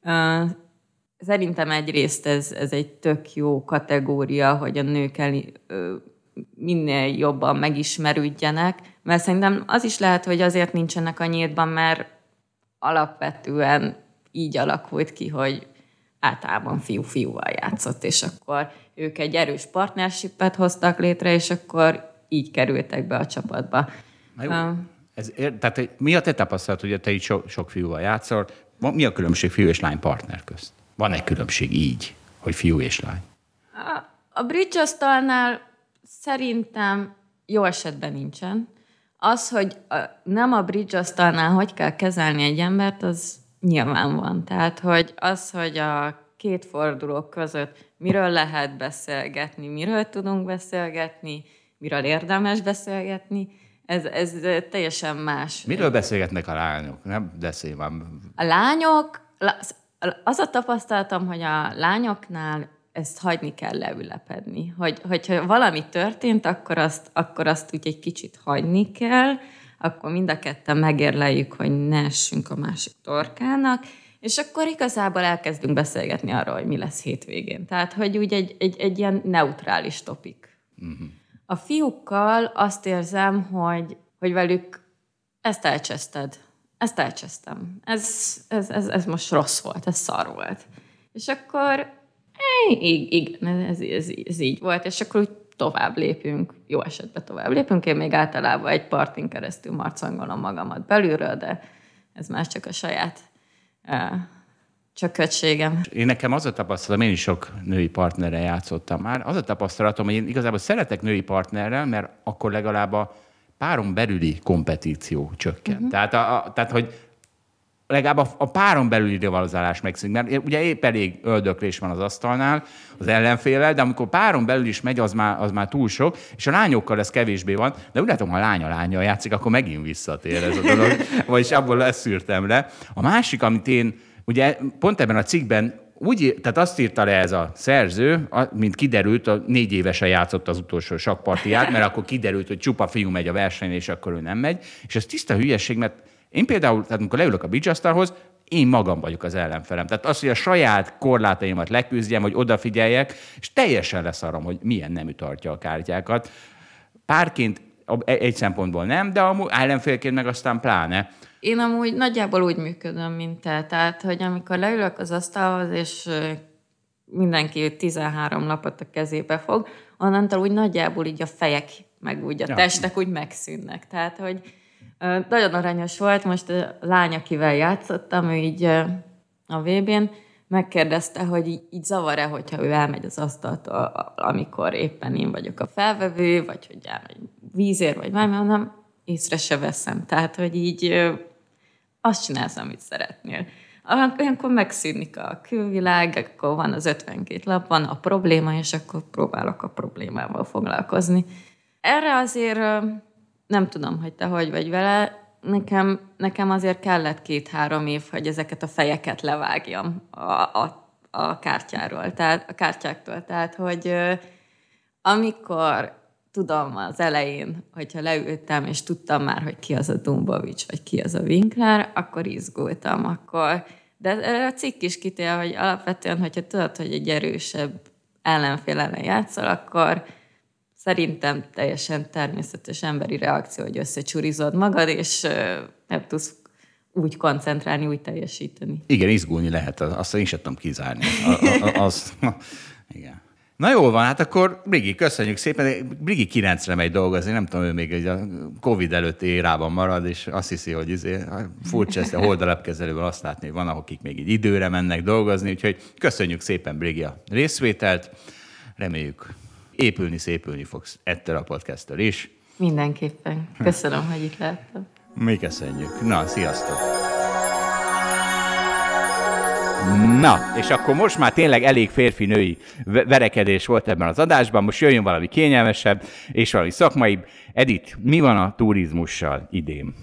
ö, Szerintem egyrészt ez, ez egy tök jó kategória, hogy a nők el, ö, minél jobban megismerődjenek, mert szerintem az is lehet, hogy azért nincsenek a nyíltban, mert alapvetően így alakult ki, hogy általában fiú-fiúval játszott, és akkor ők egy erős partnershipet hoztak létre, és akkor így kerültek be a csapatba. Na jó. Um, Ez, ér- tehát mi a te tapasztalat, hogy te így so, sok fiúval játszol? Mi a különbség fiú és lány partner közt? Van-e különbség így, hogy fiú és lány? A, a bridge asztalnál szerintem jó esetben nincsen. Az, hogy a, nem a bridge asztalnál hogy kell kezelni egy embert, az nyilván van. Tehát, hogy az, hogy a két forduló között miről lehet beszélgetni, miről tudunk beszélgetni, miről érdemes beszélgetni, ez, ez teljesen más. Miről beszélgetnek a lányok? Nem beszélj már. A lányok, az a tapasztalatom, hogy a lányoknál ezt hagyni kell leülepedni. Hogy, hogyha valami történt, akkor azt, akkor azt úgy egy kicsit hagyni kell, akkor mind a ketten megérleljük, hogy ne essünk a másik torkának, és akkor igazából elkezdünk beszélgetni arról, hogy mi lesz hétvégén. Tehát, hogy úgy egy, egy, egy ilyen neutrális topik. Uh-huh. A fiúkkal azt érzem, hogy, hogy velük ezt elcseszted. Ezt elcsesztem. Ez, ez, ez, ez most rossz volt, ez szar volt. És akkor igen, ez, ez, ez így volt, és akkor úgy tovább lépünk, jó esetben tovább lépünk. Én még általában egy partin keresztül marcangolom magamat belülről, de ez már csak a saját csökötségem. Én nekem az a tapasztalatom, én is sok női partnerrel játszottam már, az a tapasztalatom, hogy én igazából szeretek női partnerrel, mert akkor legalább a páron belüli kompetíció csökken. Uh-huh. Tehát, a, a, tehát, hogy legalább a, a páron belüli rivalizálás megszűnik, mert ugye épp elég öldöklés van az asztalnál az ellenfélel, de amikor páron belül is megy, az már, az már túl sok, és a lányokkal ez kevésbé van, de úgy látom, ha lánya lánya játszik, akkor megint visszatér ez a dolog, (laughs) vagyis abból leszűrtem le. A másik, amit én, ugye pont ebben a cikkben úgy, tehát azt írta le ez a szerző, a- mint kiderült, a négy évesen játszott az utolsó sakpartiát, mert akkor kiderült, hogy csupa fiú megy a versenyre, és akkor ő nem megy. És ez tiszta hülyeség, mert én például, tehát amikor leülök a beachasztalhoz, én magam vagyok az ellenfelem. Tehát az, hogy a saját korlátaimat leküzdjem, hogy odafigyeljek, és teljesen leszarom, hogy milyen nemű tartja a kártyákat. Párként a- egy szempontból nem, de amúgy ellenfélként meg aztán pláne. Én amúgy nagyjából úgy működöm, mint te. Tehát, hogy amikor leülök az asztalhoz, és mindenki 13 lapot a kezébe fog, onnantól úgy nagyjából így a fejek, meg úgy a Ja. testek úgy megszűnnek. Tehát, hogy nagyon aranyos volt, most a lány, akivel játszottam, ő így a VB-n, megkérdezte, hogy így, így zavar-e, hogyha ő elmegy az asztaltól, amikor éppen én vagyok a felvevő, vagy hogy elmegy vízér, vagy valami, mondom, észre se veszem. Tehát, hogy így azt csinálsz, amit szeretnél. Olyankor megszűnik a külvilág, akkor van az 52 lap, van a probléma, és akkor próbálok a problémával foglalkozni. Erre azért nem tudom, hogy te hogy vagy vele, nekem, nekem azért kellett két-három év, hogy ezeket a fejeket levágjam a, a, a kártyáról, tehát a kártyáktól. Tehát, hogy amikor tudom az elején, hogyha leültem, és tudtam már, hogy ki az a Dumbovics, vagy ki az a Winkler, akkor izgultam, akkor... De erre a cikk is kitél, hogy alapvetően, hogyha tudod, hogy egy erősebb ellenfél ellen játszol, akkor szerintem teljesen természetes emberi reakció, hogy összecsurizod magad, és nem tudsz úgy koncentrálni, úgy teljesíteni. Igen, izgulni lehet, azt én sem tudom kizárni. A, a, az, (laughs) igen. Na jó van, hát akkor Brigi, köszönjük szépen. Brigi 9-re megy dolgozni, nem tudom, ő még egy a Covid előtti érában marad, és azt hiszi, hogy izé, furcsa ezt a holdalepkezelőben azt látni, hogy van, akik még így időre mennek dolgozni, úgyhogy köszönjük szépen Brigi a részvételt. Reméljük épülni, szépülni fogsz ettől a podcasttel is. Mindenképpen. Köszönöm, hogy itt lehettem. Mi köszönjük. Na, sziasztok! Na, és akkor most már tényleg elég férfi-női verekedés volt ebben az adásban, most jöjjön valami kényelmesebb és valami szakmai. Edith, mi van a turizmussal idén?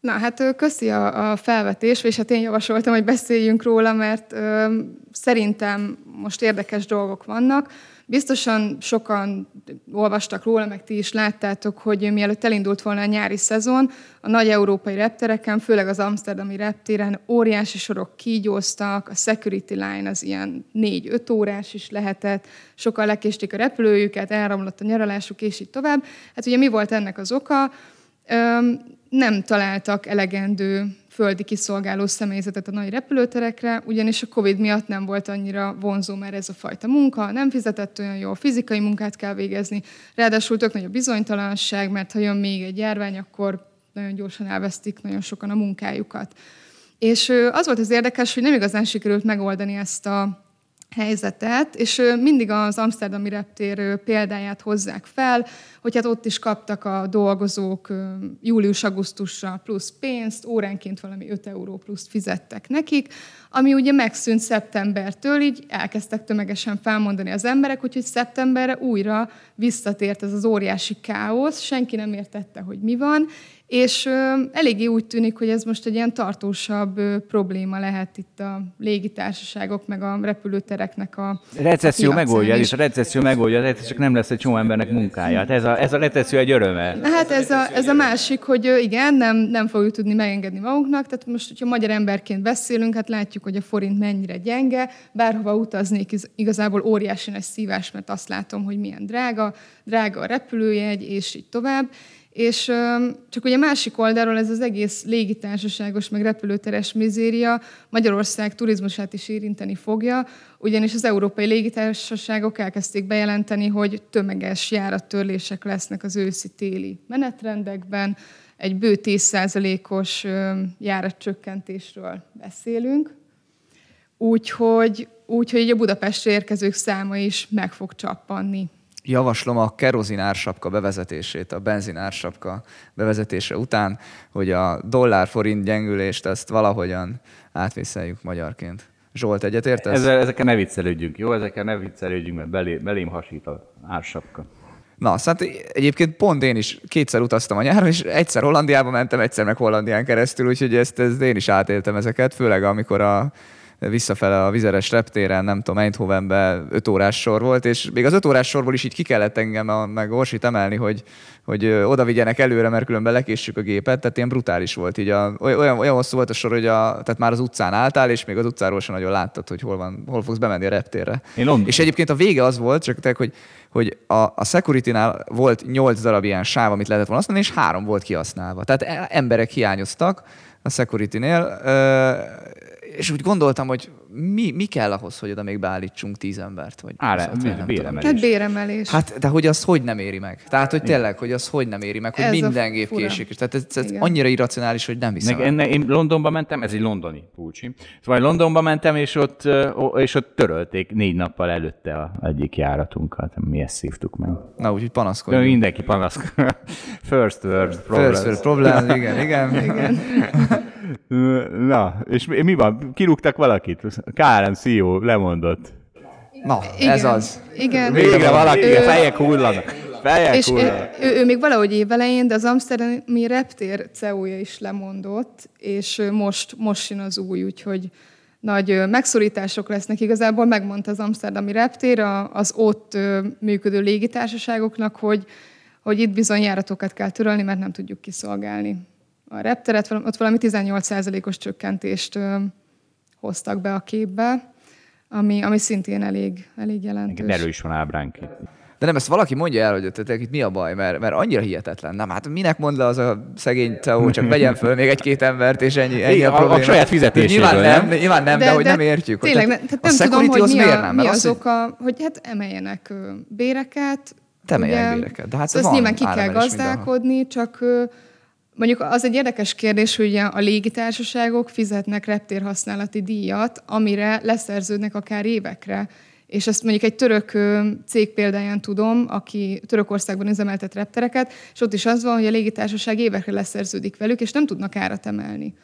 Na, hát köszi a, a felvetés, és hát én javasoltam, hogy beszéljünk róla, mert ö, szerintem most érdekes dolgok vannak. Biztosan sokan olvastak róla, meg ti is láttátok, hogy mielőtt elindult volna a nyári szezon, a nagy európai reptereken, főleg az amsterdami reptéren óriási sorok kígyóztak, a security line az ilyen négy-öt órás is lehetett, sokan lekésték a repülőjüket, elromlott a nyaralásuk, és így tovább. Hát ugye mi volt ennek az oka? nem találtak elegendő földi kiszolgáló személyzetet a nagy repülőterekre, ugyanis a Covid miatt nem volt annyira vonzó már ez a fajta munka, nem fizetett olyan jól, fizikai munkát kell végezni, ráadásul tök nagy a bizonytalanság, mert ha jön még egy járvány, akkor nagyon gyorsan elvesztik nagyon sokan a munkájukat. És az volt az érdekes, hogy nem igazán sikerült megoldani ezt a helyzetet, és mindig az Amsterdami reptér példáját hozzák fel, hogy hát ott is kaptak a dolgozók július-augusztusra plusz pénzt, óránként valami 5 euró pluszt fizettek nekik, ami ugye megszűnt szeptembertől, így elkezdtek tömegesen felmondani az emberek, úgyhogy szeptemberre újra visszatért ez az óriási káosz, senki nem értette, hogy mi van, és eléggé úgy tűnik, hogy ez most egy ilyen tartósabb probléma lehet itt a légitársaságok, meg a repülőtereknek a Recesszió a megoldja, és a recesszió megoldja, csak nem lesz egy csomó embernek munkája. Hát ez a, ez a recesszió egy öröme. Hát ez a, ez a másik, hogy igen, nem, nem fogjuk tudni megengedni magunknak, tehát most, hogyha magyar emberként beszélünk, hát látjuk, hogy a forint mennyire gyenge, bárhova utaznék, igazából óriási nagy szívás, mert azt látom, hogy milyen drága, drága a repülőjegy, és így tovább. És csak ugye másik oldalról ez az egész légitársaságos, meg repülőteres mizéria Magyarország turizmusát is érinteni fogja, ugyanis az európai légitársaságok elkezdték bejelenteni, hogy tömeges járattörlések lesznek az őszi-téli menetrendekben, egy bő 10%-os járatcsökkentésről beszélünk. Úgyhogy, úgyhogy a Budapestre érkezők száma is meg fog csappanni javaslom a kerozin ársapka bevezetését, a benzin ársapka bevezetése után, hogy a dollár-forint gyengülést ezt valahogyan átvészeljük magyarként. Zsolt, egyetértesz? Ezzel, ezekkel ne viccelődjünk, jó? Ezekkel ne viccelődjünk, mert belé, belém hasít a ársapka. Na, szóval egyébként pont én is kétszer utaztam a nyáron, és egyszer Hollandiába mentem, egyszer meg Hollandián keresztül, úgyhogy ezt, ezt én is átéltem ezeket, főleg amikor a visszafele a vizeres reptéren, nem tudom, Eindhovenbe 5 órás sor volt, és még az 5 órás sorból is így ki kellett engem a, meg Orsit emelni, hogy, hogy oda vigyenek előre, mert különben lekéssük a gépet, tehát ilyen brutális volt. Így a, olyan, olyan hosszú volt a sor, hogy a, tehát már az utcán álltál, és még az utcáról sem nagyon láttad, hogy hol, van, hol fogsz bemenni a reptérre. Én és egyébként a vége az volt, csak tehát, hogy, hogy a, a security-nál volt 8 darab ilyen sáv, amit lehetett volna használni, és három volt kihasználva. Tehát e, emberek hiányoztak a security-nél, és úgy gondoltam, hogy mi, mi kell ahhoz, hogy oda még beállítsunk tíz embert? Vagy Ára, nem béremelés. Tehát béremelés. Hát, de hogy az hogy nem éri meg? Tehát, hogy tényleg, hogy az hogy nem éri meg, hogy Ez minden gép fura. késik. Tehát ez, ez Igen. annyira irracionális, hogy nem hiszem. Meg, enne, én Londonba mentem, ez egy londoni pulcsi. Szóval Londonba mentem, és ott, és ott törölték négy nappal előtte a egyik járatunkat. Mi ezt szívtuk meg. Na, úgyhogy panaszkodjunk. mindenki panasz. (laughs) First world problems. First world problem, igen, (laughs) igen. igen. Na, és mi, mi van? Kirúgtak valakit? KLM CEO lemondott. Na, Igen. ez az. Igen. Végre valaki, Ő- a fejek hullanak. Fejek És ő, hullanak. ő, ő még valahogy évelején, de az Amsterdami reptér CEO-ja is lemondott, és ő most, most jön az új, úgyhogy nagy megszorítások lesznek. Igazából megmondta az Amsterdami reptér a- az ott működő légitársaságoknak, hogy, hogy itt bizony járatokat kell törölni, mert nem tudjuk kiszolgálni a repteret. Ott valami 18%-os csökkentést hoztak be a képbe, ami, ami szintén elég, elég jelentős. Erről is van ábránk itt. De nem, ezt valaki mondja el, hogy tehát itt mi a baj, mert, mert annyira hihetetlen. Nem, hát minek mond le az a szegény CEO, csak vegyen föl még egy-két embert, és ennyi, ennyi Igen, a a- a probléma. saját fizetéséről, Nyilván nem, nem? nyilván nem de, de, hogy nem értjük. hogy Tényleg, tehát ne, tehát a nem tudom, hogy az mi, miért a, nem? mi Mert az az, hogy oka, hogy hát emeljenek béreket. Te emeljenek béreket, de hát szóval van nyilván ki kell gazdálkodni, csak mondjuk az egy érdekes kérdés, hogy a légitársaságok fizetnek reptérhasználati díjat, amire leszerződnek akár évekre. És ezt mondjuk egy török cég példáján tudom, aki Törökországban üzemeltet reptereket, és ott is az van, hogy a légitársaság évekre leszerződik velük, és nem tudnak árat emelni.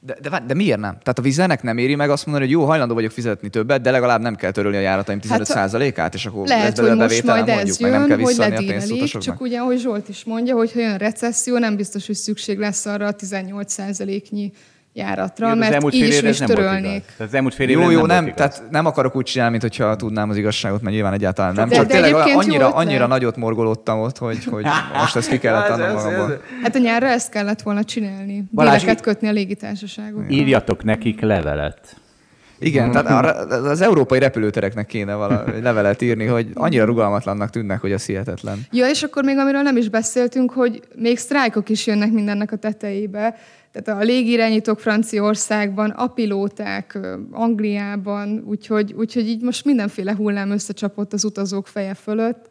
De, de, de miért nem? Tehát a vizenek nem éri meg azt mondani, hogy jó, hajlandó vagyok fizetni többet, de legalább nem kell törölni a járataim 15%-át, és akkor lesz Lehet, belőle hogy most bevételem, mondjuk, ez meg nem jön, kell visszaadni a pénzt utasoknak. csak ugye, ahogy Zsolt is mondja, hogy ha jön recesszió, nem biztos, hogy szükség lesz arra a 18%-nyi járatra, Igen, mert így is, is nem törölnék. Az elmúlt fél Jó, jó, nem, nem, tehát nem akarok úgy csinálni, mintha tudnám az igazságot, mert nyilván egyáltalán nem. De- Csak de tényleg annyira, annyira nagyot morgolódtam ott, hogy, hogy (laughs) most ezt ki kellett adnom magamból. Hát a nyárra ezt kellett volna csinálni. Balázs, Díleket í- kötni a légitársaságoknak. Írjatok nekik levelet. Igen, tehát az európai repülőtereknek kéne valami levelet írni, hogy annyira rugalmatlannak tűnnek, hogy az hihetetlen. Ja, és akkor még amiről nem is beszéltünk, hogy még sztrájkok is jönnek mindennek a tetejébe. Tehát a légirányítók Franciaországban, a pilóták Angliában, úgyhogy, úgyhogy így most mindenféle hullám összecsapott az utazók feje fölött.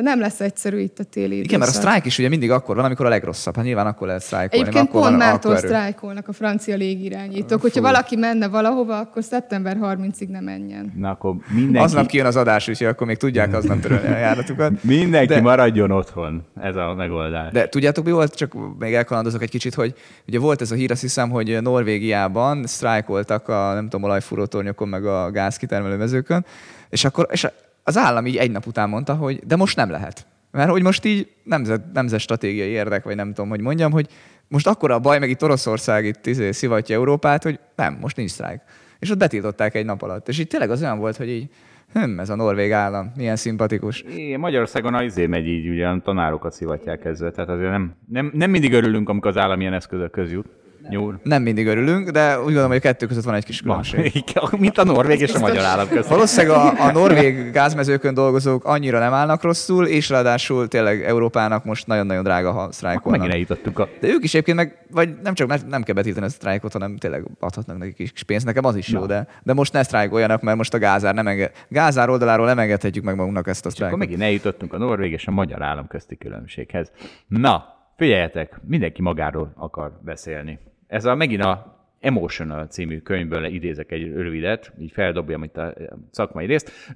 Nem lesz egyszerű itt a téli Igen, mert a időszak. sztrájk is ugye mindig akkor van, amikor a legrosszabb. Hát nyilván akkor lehet sztrájkolni, Egyébként akkor pont mától sztrájkolnak a francia légirányítók. Hogyha valaki menne valahova, akkor szeptember 30-ig ne menjen. Na akkor mindenki, Aznap kijön az adás, úgyhogy akkor még tudják aznap törölni a járatukat. (laughs) mindenki De- maradjon otthon. Ez a megoldás. De tudjátok, mi volt? Csak még elkalandozok egy kicsit, hogy ugye volt ez a hír, azt hiszem, hogy Norvégiában sztrájkoltak a, nem tudom, olajfúrótornyokon, meg a gázkitermelő mezőkön, és akkor és az állam így egy nap után mondta, hogy de most nem lehet. Mert hogy most így nemzet, nemzet stratégiai érdek, vagy nem tudom, hogy mondjam, hogy most akkor a baj, meg itt Oroszország itt izé, szivatja Európát, hogy nem, most nincs sztrájk. És ott betiltották egy nap alatt. És így tényleg az olyan volt, hogy így, hm, ez a norvég állam, milyen szimpatikus. Igen, Magyarországon az izé megy így, ugye tanárokat szivatják ezzel, tehát azért nem, nem, nem mindig örülünk, amikor az állam ilyen eszközökhöz jut. Nyúl. Nem mindig örülünk, de úgy gondolom, hogy a kettő között van egy kis Van. különbség. (laughs) Mint a norvég és a magyar állam között. Valószínűleg a, a norvég gázmezőkön dolgozók annyira nem állnak rosszul, és ráadásul tényleg Európának most nagyon-nagyon drága, ha sztrájkolnak. megint eljutottunk a... De ők is egyébként meg, vagy nem csak mert nem kell betiltani a sztrájkot, hanem tényleg adhatnak nekik kis pénzt. Nekem az is jó, de, de most ne sztrájkoljanak, mert most a gázár nem enged, gázár oldaláról nem engedhetjük meg magunknak ezt a És akkor sztrájkot. megint eljutottunk a norvég és a magyar állam közti különbséghez. Na, figyeljetek, mindenki magáról akar beszélni. Ez a megint a Emotional című könyvből idézek egy rövidet, így feldobjam itt a szakmai részt.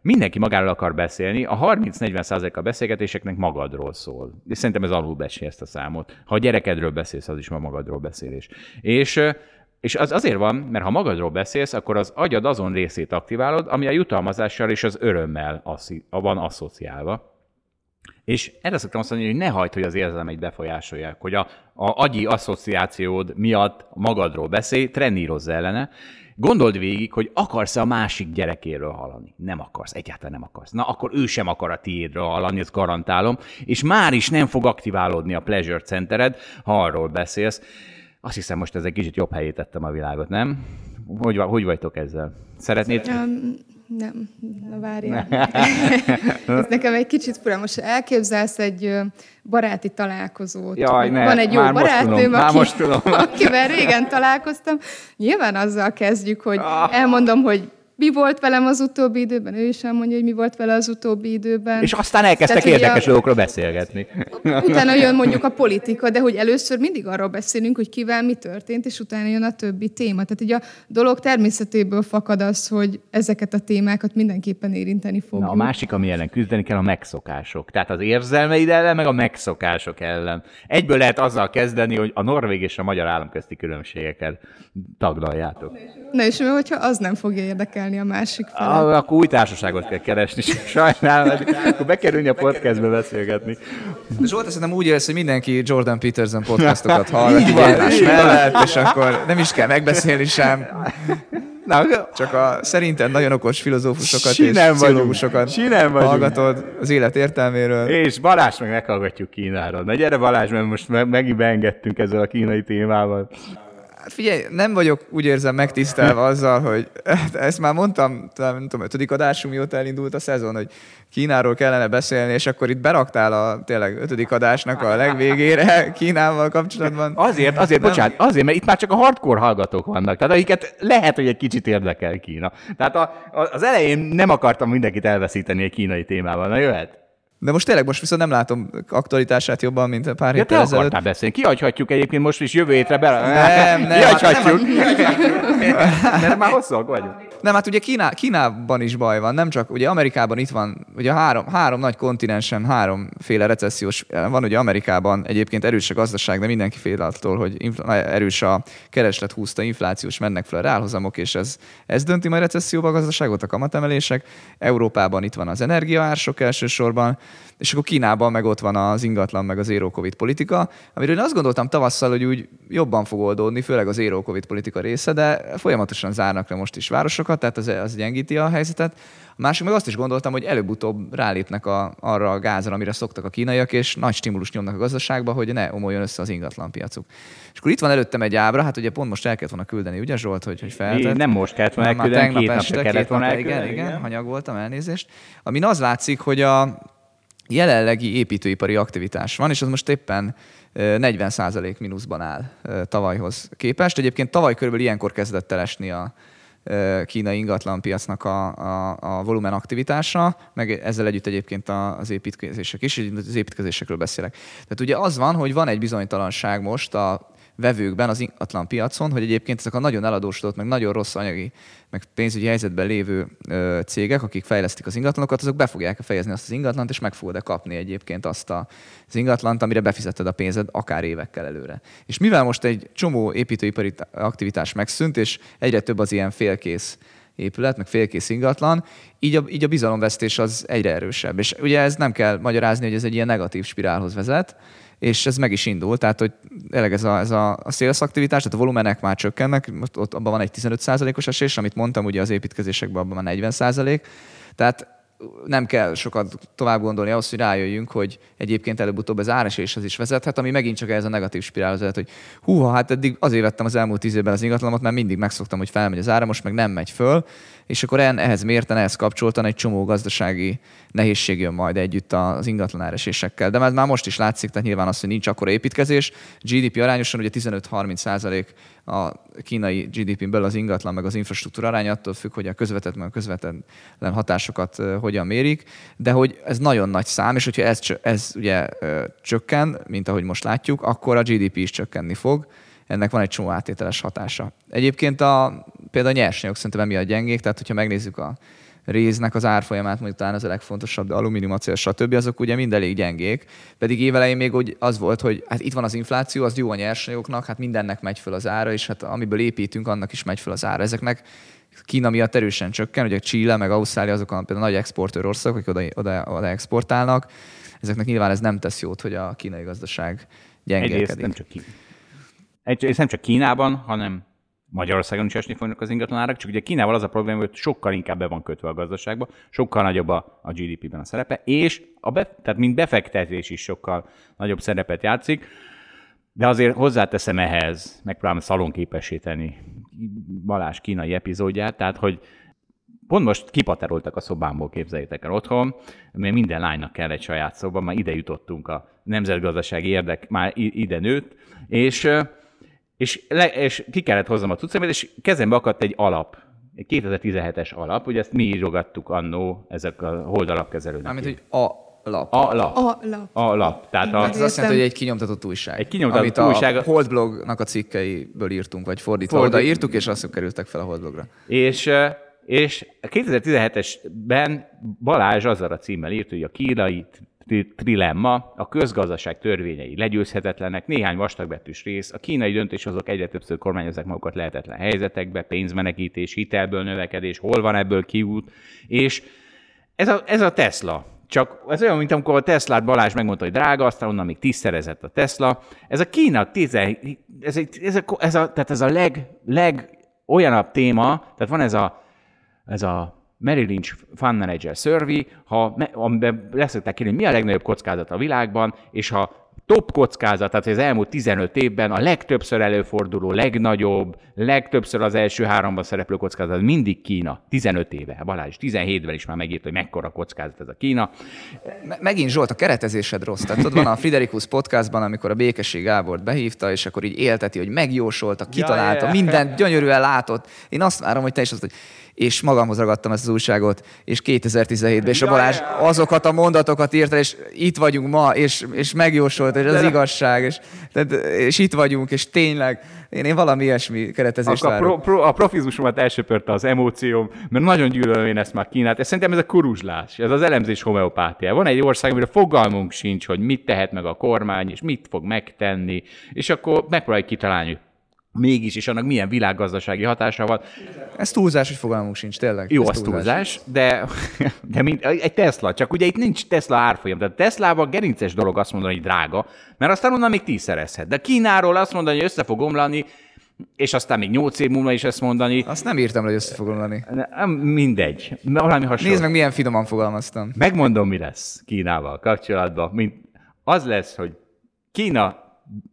Mindenki magáról akar beszélni, a 30-40% a beszélgetéseknek magadról szól. És szerintem ez alulbecsi ezt a számot. Ha a gyerekedről beszélsz, az is ma magadról beszélés. És és az azért van, mert ha magadról beszélsz, akkor az agyad azon részét aktiválod, ami a jutalmazással és az örömmel van asszociálva. És erre szoktam azt mondani, hogy ne hagyd, hogy az érzelmeid befolyásolják, hogy a, a agyi asszociációd miatt magadról beszélj, trenírozz ellene, Gondold végig, hogy akarsz-e a másik gyerekéről hallani. Nem akarsz, egyáltalán nem akarsz. Na, akkor ő sem akar a tiédről hallani, ezt garantálom, és már is nem fog aktiválódni a pleasure centered, ha arról beszélsz. Azt hiszem, most ez egy kicsit jobb helyét tettem a világot, nem? Hogy, hogy vagytok ezzel? Szeretnéd? Nem, na várjál. (laughs) Ez nekem egy kicsit fura. Most elképzelsz egy baráti találkozót. Jaj, ne, Van egy jó már barátnőm, aki, most tudom. (laughs) akivel régen találkoztam. Nyilván azzal kezdjük, hogy Ah. elmondom, hogy mi volt velem az utóbbi időben, ő is elmondja, hogy mi volt vele az utóbbi időben. És aztán elkezdtek Tehát érdekes a- dolgokról beszélgetni. (laughs) Utána jön mondjuk a politika, de hogy először mindig arról beszélünk, hogy kivel mi történt, és utána jön a többi téma. Tehát így a dolog természetéből fakad az, hogy ezeket a témákat mindenképpen érinteni fogjuk. Na, a másik, ami ellen küzdeni kell, a megszokások. Tehát az érzelmeid ellen, meg a megszokások ellen. Egyből lehet azzal kezdeni, hogy a norvég és a magyar állam közti különbségeket taglaljátok. Na és mi, hogyha az nem fogja érdekelni a másik felet? Ah, akkor új társaságot kell keresni. (laughs) Sajnálom, akkor bekerülni a podcastbe beszélgetni. Zsolt, szerintem úgy érsz, hogy mindenki Jordan Peterson podcastokat (laughs) hallgat Így így van, egymás mellett, és akkor nem is kell megbeszélni sem. Na, Csak a szerinted nagyon okos filozófusokat Sinem és pszichológusokat hallgatod az élet értelméről. és Balázs meg meghallgatjuk Kínáról. Na gyere Balázs, mert most me- megint beengedtünk ezzel a kínai témával. Hát figyelj, nem vagyok úgy érzem megtisztelve azzal, hogy (laughs) ezt már mondtam, nem tudom, ötödik adásunk, mióta elindult a szezon, hogy Kínáról kellene beszélni, és akkor itt beraktál a tényleg ötödik adásnak a legvégére (laughs) Kínával kapcsolatban. Azért, azért, Nem. bocsánat, azért, mert itt már csak a hardcore hallgatók vannak, tehát akiket lehet, hogy egy kicsit érdekel Kína. Tehát a, a, az elején nem akartam mindenkit elveszíteni egy kínai témával. Na jöhet? De most tényleg most viszont nem látom aktualitását jobban, mint pár Ja, te héttel ezelőtt. akartál beszélni. Kihagyhatjuk egyébként most is jövő hétre be. Nem, nem, Kihagyhatjuk. (laughs) Mert már hosszúak vagyunk. Nem, hát ugye Kíná, Kínában is baj van, nem csak, ugye Amerikában itt van, ugye három, három nagy kontinensen háromféle recessziós, van ugye Amerikában egyébként erős a gazdaság, de mindenki fél attól, hogy infl- erős a kereslet húzta, inflációs mennek fel a reálhozamok, és ez, ez dönti majd recesszióba a gazdaságot, a kamatemelések. Európában itt van az energiaársok elsősorban, és akkor Kínában meg ott van az ingatlan, meg az zero covid politika, amiről én azt gondoltam tavasszal, hogy úgy jobban fog oldódni, főleg az zero covid politika része, de folyamatosan zárnak le most is városokat, tehát az, az gyengíti a helyzetet. A másik meg azt is gondoltam, hogy előbb-utóbb rálépnek a, arra a gázra, amire szoktak a kínaiak, és nagy stimulus nyomnak a gazdaságba, hogy ne omoljon össze az ingatlanpiacuk. És akkor itt van előttem egy ábra, hát ugye pont most el kellett volna küldeni, ugye Zsolt, hogy, hogy feltett. Nem most kellett volna elküldeni, tegnap két este, kellett volna napja, igen, elküldeni, igen, igen. hanyag voltam, elnézést. Amin az látszik, hogy a jelenlegi építőipari aktivitás van, és az most éppen ö, 40% mínuszban áll tavalyhoz képest. Egyébként tavaly körülbelül ilyenkor kezdett el esni a kínai ingatlanpiacnak a, a, a volumen aktivitása, meg ezzel együtt egyébként az építkezések is, az építkezésekről beszélek. Tehát ugye az van, hogy van egy bizonytalanság most a vevőkben az ingatlan piacon, hogy egyébként ezek a nagyon eladósodott, meg nagyon rossz anyagi, meg pénzügyi helyzetben lévő ö, cégek, akik fejlesztik az ingatlanokat, azok be fogják fejezni azt az ingatlant, és meg fogod kapni egyébként azt a, az ingatlant, amire befizetted a pénzed akár évekkel előre. És mivel most egy csomó építőipari aktivitás megszűnt, és egyre több az ilyen félkész épület, meg félkész ingatlan, így a, így a bizalomvesztés az egyre erősebb. És ugye ez nem kell magyarázni, hogy ez egy ilyen negatív spirálhoz vezet, és ez meg is indul, tehát hogy tényleg ez a, ez a, a sales aktivitás, tehát a volumenek már csökkennek, most ott abban van egy 15%-os esés, amit mondtam, ugye az építkezésekben abban már 40%, tehát nem kell sokat tovább gondolni ahhoz, hogy rájöjjünk, hogy egyébként előbb-utóbb ez áreséshez is vezethet, ami megint csak ez a negatív spirálhoz vezet, hogy húha, hát eddig azért vettem az elmúlt tíz évben az ingatlanomat, mert mindig megszoktam, hogy felmegy az ára, most meg nem megy föl, és akkor ehhez mérten, ehhez kapcsoltan egy csomó gazdasági nehézség jön majd együtt az ingatlan áresésekkel. De már, most is látszik, tehát nyilván az, hogy nincs akkora építkezés. GDP arányosan ugye 15-30 százalék a kínai GDP-n belül az ingatlan meg az infrastruktúra aránya, attól függ, hogy a közvetett meg a közvetlen hatásokat hogyan mérik, de hogy ez nagyon nagy szám, és hogyha ez, ez ugye csökken, mint ahogy most látjuk, akkor a GDP is csökkenni fog. Ennek van egy csomó áttételes hatása. Egyébként a, például a nyersanyagok szerintem emiatt gyengék, tehát hogyha megnézzük a réznek az árfolyamát, mondjuk talán az a legfontosabb, de alumínium, acél, stb. azok ugye mind elég gyengék. Pedig évelején még úgy az volt, hogy hát itt van az infláció, az jó a nyersanyagoknak, hát mindennek megy föl az ára, és hát amiből építünk, annak is megy föl az ára. Ezeknek Kína miatt erősen csökken, ugye Chile meg Ausztrália azok a például nagy exportőr országok, akik oda, oda, oda exportálnak. Ezeknek nyilván ez nem tesz jót, hogy a kínai gazdaság Egyrészt gyengélkedik. nem csak, Kín... Egyrészt nem csak Kínában, hanem Magyarországon is esni fognak az ingatlanárak, csak ugye Kínával az a probléma, hogy sokkal inkább be van kötve a gazdaságba, sokkal nagyobb a, a GDP-ben a szerepe, és a be, tehát mint befektetés is sokkal nagyobb szerepet játszik, de azért hozzáteszem ehhez, megpróbálom szalonképessé tenni Balázs kínai epizódját, tehát hogy pont most kipateroltak a szobámból, képzeljétek el otthon, mert minden lánynak kell egy saját szoba, már ide jutottunk a nemzetgazdasági érdek, már ide nőtt, és, és, le, és ki kellett hoznom a cuccomat, és kezembe akadt egy alap, egy 2017-es alap, ugye ezt mi írogattuk annó ezek a holdalapkezelőnek. Mármint, hogy a lap. A lap. A lap. A lap. Tehát a, Hát ez azt jelenti, hogy egy kinyomtatott újság. Egy kinyomtatott amit újság. a Holdblognak a cikkeiből írtunk, vagy fordítva. Fordít- Oda írtuk, és azok kerültek fel a Holdblogra. És, és 2017-esben Balázs azzal a címmel írt, hogy a kínai tri- trilemma, a közgazdaság törvényei legyőzhetetlenek, néhány vastagbetűs rész, a kínai döntéshozók egyre többször kormányozzák magukat lehetetlen helyzetekbe, pénzmenekítés, hitelből növekedés, hol van ebből kiút, és ez a, ez a Tesla. Csak ez olyan, mint amikor a Teslát Balázs megmondta, hogy drága, aztán onnan még tízszerezett a Tesla. Ez a Kína, tize, ez, egy, ez, a, ez, a, tehát ez a leg, leg olyanabb téma, tehát van ez a, ez a Merrill Lynch Fund Manager Survey, ha, amiben leszokták kérni, mi a legnagyobb kockázat a világban, és ha top kockázat, tehát az elmúlt 15 évben a legtöbbször előforduló, legnagyobb, legtöbbször az első háromban szereplő kockázat mindig Kína. 15 éve. Balázs 17-ben is már megírt, hogy mekkora kockázat ez a Kína. Me- megint Zsolt, a keretezésed rossz. Tehát tudod, van a Friderikus podcastban, amikor a Békesség Gábort behívta, és akkor így élteti, hogy megjósolta, kitalálta, ja. mindent gyönyörűen látott. Én azt várom, hogy te is azt, hogy és magamhoz ragadtam ezt az újságot, és 2017-ben, és a Balázs azokat a mondatokat írta, és itt vagyunk ma, és, és megjósolta, és az igazság, és, tehát, és itt vagyunk, és tényleg, én, én valami ilyesmi keretezést Akkor a, pro, pro, a profizmusomat elsöpörte az emócióm, mert nagyon gyűlölöm én ezt már Kínát. Ez szerintem ez a kuruzslás, ez az elemzés homeopátia. Van egy ország, amire fogalmunk sincs, hogy mit tehet meg a kormány, és mit fog megtenni, és akkor megpróbáljuk kitalálni, mégis, és annak milyen világgazdasági hatása van. Ez túlzás, hogy fogalmunk sincs, tényleg. Jó, Ez az túlzás, de, (laughs) de mint, egy Tesla, csak ugye itt nincs Tesla árfolyam. Tehát Teslában gerinces dolog azt mondani, hogy drága, mert aztán onnan még tízszerezhet. De Kínáról azt mondani, hogy össze fog omlani, és aztán még nyolc év múlva is ezt mondani, Azt nem írtam hogy össze fog omlani. mindegy. Valami hasonló. Nézd meg, milyen finoman fogalmaztam. Megmondom, mi lesz Kínával kapcsolatban. Mint az lesz, hogy Kína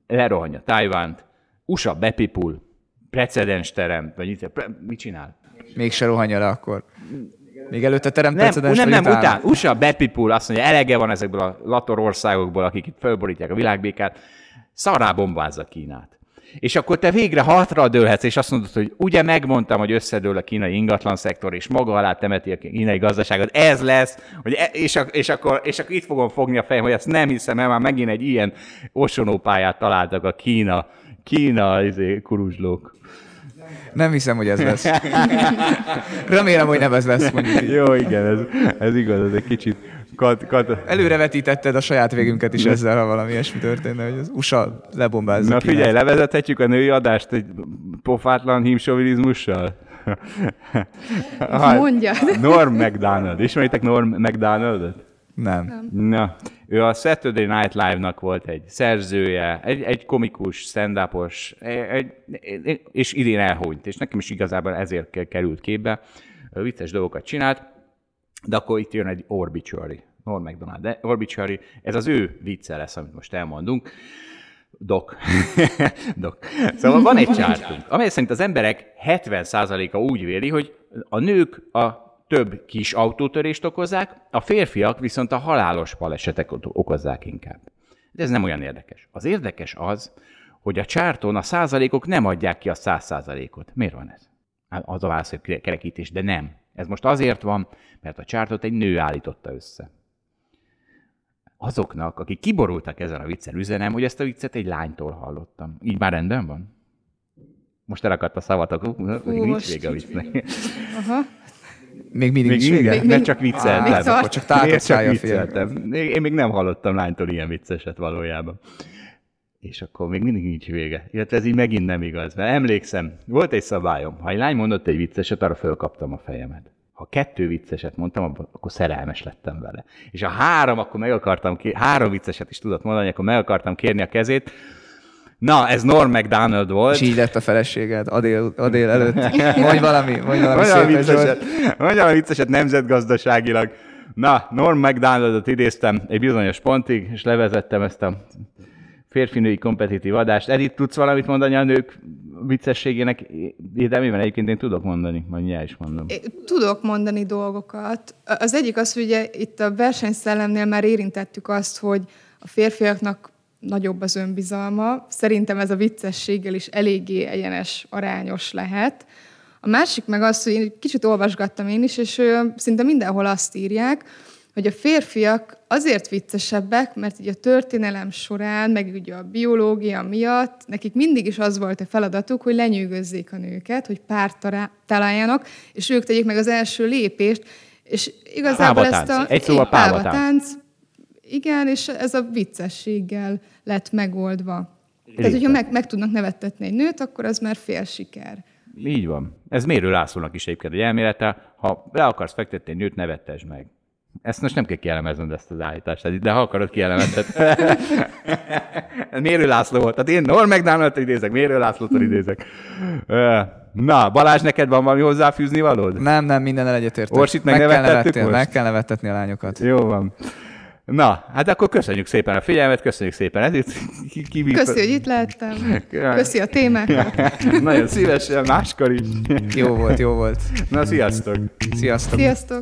lerohanja Tajvánt, USA bepipul, precedens teremt, vagy mit, pre, mit csinál? Mégse rohanja le akkor. Még előtte teremt Nem, precedens, nem, nem, utána? után. USA bepipul, azt mondja, elege van ezekből a lator országokból, akik itt fölborítják a világbékát, szarrá bombázza Kínát. És akkor te végre hatra dőlhetsz, és azt mondod, hogy ugye megmondtam, hogy összedől a kínai ingatlan szektor, és maga alá temeti a kínai gazdaságot. Ez lesz, hogy e, és, ak- és, akkor, és akkor itt fogom fogni a fejem, hogy ezt nem hiszem, mert már megint egy ilyen osonópályát találtak a Kína, Kína izé, kuruzslók. Nem hiszem, hogy ez lesz. Remélem, hogy nem ez lesz. Mondjuk. Jó, igen, ez, ez igaz, ez egy kicsit kat, kat, Előrevetítetted a saját végünket is ezzel, ha valami ilyesmi történne, hogy az USA lebombázza Na Kínát. figyelj, levezethetjük a női adást egy pofátlan hímsovinizmussal? Mondjad. Norm MacDonald. Ismeritek Norm MacDonaldot? Nem. Na, ő a Saturday Night Live-nak volt egy szerzője, egy, egy komikus, stand egy, egy, és idén elhunyt, és nekem is igazából ezért ke- került képbe. Vicces dolgokat csinált, de akkor itt jön egy Orbituary. Norm MacDonald. De Orbituary, ez az ő vicce lesz, amit most elmondunk. Dok. (laughs) Dok. Szóval van egy (laughs) csártunk, amely szerint az emberek 70%-a úgy véli, hogy a nők a több kis autótörést okozzák, a férfiak viszont a halálos baleseteket okozzák inkább. De ez nem olyan érdekes. Az érdekes az, hogy a csárton a százalékok nem adják ki a száz százalékot. Miért van ez? Hát az a válasz, hogy kerekítés, de nem. Ez most azért van, mert a csártot egy nő állította össze azoknak, akik kiborultak ezen a viccen, üzenem, hogy ezt a viccet egy lánytól hallottam. Így már rendben van? Most elakadt a szavatok, Hú, nincs vége a viccnek. Aha. Még mindig Még nincs mindig, vége? mert csak vicceltem. Még tart. Akkor csak? Még- Én még nem hallottam lánytól ilyen vicceset valójában. És akkor még mindig nincs vége. Illetve ez így megint nem igaz. Mert emlékszem, volt egy szabályom. Ha egy lány mondott egy vicceset, arra fölkaptam a fejemet. Ha kettő vicceset mondtam, akkor szerelmes lettem vele. És a három, akkor meg akartam kér... három vicceset is tudott mondani, akkor meg akartam kérni a kezét. Na, ez Norm MacDonald volt. És így lett a feleséged Adél, Adél előtt. (laughs) Mondj valami, mondj valami Olyan szépet, vicceset, Zsolt. olyan vicceset nemzetgazdaságilag. Na, Norm MacDonaldot idéztem egy bizonyos pontig, és levezettem ezt a férfinői kompetitív adást. Edith, tudsz valamit mondani a nők viccességének érdemében? Egyébként én tudok mondani, majd nyilván is mondom. Tudok mondani dolgokat. Az egyik az, hogy ugye itt a versenyszellemnél már érintettük azt, hogy a férfiaknak nagyobb az önbizalma. Szerintem ez a viccességgel is eléggé egyenes, arányos lehet. A másik meg az, hogy én kicsit olvasgattam én is, és szinte mindenhol azt írják, hogy a férfiak azért viccesebbek, mert ugye a történelem során, meg ugye a biológia miatt, nekik mindig is az volt a feladatuk, hogy lenyűgözzék a nőket, hogy párt találjanak, és ők tegyék meg az első lépést, és igazából ezt a... Egy szóval pávatánc. Igen, és ez a viccességgel lett megoldva. Réten. Tehát, hogyha meg, meg tudnak nevettetni egy nőt, akkor az már fél siker. Így van. Ez Mérő Lászlónak is egyébként egy elmélete. Ha le akarsz fektetni egy nőt, nevettesd meg. Ezt most nem kell kielemezned ezt az állítást, de ha akarod kielemezni. (laughs) Mérő László volt. Tehát én Norm McDonald idézek, Mérő Lászlót idézek. Na, Balázs, neked van valami hozzáfűzni valód? Nem, nem, minden egyetértek. Orsit meg, meg, kell meg kell nevettetni a lányokat. Jó van. Na, hát akkor köszönjük szépen a figyelmet, köszönjük szépen Edith. (laughs) Ki, Köszi, hogy itt lehettem. Köszi a témákat. (laughs) Nagyon szívesen, máskor is. Jó volt, jó volt. Na, sziasztok. Sziasztok. Sziasztok.